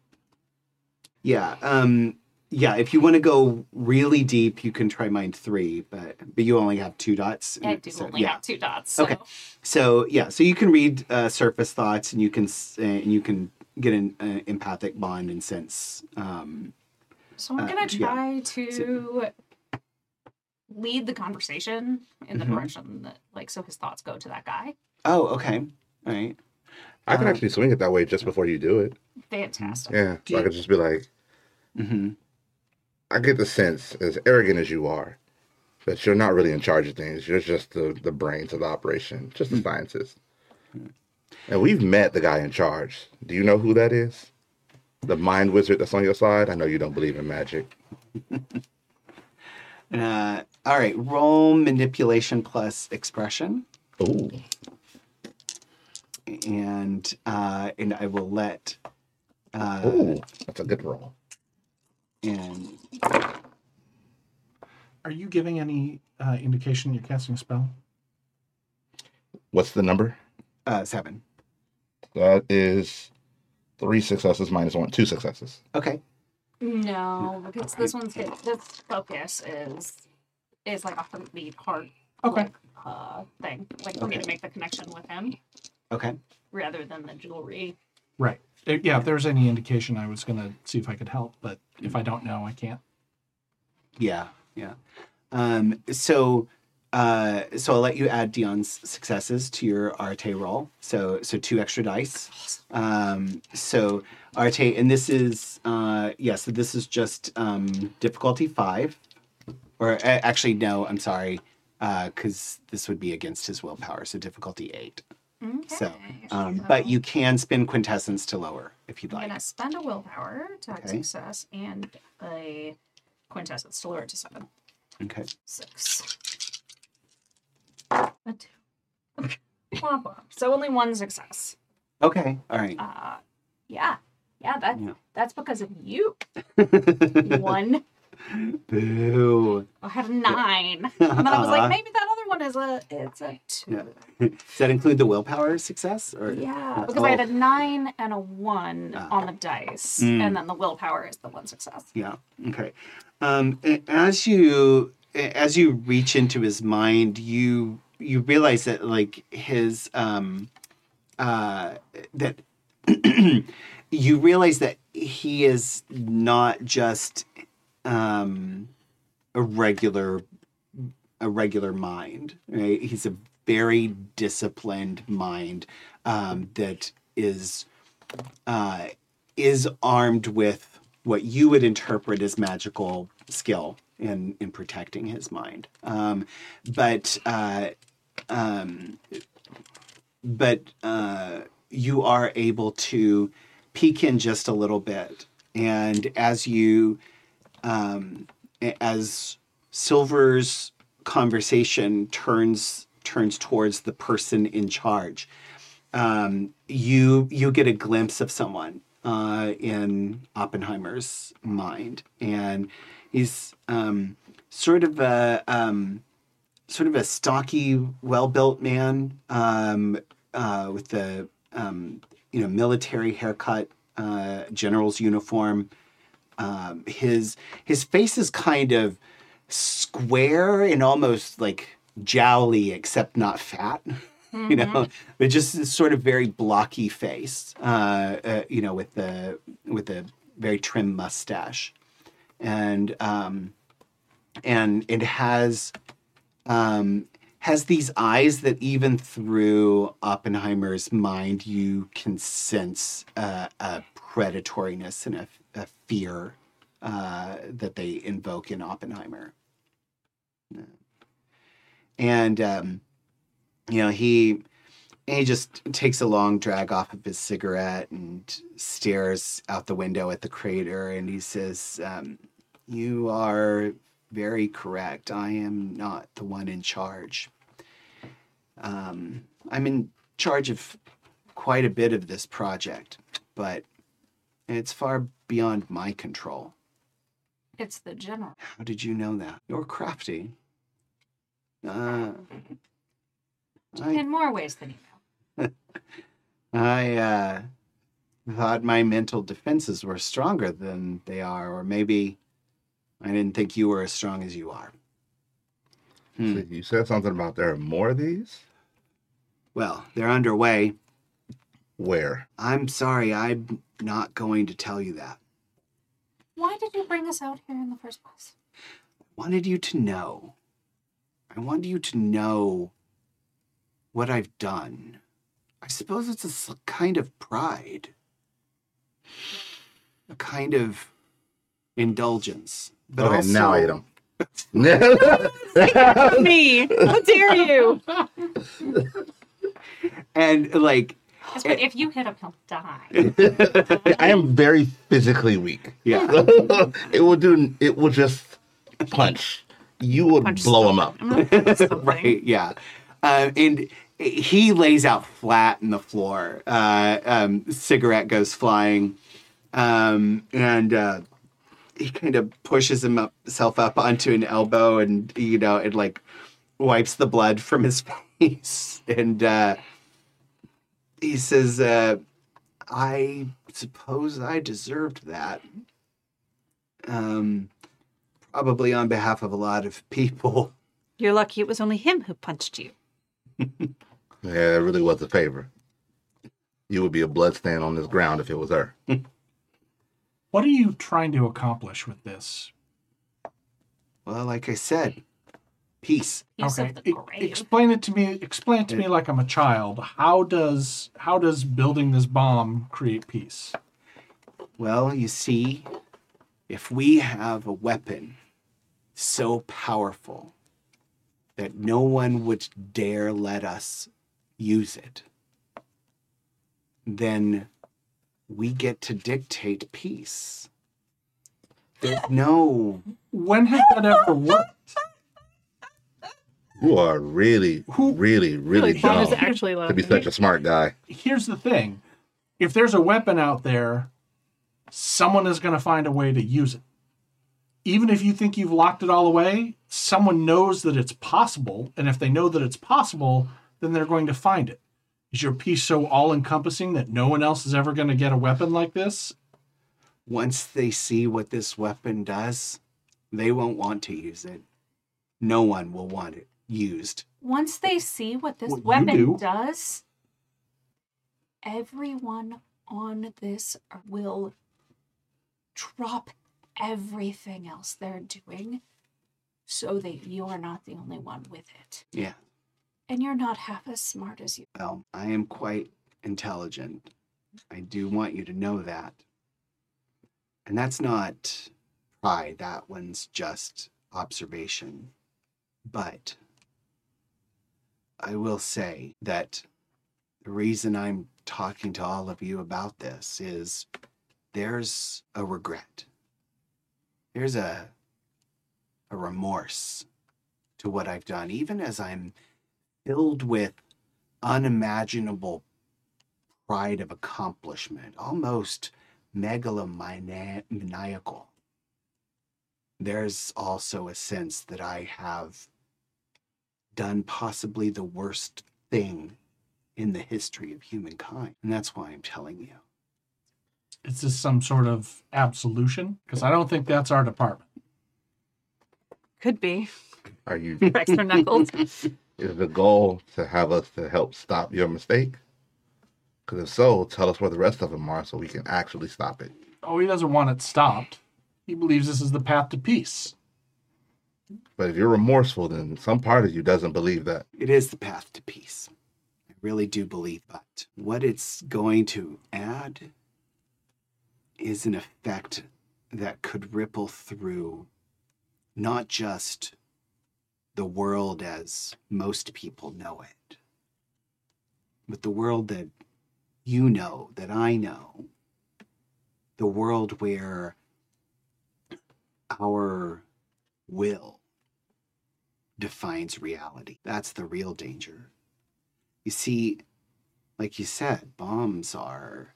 Yeah. Um. Yeah. If you want to go really deep, you can try mind three, but but you only have two dots. I do So, only yeah. have two dots. So. Okay. So yeah, so you can read uh, surface thoughts, and you can uh, and you can get an uh, empathic bond and sense. Um, So I'm Uh, gonna yeah. try to lead the conversation in the Mhm. direction that, like, so his thoughts go to that guy. oh, okay, all right. I can Uh, actually swing it that way just before you do it. Fantastic. Yeah. Do So I could just be like, mm-hmm. I get the sense, as arrogant as you are, that you're not really in charge of things. You're just the, the brains of the operation, just the scientist. And we've met the guy in charge. Do you know who that is? The mind wizard that's on your side? I know you don't believe in magic. Uh, all right, roll manipulation plus expression, Oh, and uh, and I will let. Uh, oh, that's a good roll. and Are you giving any uh, indication you're casting a spell? What's the number? uh, seven. That is three successes minus one, two successes. Okay. No, because this one's hit, this focus is is like a heartbeat heart Okay. like, uh thing. Like for me Okay. to make the connection with him Okay. rather than the jewelry. Right. Uh, Yeah, if there's any indication, I was going to see if I could help, but if I don't know, I can't. Yeah, yeah. Um, so, uh, so I'll let you add Dion's successes to your Arete roll. So, so two extra dice. Um, so Arete, and this is, uh, yeah. So this is just um, difficulty five, or uh, actually no, I'm sorry, because this would be against his willpower. So difficulty eight. Okay. So, um, but you can spin quintessence to lower if you'd like. I'm gonna spend a willpower to Okay. success and a quintessence to lower it to seven. Okay. Six. A two. Womp womp. So only one success. Okay. All right. Uh yeah. Yeah, that Yeah. that's because of you. One. Boo. I had a nine. And then I was Uh-huh. like, maybe that other one is a it's a two. Yeah. Does that include the willpower success? Or Yeah, because I had Oh. a nine and a one Ah. on the dice, Mm. and then the willpower is the one success. Yeah. Okay. Um, as you as you reach into his mind, you you realize that like his um, uh, that you realize that he is not just um, a regular a regular mind. Right? He's a very disciplined mind um, that is uh, is armed with what you would interpret as magical skill in in protecting his mind. Um, but uh, um, but uh, you are able to peek in just a little bit, and as you um, as Silver's conversation turns turns towards the person in charge, um, you you get a glimpse of someone uh, in Oppenheimer's mind, and he's um, sort of a um, sort of a stocky, well built man um, uh, with the um, you know military haircut, uh, general's uniform. Um, his his face is kind of square and almost like jowly, except not fat. You know, but just this sort of very blocky face. Uh, uh, you know, with the with the very trim mustache, and um, and it has um, has these eyes that even through Oppenheimer's mind you can sense a predatoriness and a, a fear uh, that they invoke in Oppenheimer. And um, you know he he just takes a long drag off of his cigarette and stares out the window at the crater and he says, um, "You are very correct. I am not the one in charge. Um, I'm in charge of quite a bit of this project, but it's far beyond my control. It's the general. How did you know that? You're crafty. Uh, I, In more ways than you know. I uh, thought my mental defenses were stronger than they are, or maybe I didn't think you were as strong as you are. Hmm. So you said something about there are more of these. Well, they're underway. Where? I'm sorry, I'm not going to tell you that. Why did you bring us out here in the first place? I wanted you to know. I wanted you to know what I've done. I suppose it's a kind of pride, a kind of indulgence. But okay, also, now I don't. Me, how dare you? and like, That's what, if you hit him, he'll die. I am very physically weak. yeah, it will do. It will just punch. You would Punch blow him up. I'm not doing right, yeah. Uh, and he lays out flat in the floor. Uh, um, cigarette goes flying, um, and uh, he kind of pushes himself up onto an elbow, and you know, it like wipes the blood from his face, and uh, he says, uh, "I suppose I deserved that." Um, probably on behalf of a lot of people. You're lucky it was only him who punched you. Yeah, it really was a favor. You would be a bloodstain on this ground if it was her. What are you trying to accomplish with this? Well, like I said, peace. Use of the E- explain it to me. Explain it to me like I'm a child. How does how does building this bomb create peace? Well, you see, if we have a weapon so powerful that no one would dare let us use it, then we get to dictate peace. There's no. When has that ever worked? You are really, Who- really, really Really, Bob is dumb actually to be such a smart guy. Here's the thing: if there's a weapon out there, someone is going to find a way to use it. Even if you think you've locked it all away, someone knows that it's possible, and if they know that it's possible, then they're going to find it. Is your peace so all-encompassing that no one else is ever going to get a weapon like this? Once they see what this weapon does, they won't want to use it. No one will want it used. Once they see what this What weapon do. does, everyone on this will drop everything else they're doing so that you're not the only one with it. Yeah. And you're not half as smart as you. Well, I am quite intelligent. I do want you to know that. And that's not pride, that one's just observation. But I will say that the reason I'm talking to all of you about this is there's a regret. There's a a remorse to what I've done, even as I'm filled with unimaginable pride of accomplishment, almost megalomaniacal. There's also a sense that I have done possibly the worst thing in the history of humankind. And that's why I'm telling you. Is this some sort of absolution? Because I don't think that's our department. Could be. Are you? Extra knuckles. is the goal to have us to help stop your mistake? Because if so, tell us where the rest of them are so we can actually stop it. Oh, he doesn't want it stopped. He believes this is the path to peace. But if you're remorseful, then some part of you doesn't believe that. It is the path to peace. I really do believe that. What it's going to add is an effect that could ripple through not just the world as most people know it, but the world that you know, that I know, the world where our will defines reality. That's the real danger. You see, like you said, bombs are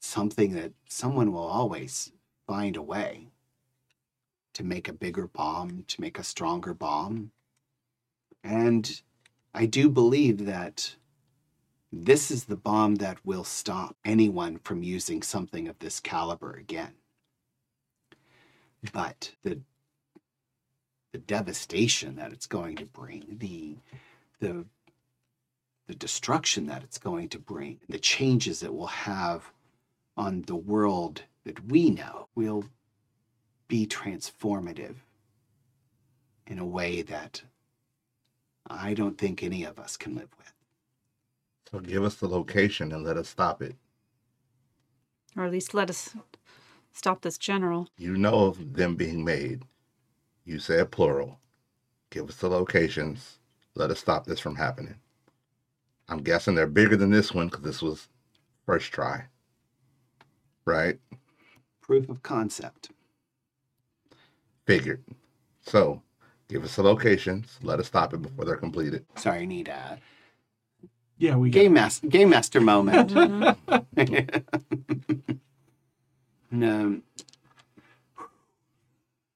something that someone will always find a way to make a bigger bomb, to make a stronger bomb. And I do believe that this is the bomb that will stop anyone from using something of this caliber again. But the the devastation that it's going to bring, the the the destruction that it's going to bring, the changes it will have on the world that we know will be transformative in a way that I don't think any of us can live with. So give us the location and let us stop it. Or at least let us stop this general. You know of them being made. You said plural. Give us the locations. Let us stop this from happening. I'm guessing they're bigger than this one because this was first try. Right? Proof of concept. Figured. So give us the locations. Let us stop it before they're completed. Sorry, I need a Yeah, we game master game master moment. Mhm. no.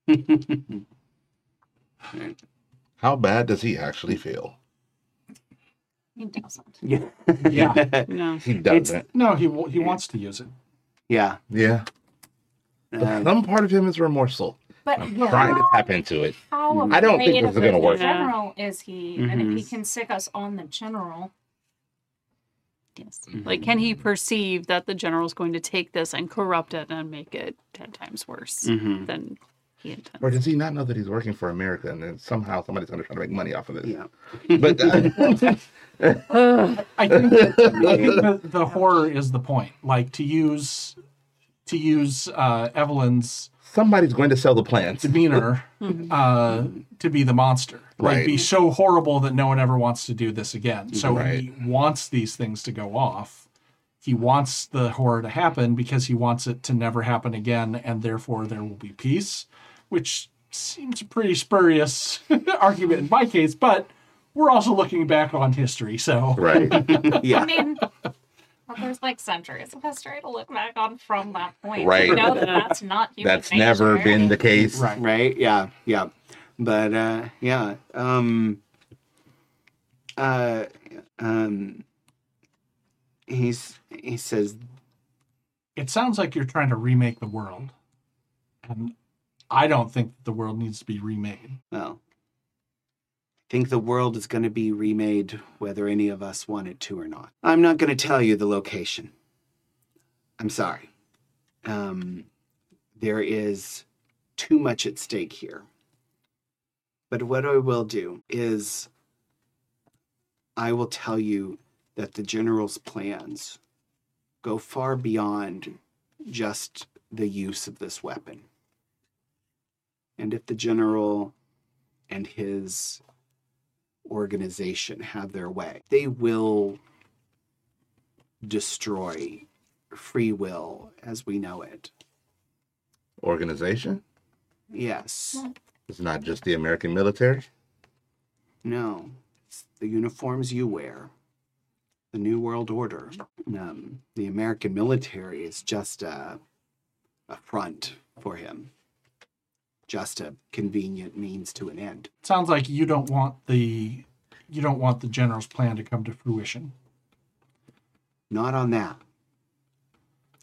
How bad does he actually feel? He doesn't. yeah. Yeah. no. He doesn't. no, he wa- he wants to use it. Yeah. Yeah. Um, Some part of him is remorseful. But I'm yeah, trying to tap into it. how I don't think afraid this is gonna the work. General is he, and if he Mhm. can sic us on the general, Yes. Like, can he perceive that the general is going to take this and corrupt it and make it 10 times worse mhm. than he intends? Or does he not know that he's working for America and then somehow somebody's going to try to make money off of it? Yeah. But uh, I think, I think the, the horror is the point. Like to use to use uh, Evelyn's somebody's going to sell the plants. demeanor uh, to be the monster. Like Right. be so horrible that no one ever wants to do this again. So Right. he wants these things to go off. He wants the horror to happen because he wants it to never happen again, and therefore there will be peace, which seems a pretty spurious argument in my case, but we're also looking back on history, so Right. I Yeah. mean, well, there's like centuries of history to look back on from that point. Right. You know that that's not human That's never been the case. right. right yeah yeah but uh yeah um uh um he's he says It sounds like you're trying to remake the world. And I don't think the world needs to be remade. well I think the world is going to be remade whether any of us want it to or not. I'm not going to tell you the location. I'm sorry. Um, there is too much at stake here. But what I will do is I will tell you that the general's plans go far beyond just the use of this weapon. And if the general and his organization have their way, they will destroy free will as we know it. Organization? Yes. It's not just the American military. No. It's the uniforms you wear. The New World Order. Um, the American military is just a, a front for him. Just a convenient means to an end. sounds like you don't want the you don't want the general's plan to come to fruition. Not on that.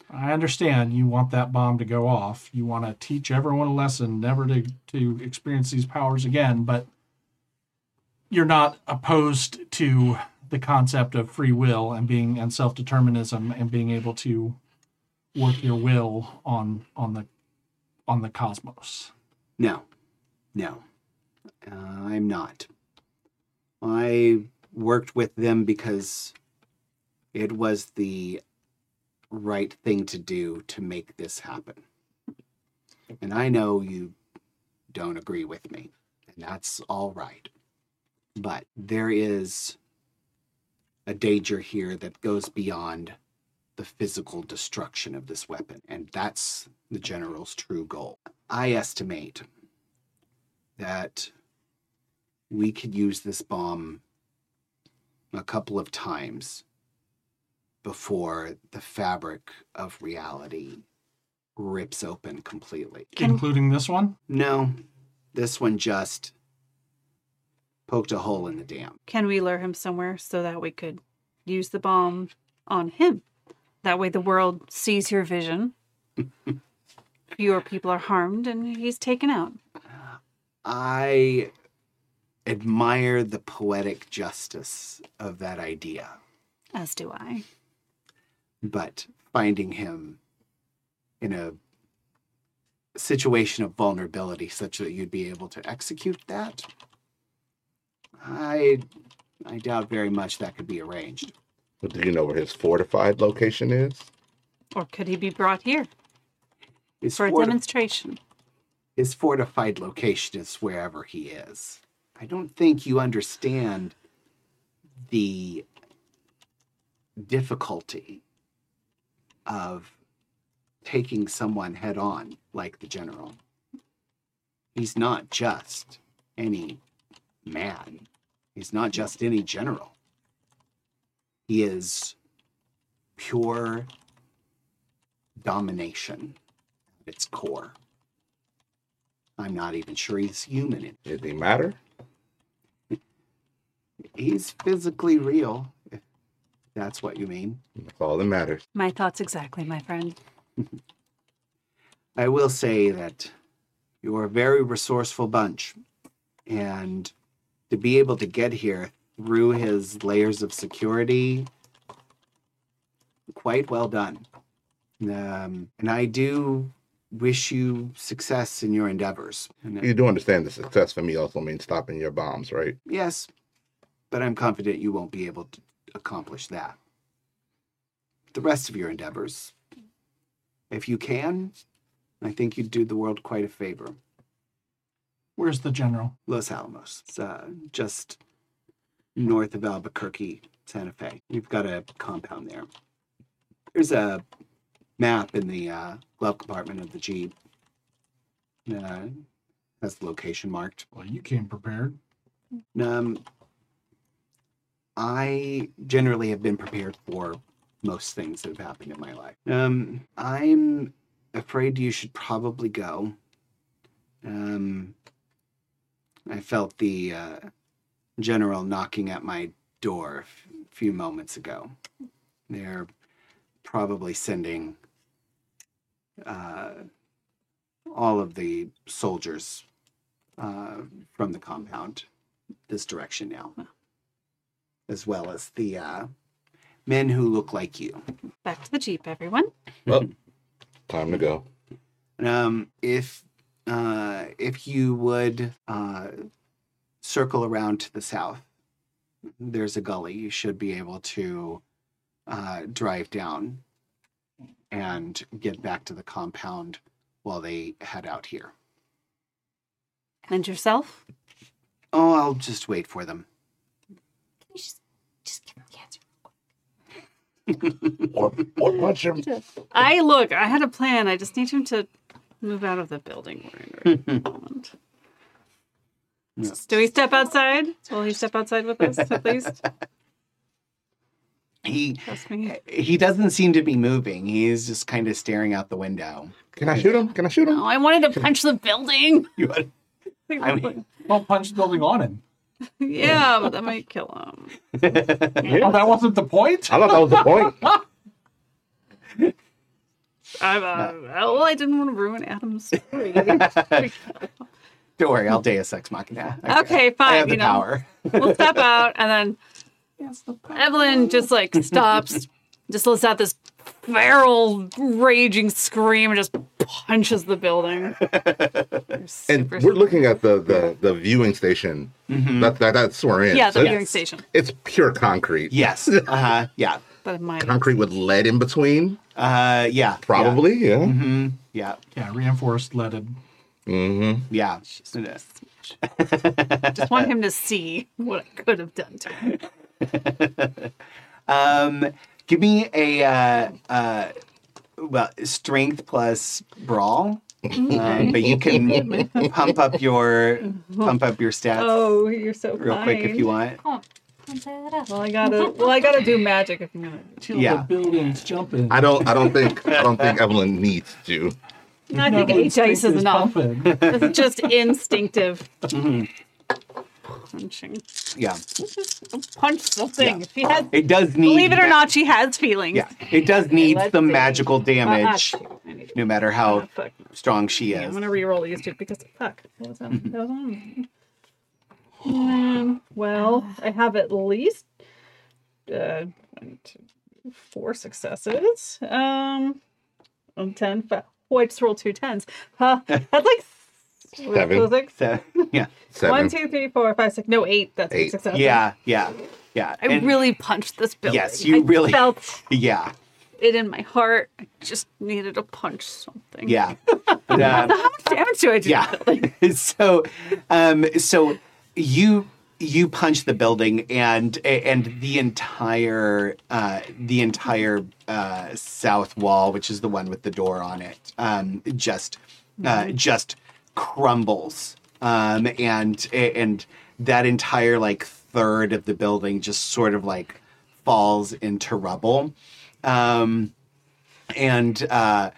I understand you want that bomb to go off. You want to teach everyone a lesson never to to experience these powers again, but you're not opposed to the concept of free will and being and self determinism and being able to work your will on on the on the cosmos. No, no, uh, I'm not. I worked with them because it was the right thing to do to make this happen. And I know you don't agree with me, and that's all right. But there is a danger here that goes beyond the physical destruction of this weapon, and that's the general's true goal. I estimate that we could use this bomb a couple of times before the fabric of reality rips open completely. Including this one. No, this one just poked a hole in the dam. Can we lure him somewhere so that we could use the bomb on him? That way the world sees your vision. Fewer people are harmed and he's taken out. I admire the poetic justice of that idea, As do I. but finding him in a situation of vulnerability such that you'd be able to execute that, I I doubt very much that could be arranged. But do you know where his fortified location is? Or could he be brought here His, for a forti- demonstration? his fortified location is wherever he is. I don't think you understand the difficulty of taking someone head on like the general. He's not just any man. He's not just any general. He is pure domination at its core. I'm not even sure he's human. Does he matter? He's physically real, if that's what you mean. That's all that matters. My thoughts exactly, my friend. I will say that you're a very resourceful bunch. And to be able to get here through his layers of security, quite well done. Um, and I do wish you success in your endeavors. And, uh, You do understand the success for me also means stopping your bombs, right? yes, but I'm confident you won't be able to accomplish that. The rest of your endeavors, if you can, I think you'd do the world quite a favor. Where's the general? Los Alamos. It's uh, just north of Albuquerque, Santa Fe. You've got a compound there. There's a map in the uh, glove compartment of the Jeep. Uh, has the location marked. Well, you came prepared. Um, I generally have been prepared for most things that have happened in my life. Um, I'm afraid you should probably go. Um, I felt the uh, general knocking at my door a f- few moments ago. They're probably sending uh, all of the soldiers uh, from the compound this direction now, as well as the uh, men who look like you. Back to the Jeep, everyone. Well, time to go. Um, if uh, if you would uh, circle around to the south, there's a gully. You should be able to uh, drive down and get back to the compound while they head out here. And yourself? Oh, I'll just wait for them. Can you just, just give him the answer? Or, or punch him. I look, I had a plan. I just need him to move out of the building we're in right at the. Do we step outside? Will he step outside with us at least? He me. he doesn't seem to be moving. He's just kind of staring out the window. Can I shoot him? Can I shoot him? Oh, I wanted to punch the building. You want- I mean- Well, punch the building on him. yeah, but that might kill him. Oh, that wasn't the point. I thought that was the point. I, uh, well, I didn't want to ruin Adam's story. Don't worry, I'll Deus Ex Machina. I- Okay, I fine, have the you know. power. we'll step out and then It's the power. Evelyn just like stops, just lets out this feral, raging scream and just punches the building. And we're looking at the the, the viewing station. That, that that's where we're in. yeah, the So viewing Yes. station. It's pure concrete. Yes. Uh huh. Yeah. But my Concrete with lead in between, Uh yeah. probably. Yeah. Mm-hmm. Yeah. Yeah, reinforced leaded. Mm-hmm. Yeah. just want him to see what I could have done to him. Um, give me a uh, uh, well strength plus brawl, um, but you can pump up your pump up your stats Oh, you're so real quick if you want. Oh, pump it up. Well, I gotta. Well, I gotta do magic if I'm gonna. Till Yeah. the buildings jumping. I don't. I don't think. I don't think Evelyn needs to. I think eight dice is enough. Pumping. It's just instinctive punching. Yeah, Punch something. Yeah. She has. it does need. Believe it or ma- not, she has feelings. Yeah, it does need let's some see. magical damage, actually, I no matter oh, how fuck. strong she Yeah, I'm gonna re-roll these two because fuck. That was on, that was on. Um, well, I have at least uh, one, two, four successes. Um, on ten. But oh, I just rolled two tens. Huh? That's like Seven. was it So, yeah, Seven. One, two, three, four, five, six. No, eight. That's eight Eight. successes. yeah, yeah, yeah. I And- really punched this building. Yes, you I really- felt yeah, it in my heart. I just needed to punch something. yeah. But, uh, How much damage do I do? yeah so um so you you punch the building and and the entire uh the entire uh south wall which is the one with the door on it um just uh just crumbles um and and that entire like third of the building just sort of like falls into rubble um and uh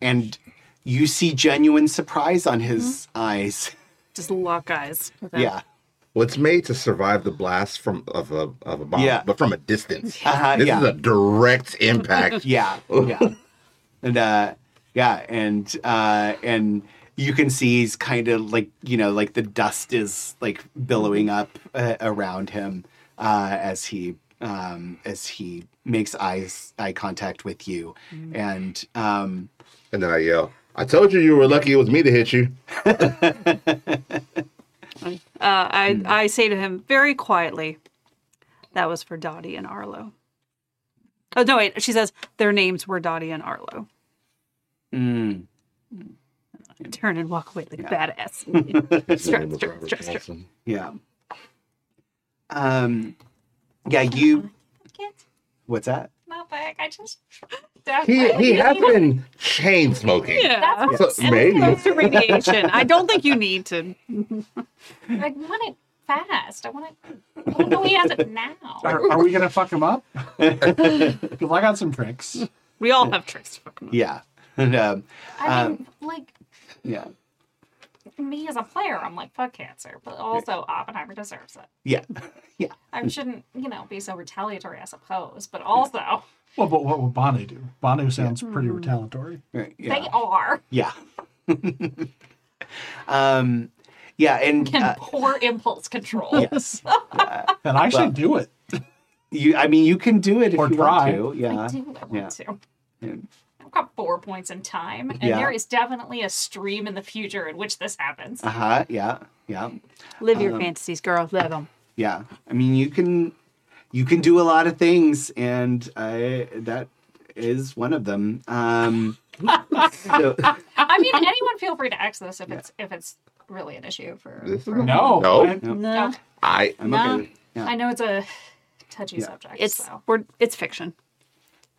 and you see genuine surprise on his eyes Just lock eyes. with yeah Well, it's made to survive the blast from of a of a bomb, Yeah. but from a distance. Uh-huh, this yeah. is a direct impact. yeah yeah and uh yeah and uh and you can see he's kind of like you know like the dust is like billowing up uh, around him uh as he um as he makes eyes eye contact with you and um And then I yell, "I told you you were lucky it was me to hit you." Uh, I, I say to him very quietly, that was for Dottie and Arlo. Oh, no, wait. She says their names were Dottie and Arlo. mm, Turn and walk away like a badass. His Strut, name was strut, strut, strut. Yeah um yeah you Can't. what's that Not back. I just. He he has been chain smoking. Yeah. So maybe. Close to radiation. I don't think you need to. I want it fast. I want it. I want to know he has it now. Are, are we gonna fuck him up? Because I got some tricks. We all have tricks to fuck 'em up. yeah and um I mean, like yeah me as a player, I'm like fuck cancer, but also Oppenheimer deserves it. yeah yeah I shouldn't, you know, be so retaliatory, I suppose, but also Well, but what would Banu do? Banu sounds pretty retaliatory. right, they are. yeah um yeah and And uh, poor impulse control. yes And I Well- should do it. You, I mean, you can do it if Or you try. want to. Yeah. I do. I want yeah. to. Yeah. I've got four points in time, and Yeah. there is definitely a stream in the future in which this happens. Uh huh. Yeah. Yeah. Live your fantasies, girl. Live them. Yeah. I mean, you can, you can do a lot of things, and I that is one of them. Um. so, I mean, anyone feel free to X this if it's if it's really an issue for. For a- No. No. I- No, I I'm No. okay. With, yeah. I know it's a touchy Yeah. subject. it's so. we're it's fiction.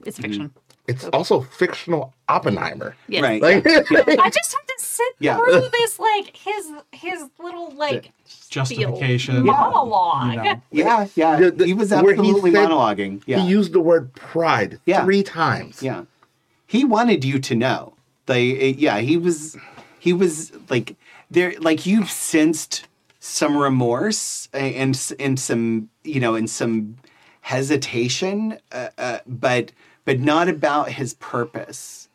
It's fiction. It's also fictional Oppenheimer. Yes. Right. Like I just have to sit Yeah. through this like his his little like Justification. monologue. You know. Yeah. Yeah. The- the- he was where he absolutely said- monologuing. Yeah. he used the word pride Yeah. three times. Yeah. He wanted you to know. Like yeah, he was he was like there like you've sensed some remorse and and some, you know, and some hesitation uh, uh, but but not about his purpose.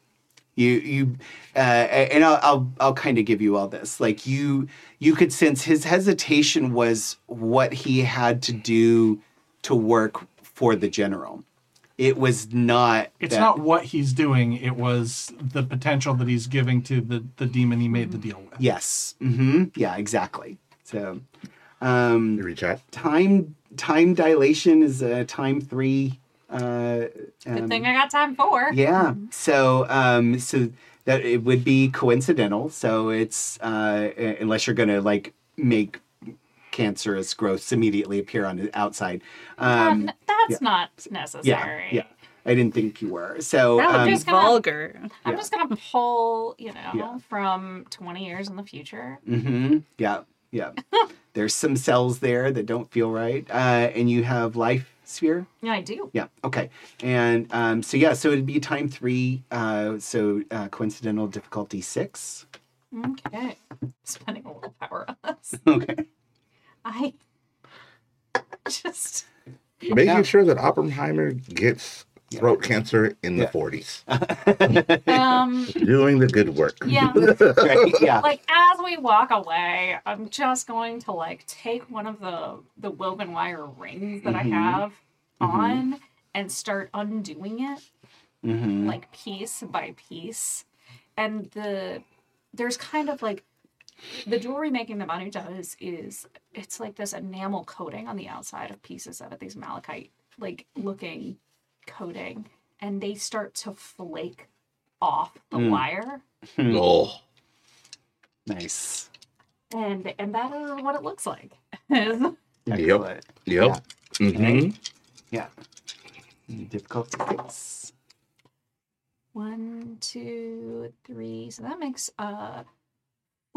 You you uh, and I'll I'll, I'll kind of give you all this. Like you you could sense his hesitation was what he had to do to work for the general. It was not. It's that- not what he's doing. It was the potential that he's giving to the, the demon he made the deal with. Yes. hmm Yeah. Exactly. So, um, You reach out. time time dilation is a time three. Uh, Good um, thing I got time for. Yeah. So um so that it would be coincidental. So it's uh unless you're going to like make cancerous growths immediately appear on the outside. Um Um, that's yeah. not necessary. Yeah. yeah. I didn't think you were. So That would um, just gonna- Vulgar. I'm Yeah. just gonna pull, you know, Yeah. from 20 years in the future. Mm-hmm. yeah. Yeah. There's some cells there that don't feel right. Uh and you have life sphere? Yeah, I do. Yeah. Okay. And um so yeah, so it'd be time 3 uh so uh coincidental difficulty 6. Okay. Spending a little power on this. Okay. I just Making Yeah. sure that Oppenheimer gets throat cancer in the 40s. um Doing the good work. yeah. right? Yeah. Like as we walk away, I'm just going to like take one of the the woven wire rings that Mhm. I have Mhm. on and start undoing it hmm like piece by piece. And the there's kind of like the jewelry making that Banu does is it's like this enamel coating on the outside of pieces of it, these malachite like looking coating, and they start to flake off the Mm. wire. Oh, Nice. And and that is what it looks like. Yep. Excellent. yep. hmm Yeah. Difficult to fix. One, two, three. So that makes uh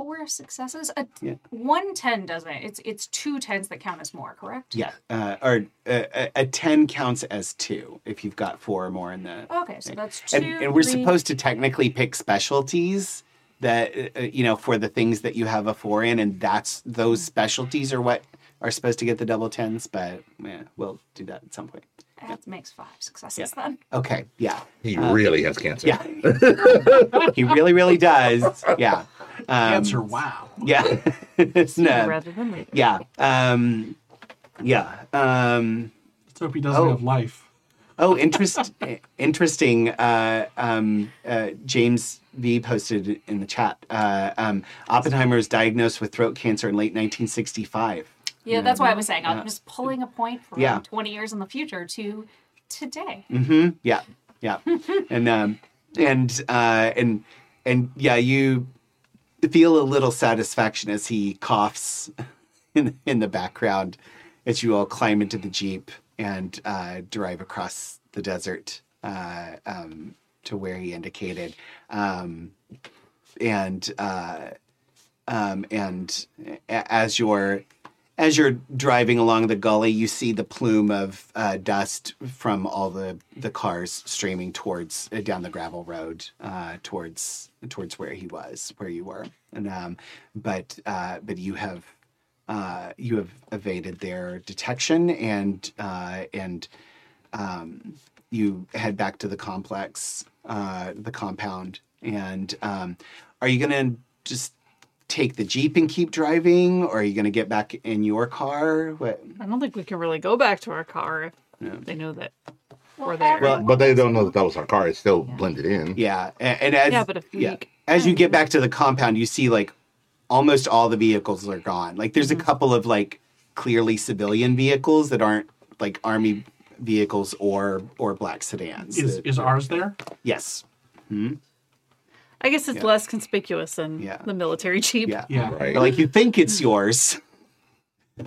four successes. A Yeah. one ten doesn't. It's it's two tens that count as more, correct? Yeah. Uh, or uh, a, 10 counts as two if you've got four or more in the. Okay, so that's two. And, and we're three- supposed to technically pick specialties that, uh, uh, you know, for the things that you have a four in, and that's those specialties are what are supposed to get the double tens, but yeah, we'll do that at some point. That makes five successes then. Okay. Yeah. He Uh, really has cancer. Yeah. he really, really does. Yeah. Um, Answer, wow. Yeah. it's no. Rather than later. Yeah. Um, yeah. Um, Let's hope he doesn't Oh. have life. oh, interest, interesting. Uh, um, uh, James V posted in the chat. Uh, um, Oppenheimer was diagnosed with throat cancer in late 1965. Yeah, that's why I was saying I'm Yeah. just pulling a point from Yeah. 20 years in the future to today. hmm Yeah, yeah, and um, and uh, and and yeah, you feel a little satisfaction as he coughs in in the background as you all climb into the jeep and uh, drive across the desert uh, um, to where he indicated, um, and uh, um, and as you're as you're driving along the gully, you see the plume of uh, dust from all the, the cars streaming towards uh, down the gravel road uh, towards towards where he was, where you were. And um, but uh, but you have uh, you have evaded their detection and uh, and um, you head back to the complex, the compound. And um, are you gonna just take the jeep and keep driving, or are you gonna get back in your car? What? I don't think we can really go back to our car if Yeah. they know that Well, we're there. Well, But they don't know that that was our car. It's still blended in. Yeah, and, and as yeah, but if we yeah, as you get back to the compound, you see like almost all the vehicles are gone. Like there's a mm-hmm. couple of like clearly civilian vehicles that aren't like army vehicles or or black sedans. Is that- is ours there? yes. Hmm? I guess it's Yeah. less conspicuous than Yeah. the military jeep. Yeah. Yeah. Right. Like you think it's yours.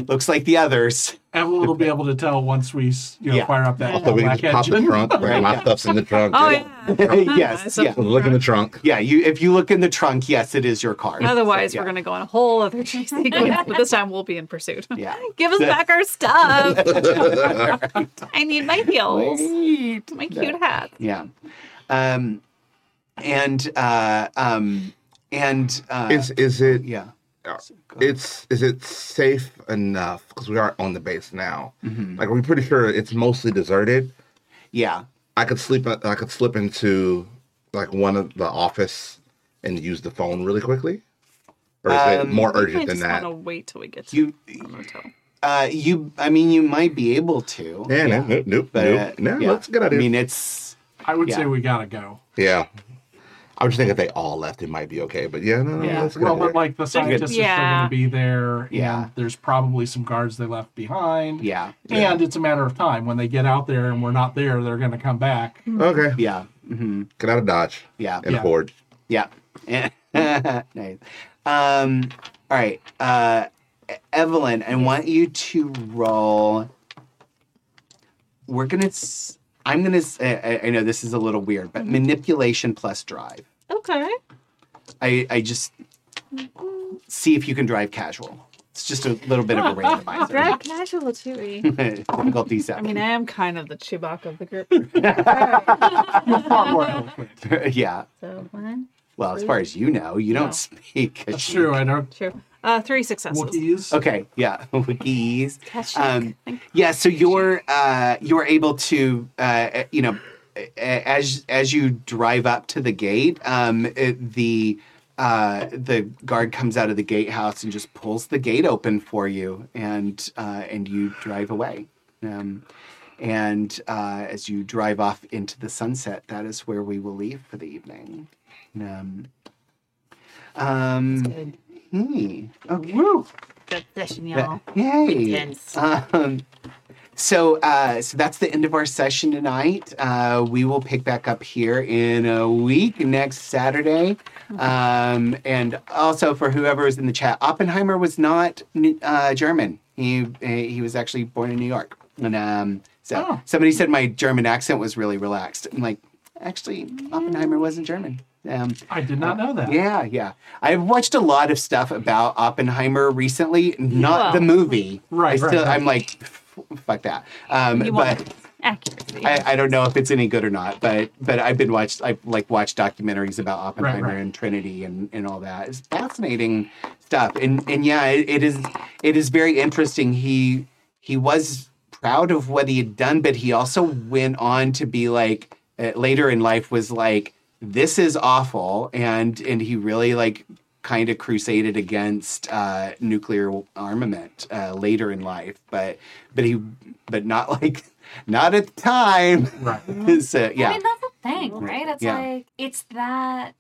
Looks like the others. Evelyn will be able to tell once we you know, Yeah. fire up that So we can black just pop the trunk. Right. My stuff's in the trunk. Oh Yeah. yeah. yes. Yeah. Look in the trunk. Yeah. You if you look in the trunk, yes, it is your car. Otherwise, Yeah. we're gonna go on a whole other chase sequence, but this time we'll be in pursuit. Yeah. Give us back our stuff. I need my heels, Wait. my cute hat. Yeah. Um, and uh, um, and uh, Is is it yeah. it's is it safe enough because we are on the base now? Mhm. Like we're pretty sure it's mostly deserted. Yeah. I could sleep. I could slip into like one of the office and use the phone really quickly. Or is it Um, more I urgent than just that? want wait till we get to You the motel. Uh, you, I mean, you might be able to. Yeah, no, nope, nope, But, nope. uh, No, yeah. let's get out I of here. mean, it's I would say we gotta go. Yeah. I was just thinking if they all left, it might be okay. But yeah, no, no, Yeah. let's get Well, but like the scientists are still going to be there. Yeah. And there's probably some guards they left behind. yeah, And it's a matter of time. When they get out there and we're not there, they're going to come back. Okay. yeah, Mm-hmm. Get out of Dodge yeah, and Yeah. Ford. yeah. nice. Um, all right, uh, Evelyn, I want you to roll. We're gonna. s- I'm gonna. I know this is a little weird, but mm-hmm. manipulation plus drive. Okay. I, I just see if you can drive casual. It's just a little bit of a randomizer. Drag casual too. Difficulty I mean, I am kind of the Chewbacca of the group. You're far more eloquent. yeah. So one, Well, as far as you know, you don't speak. That's true. I don't. two, uh, three successes. Wookiees. Okay. Yeah. Wikis. Catch Um, yeah. So you're uh, you're able to uh, you know as as you drive up to the gate, um, it, the uh, the guard comes out of the gatehouse and just pulls the gate open for you, and uh, and you drive away. Um, and uh, as you drive off into the sunset, that is where we will leave for the evening. Um, um, Hmm, okay. Woo. Good session, y'all. Yay! Intense. Um, so, uh, so that's the end of our session tonight. Uh, we will pick back up here in a week next Saturday. Um, and also for whoever is in the chat, Oppenheimer was not uh, German. He he was actually born in New York. And um, so Oh. somebody said my German accent was really relaxed. I'm like, actually, Oppenheimer wasn't German. Um, I did not know that. yeah, yeah. I've watched a lot of stuff about Oppenheimer recently, not Well, the movie. right, I right, still, right. I'm like, fuck that. Um, You but accuracy. I, I don't know if it's any good or not. But but I've been watched. I've like watched documentaries about Oppenheimer right. and Trinity and and all that. It's fascinating stuff. And and yeah, it, it is it is very interesting. He he was proud of what he had done, but he also went on to be like uh, later in life was like this is awful, and and he really like kind of crusaded against uh, nuclear armament uh, later in life, but but he but not like not at the time. Right. so yeah, I mean, that's the thing, right? It's Yeah. like, it's that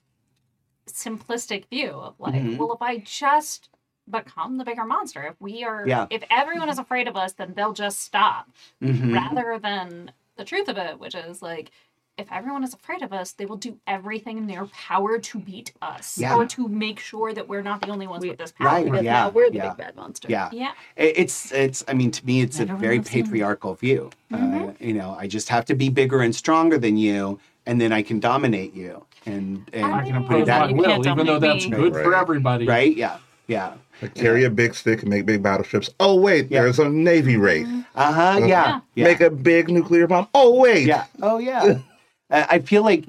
simplistic view of like, Mhm. well, if I just become the bigger monster, if we are, Yeah. if everyone is afraid of us, then they'll just stop Mhm. rather than the truth of it, which is like, if everyone is afraid of us, they will do everything in their power to beat us Yeah. or to make sure that we're not the only ones We- with this power. Right. Because yeah, now we're the yeah. big bad monster. yeah. Yeah. It's it's. I mean, to me, it's a very loves him. patriarchal view. Uh, Mm-hmm. you know, I just have to be bigger and stronger than you, and then I can dominate you. And and I can mean, impose that- my will, even though that's me. good for everybody. right, yeah, yeah, Like, carry a big stick and make big battleships. Oh wait, Yeah. there's a navy race. uh huh, yeah, yeah. Make a big nuclear bomb. Oh wait. Yeah. Oh yeah. Uh, I feel like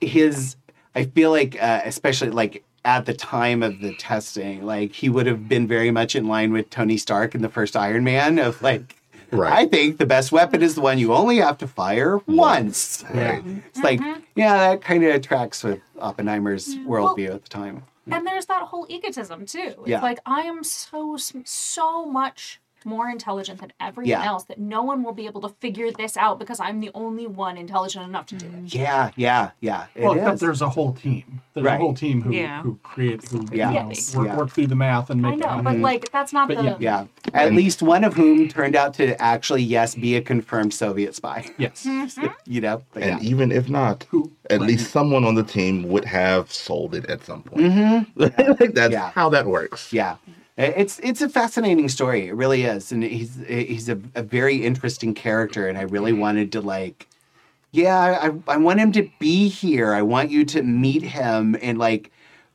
his. I feel like, uh, especially like at the time of the testing, like he would have been very much in line with Tony Stark in the first Iron Man. Of like, Right. I think the best weapon is the one you only have to fire once. Right. It's like, yeah, that kind of tracks with Oppenheimer's Well, worldview at the time. And there's that whole egotism too. It's Yeah. like I am so so much more intelligent than everyone Yeah. else that no one will be able to figure this out because I'm the only one intelligent enough to do it. Yeah, yeah, yeah. It Well, except there's a whole team. There's Right. a whole team who Yeah. who create who Yeah. you know, Yes. work, Yeah. work through the math and make. I know, it. but like that's not But the yeah. yeah. At least one of whom turned out to actually, yes, be a confirmed Soviet spy. Yes. you know? But yeah. And even if not, Who? at least someone on the team would have sold it at some point. Mm-hmm. like that's Yeah. how that works. Yeah. It's it's a fascinating story. It really is, and he's he's a, a very interesting character, and I really wanted to like, yeah, I I want him to be here. I want you to meet him and like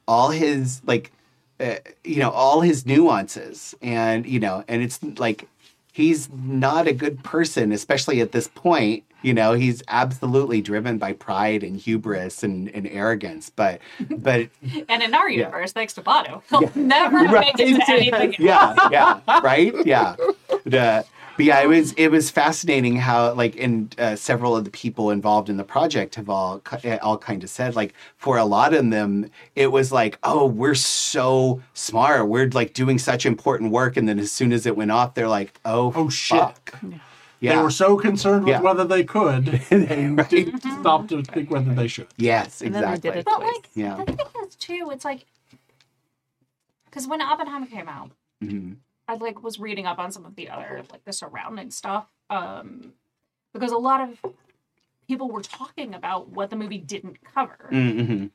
all his like, uh, you know, all his nuances, and you know, and it's like he's not a good person, especially at this point. You know, he's absolutely driven by pride and hubris and, and arrogance, but but and in our universe, thanks to Bado, he'll never make it to anything. yeah, yeah, right, yeah. The, but yeah, it was it was fascinating how like and uh, several of the people involved in the project have all uh, all kind of said like for a lot of them it was like oh we're so smart. We're like doing such important work. And then as soon as it went off they're like oh Oh, shit. fuck. They yeah were so concerned with Yeah. whether they could, they Right. didn't stop to think whether they should. yes And then they exactly did it But twice. like, Yeah. the thing is too, it's like, because when Oppenheimer came out, Mhm. I like was reading up on some of the other like the surrounding stuff, um, because a lot of people were talking about what the movie didn't cover. Mhm.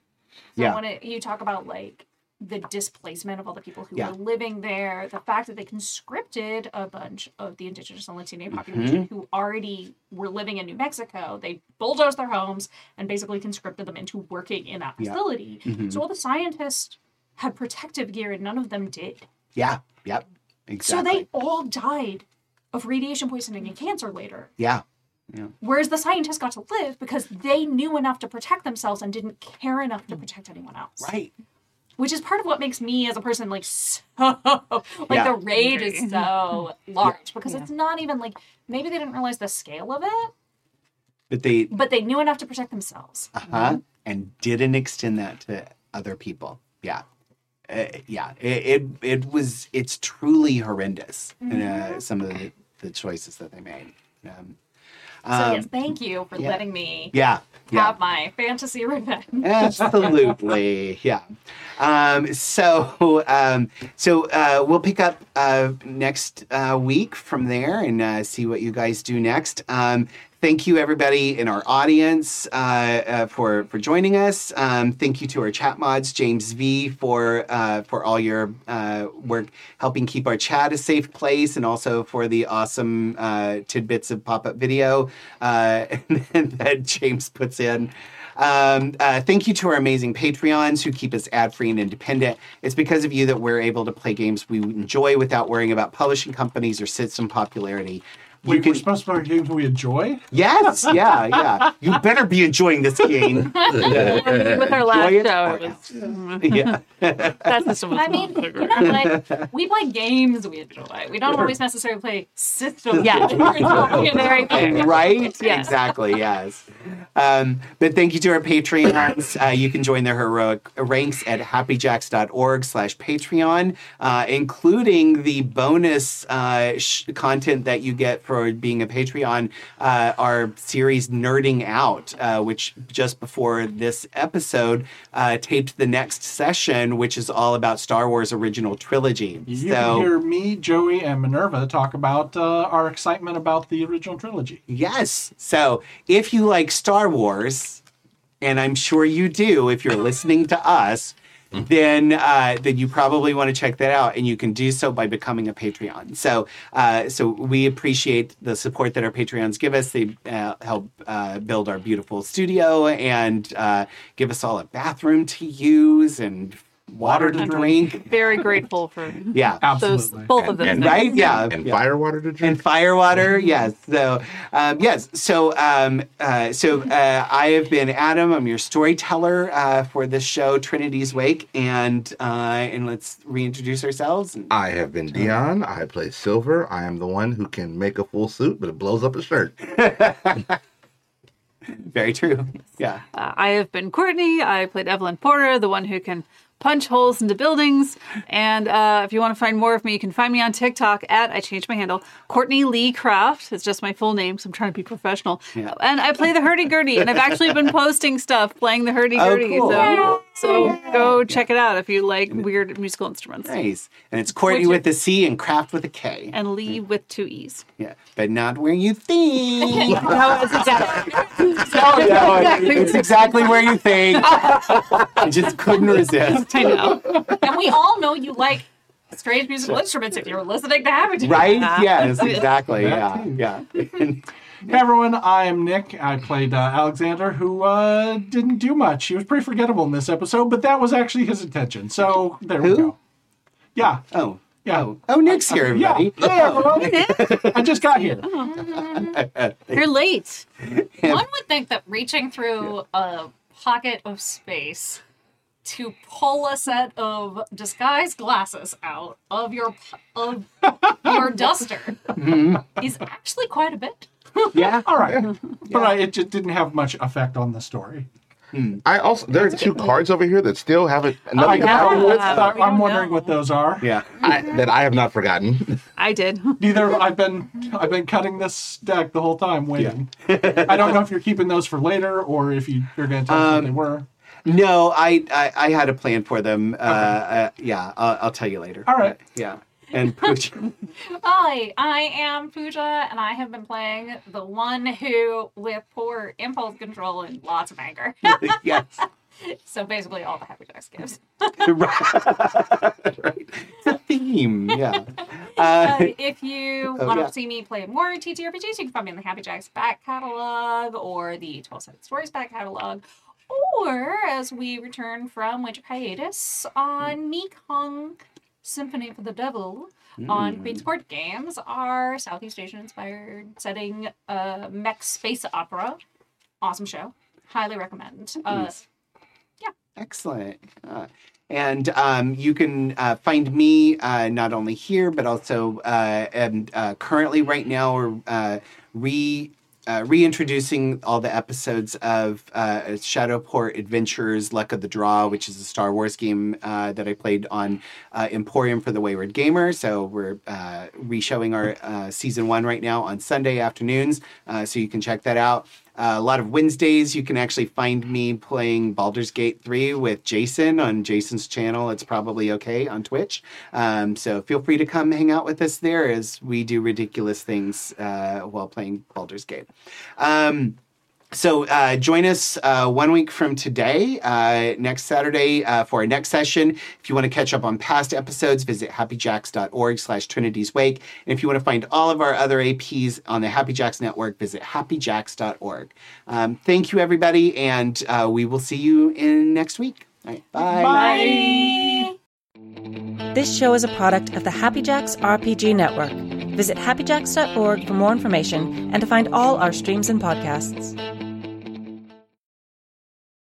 So Yeah. when it, you talk about like the displacement of all the people who Yeah. were living there, the fact that they conscripted a bunch of the indigenous and Mm-hmm. Population who already were living in New Mexico, they bulldozed their homes and basically conscripted them into working in that Yeah. facility. Mhm. So all the scientists had protective gear and none of them did. yeah yep exactly So they all died of radiation poisoning and cancer later. yeah Whereas the scientists got to live because they knew enough to protect themselves and didn't care enough to protect anyone else right which is part of what makes me as a person like so like Yeah. the rage is so large because Yeah. it's not even like maybe they didn't realize the scale of it but they but they knew enough to protect themselves. Uh-huh. And didn't extend that to other people. Yeah. Uh, yeah. It, it it was it's truly horrendous uh, some of the, the choices that they made. Um, so um, yes thank you for yeah. letting me yeah yeah have my fantasy revenge Absolutely, yeah. Um, so, um, so uh, we'll pick up uh, next uh, week from there and uh, see what you guys do next. Um, thank you, everybody in our audience, uh, uh, for for joining us. Um, thank you to our chat mods, James V, for uh, for all your uh, work helping keep our chat a safe place, and also for the awesome uh, tidbits of pop up video uh, that James puts in. Um, uh, thank you to our amazing Patreons who keep us ad free and independent. It's because of you that we're able to play games we enjoy without worrying about publishing companies or system popularity. You can, we're supposed to play games we enjoy? yes, yeah, yeah. You better be enjoying this game. With our last Enjoy it show, or it was, yeah, that system was I mean, you know what? We play games we enjoy. We don't always necessarily play systems. Yeah. Very right? Yes. Exactly, yes. Um, but thank you to our Patreons. Uh, you can join their heroic ranks at happyjacks.org slash Patreon, uh, including the bonus uh, sh- content that you get for being a Patreon, uh, our series Nerding Out, uh, which just before this episode uh, taped the next session, which is all about Star Wars original trilogy. You so, can hear me, Joey, and Minerva talk about uh, our excitement about the original trilogy. Yes. So if you like Star Wars, and I'm sure you do if you're listening to us, then uh, then you probably want to check that out, and you can do so by becoming a Patreon. So uh, so we appreciate the support that our Patreons give us. They uh, help uh, build our beautiful studio and uh, give us all a bathroom to use and water to drink. Very grateful for Yeah. those Absolutely. both of them, And- Right? Yeah. and yeah. fire water to drink. and firewater yes so um, yes so um, uh, so uh, i have been adam i'm your storyteller uh, for this show trinity's wake and uh, and let's reintroduce ourselves I have been Dion. I play Silver. I am the one who can make a full suit, but it blows up a shirt. very true yeah Uh, I have been Courtney. I played Evelyn Porter, the one who can punch holes into buildings. And uh, if you want to find more of me, you can find me on TikTok at I changed my handle. Courtney Lee Kraft. It's just my full name, so I'm trying to be professional. Yeah. And I play the hurdy gurdy, and I've actually been posting stuff playing the hurdy gurdy. Oh, cool. So so go check it out if you like weird musical instruments. nice and it's courtney Which- with a c and kraft with a k And Lee with two e's. yeah but not where you think No, it's exactly. no it's exactly where you think i just couldn't resist I know. and we all know you like strange musical instruments if you're listening to Happy Jacks. right Yeah. yes exactly That yeah yeah Hey everyone, I'm Nick. I played uh, Alexander, who uh, didn't do much. He was pretty forgettable in this episode, but that was actually his intention. So there we Who? go. Yeah, oh yeah. oh oh nick's here Yeah. everybody Hey, everyone. I just got here. You're late. One would think that reaching through a pocket of space to pull a set of disguise glasses out of your of your duster is actually quite a bit. Yeah. All right, but I, it just didn't have much effect on the story. I also there are two cards over here that still haven't nothing I, happened with Uh, we I'm don't wondering know. what those are. Yeah. I, that I have not forgotten. I did. Neither I've been I've been cutting this deck the whole time waiting. I don't know if you're keeping those for later or if you, you're going to tell us what they were. No, I, I I had a plan for them. Uh, uh yeah, I'll, I'll tell you later. All right. Yeah. And Pooch. Hi, I am Pooja, and I have been playing the one who, with poor impulse control and lots of anger. yes. so basically, all the Happy Jacks gives. right. right. It's a theme. Yeah. Uh, Uh, if you Oh, want to yeah. see me play more TTRPGs, you can find me in the Happy Jacks back catalog or the 12 Sided Stories back catalog. Or as we return from winter hiatus on Mekong Symphony for the Devil on Queen's Court Games, our Southeast Asian inspired setting uh, mech space opera. Awesome show. Highly recommend. Uh, yeah. Excellent. Uh, and um, you can uh, find me uh, not only here, but also uh, and, uh, currently right now we're uh, re uh, reintroducing all the episodes of uh, Shadowport Adventures: Luck of the Draw, which is a Star Wars game uh, that I played on uh, Emporium for the Wayward Gamer. So we're uh, re-showing our uh, season one right now on Sunday afternoons, so you can check that out. Uh, a lot of Wednesdays, you can actually find me playing Baldur's Gate 3 with Jason on Jason's channel. It's probably okay on Twitch. Um, so feel free to come hang out with us there as we do ridiculous things uh, while playing Baldur's Gate. Um, so uh, join us uh, one week from today, uh, next Saturday, uh, for our next session. If you want to catch up on past episodes, visit happyjacks.org slash Trinity's Wake. And if you want to find all of our other APs on the Happy Jacks Network, visit happyjacks.org. Um, thank you, everybody, and uh, we will see you in next week. All right, bye. This show is a product of the Happy Jacks RPG Network. Visit happyjacks.org for more information and to find all our streams and podcasts.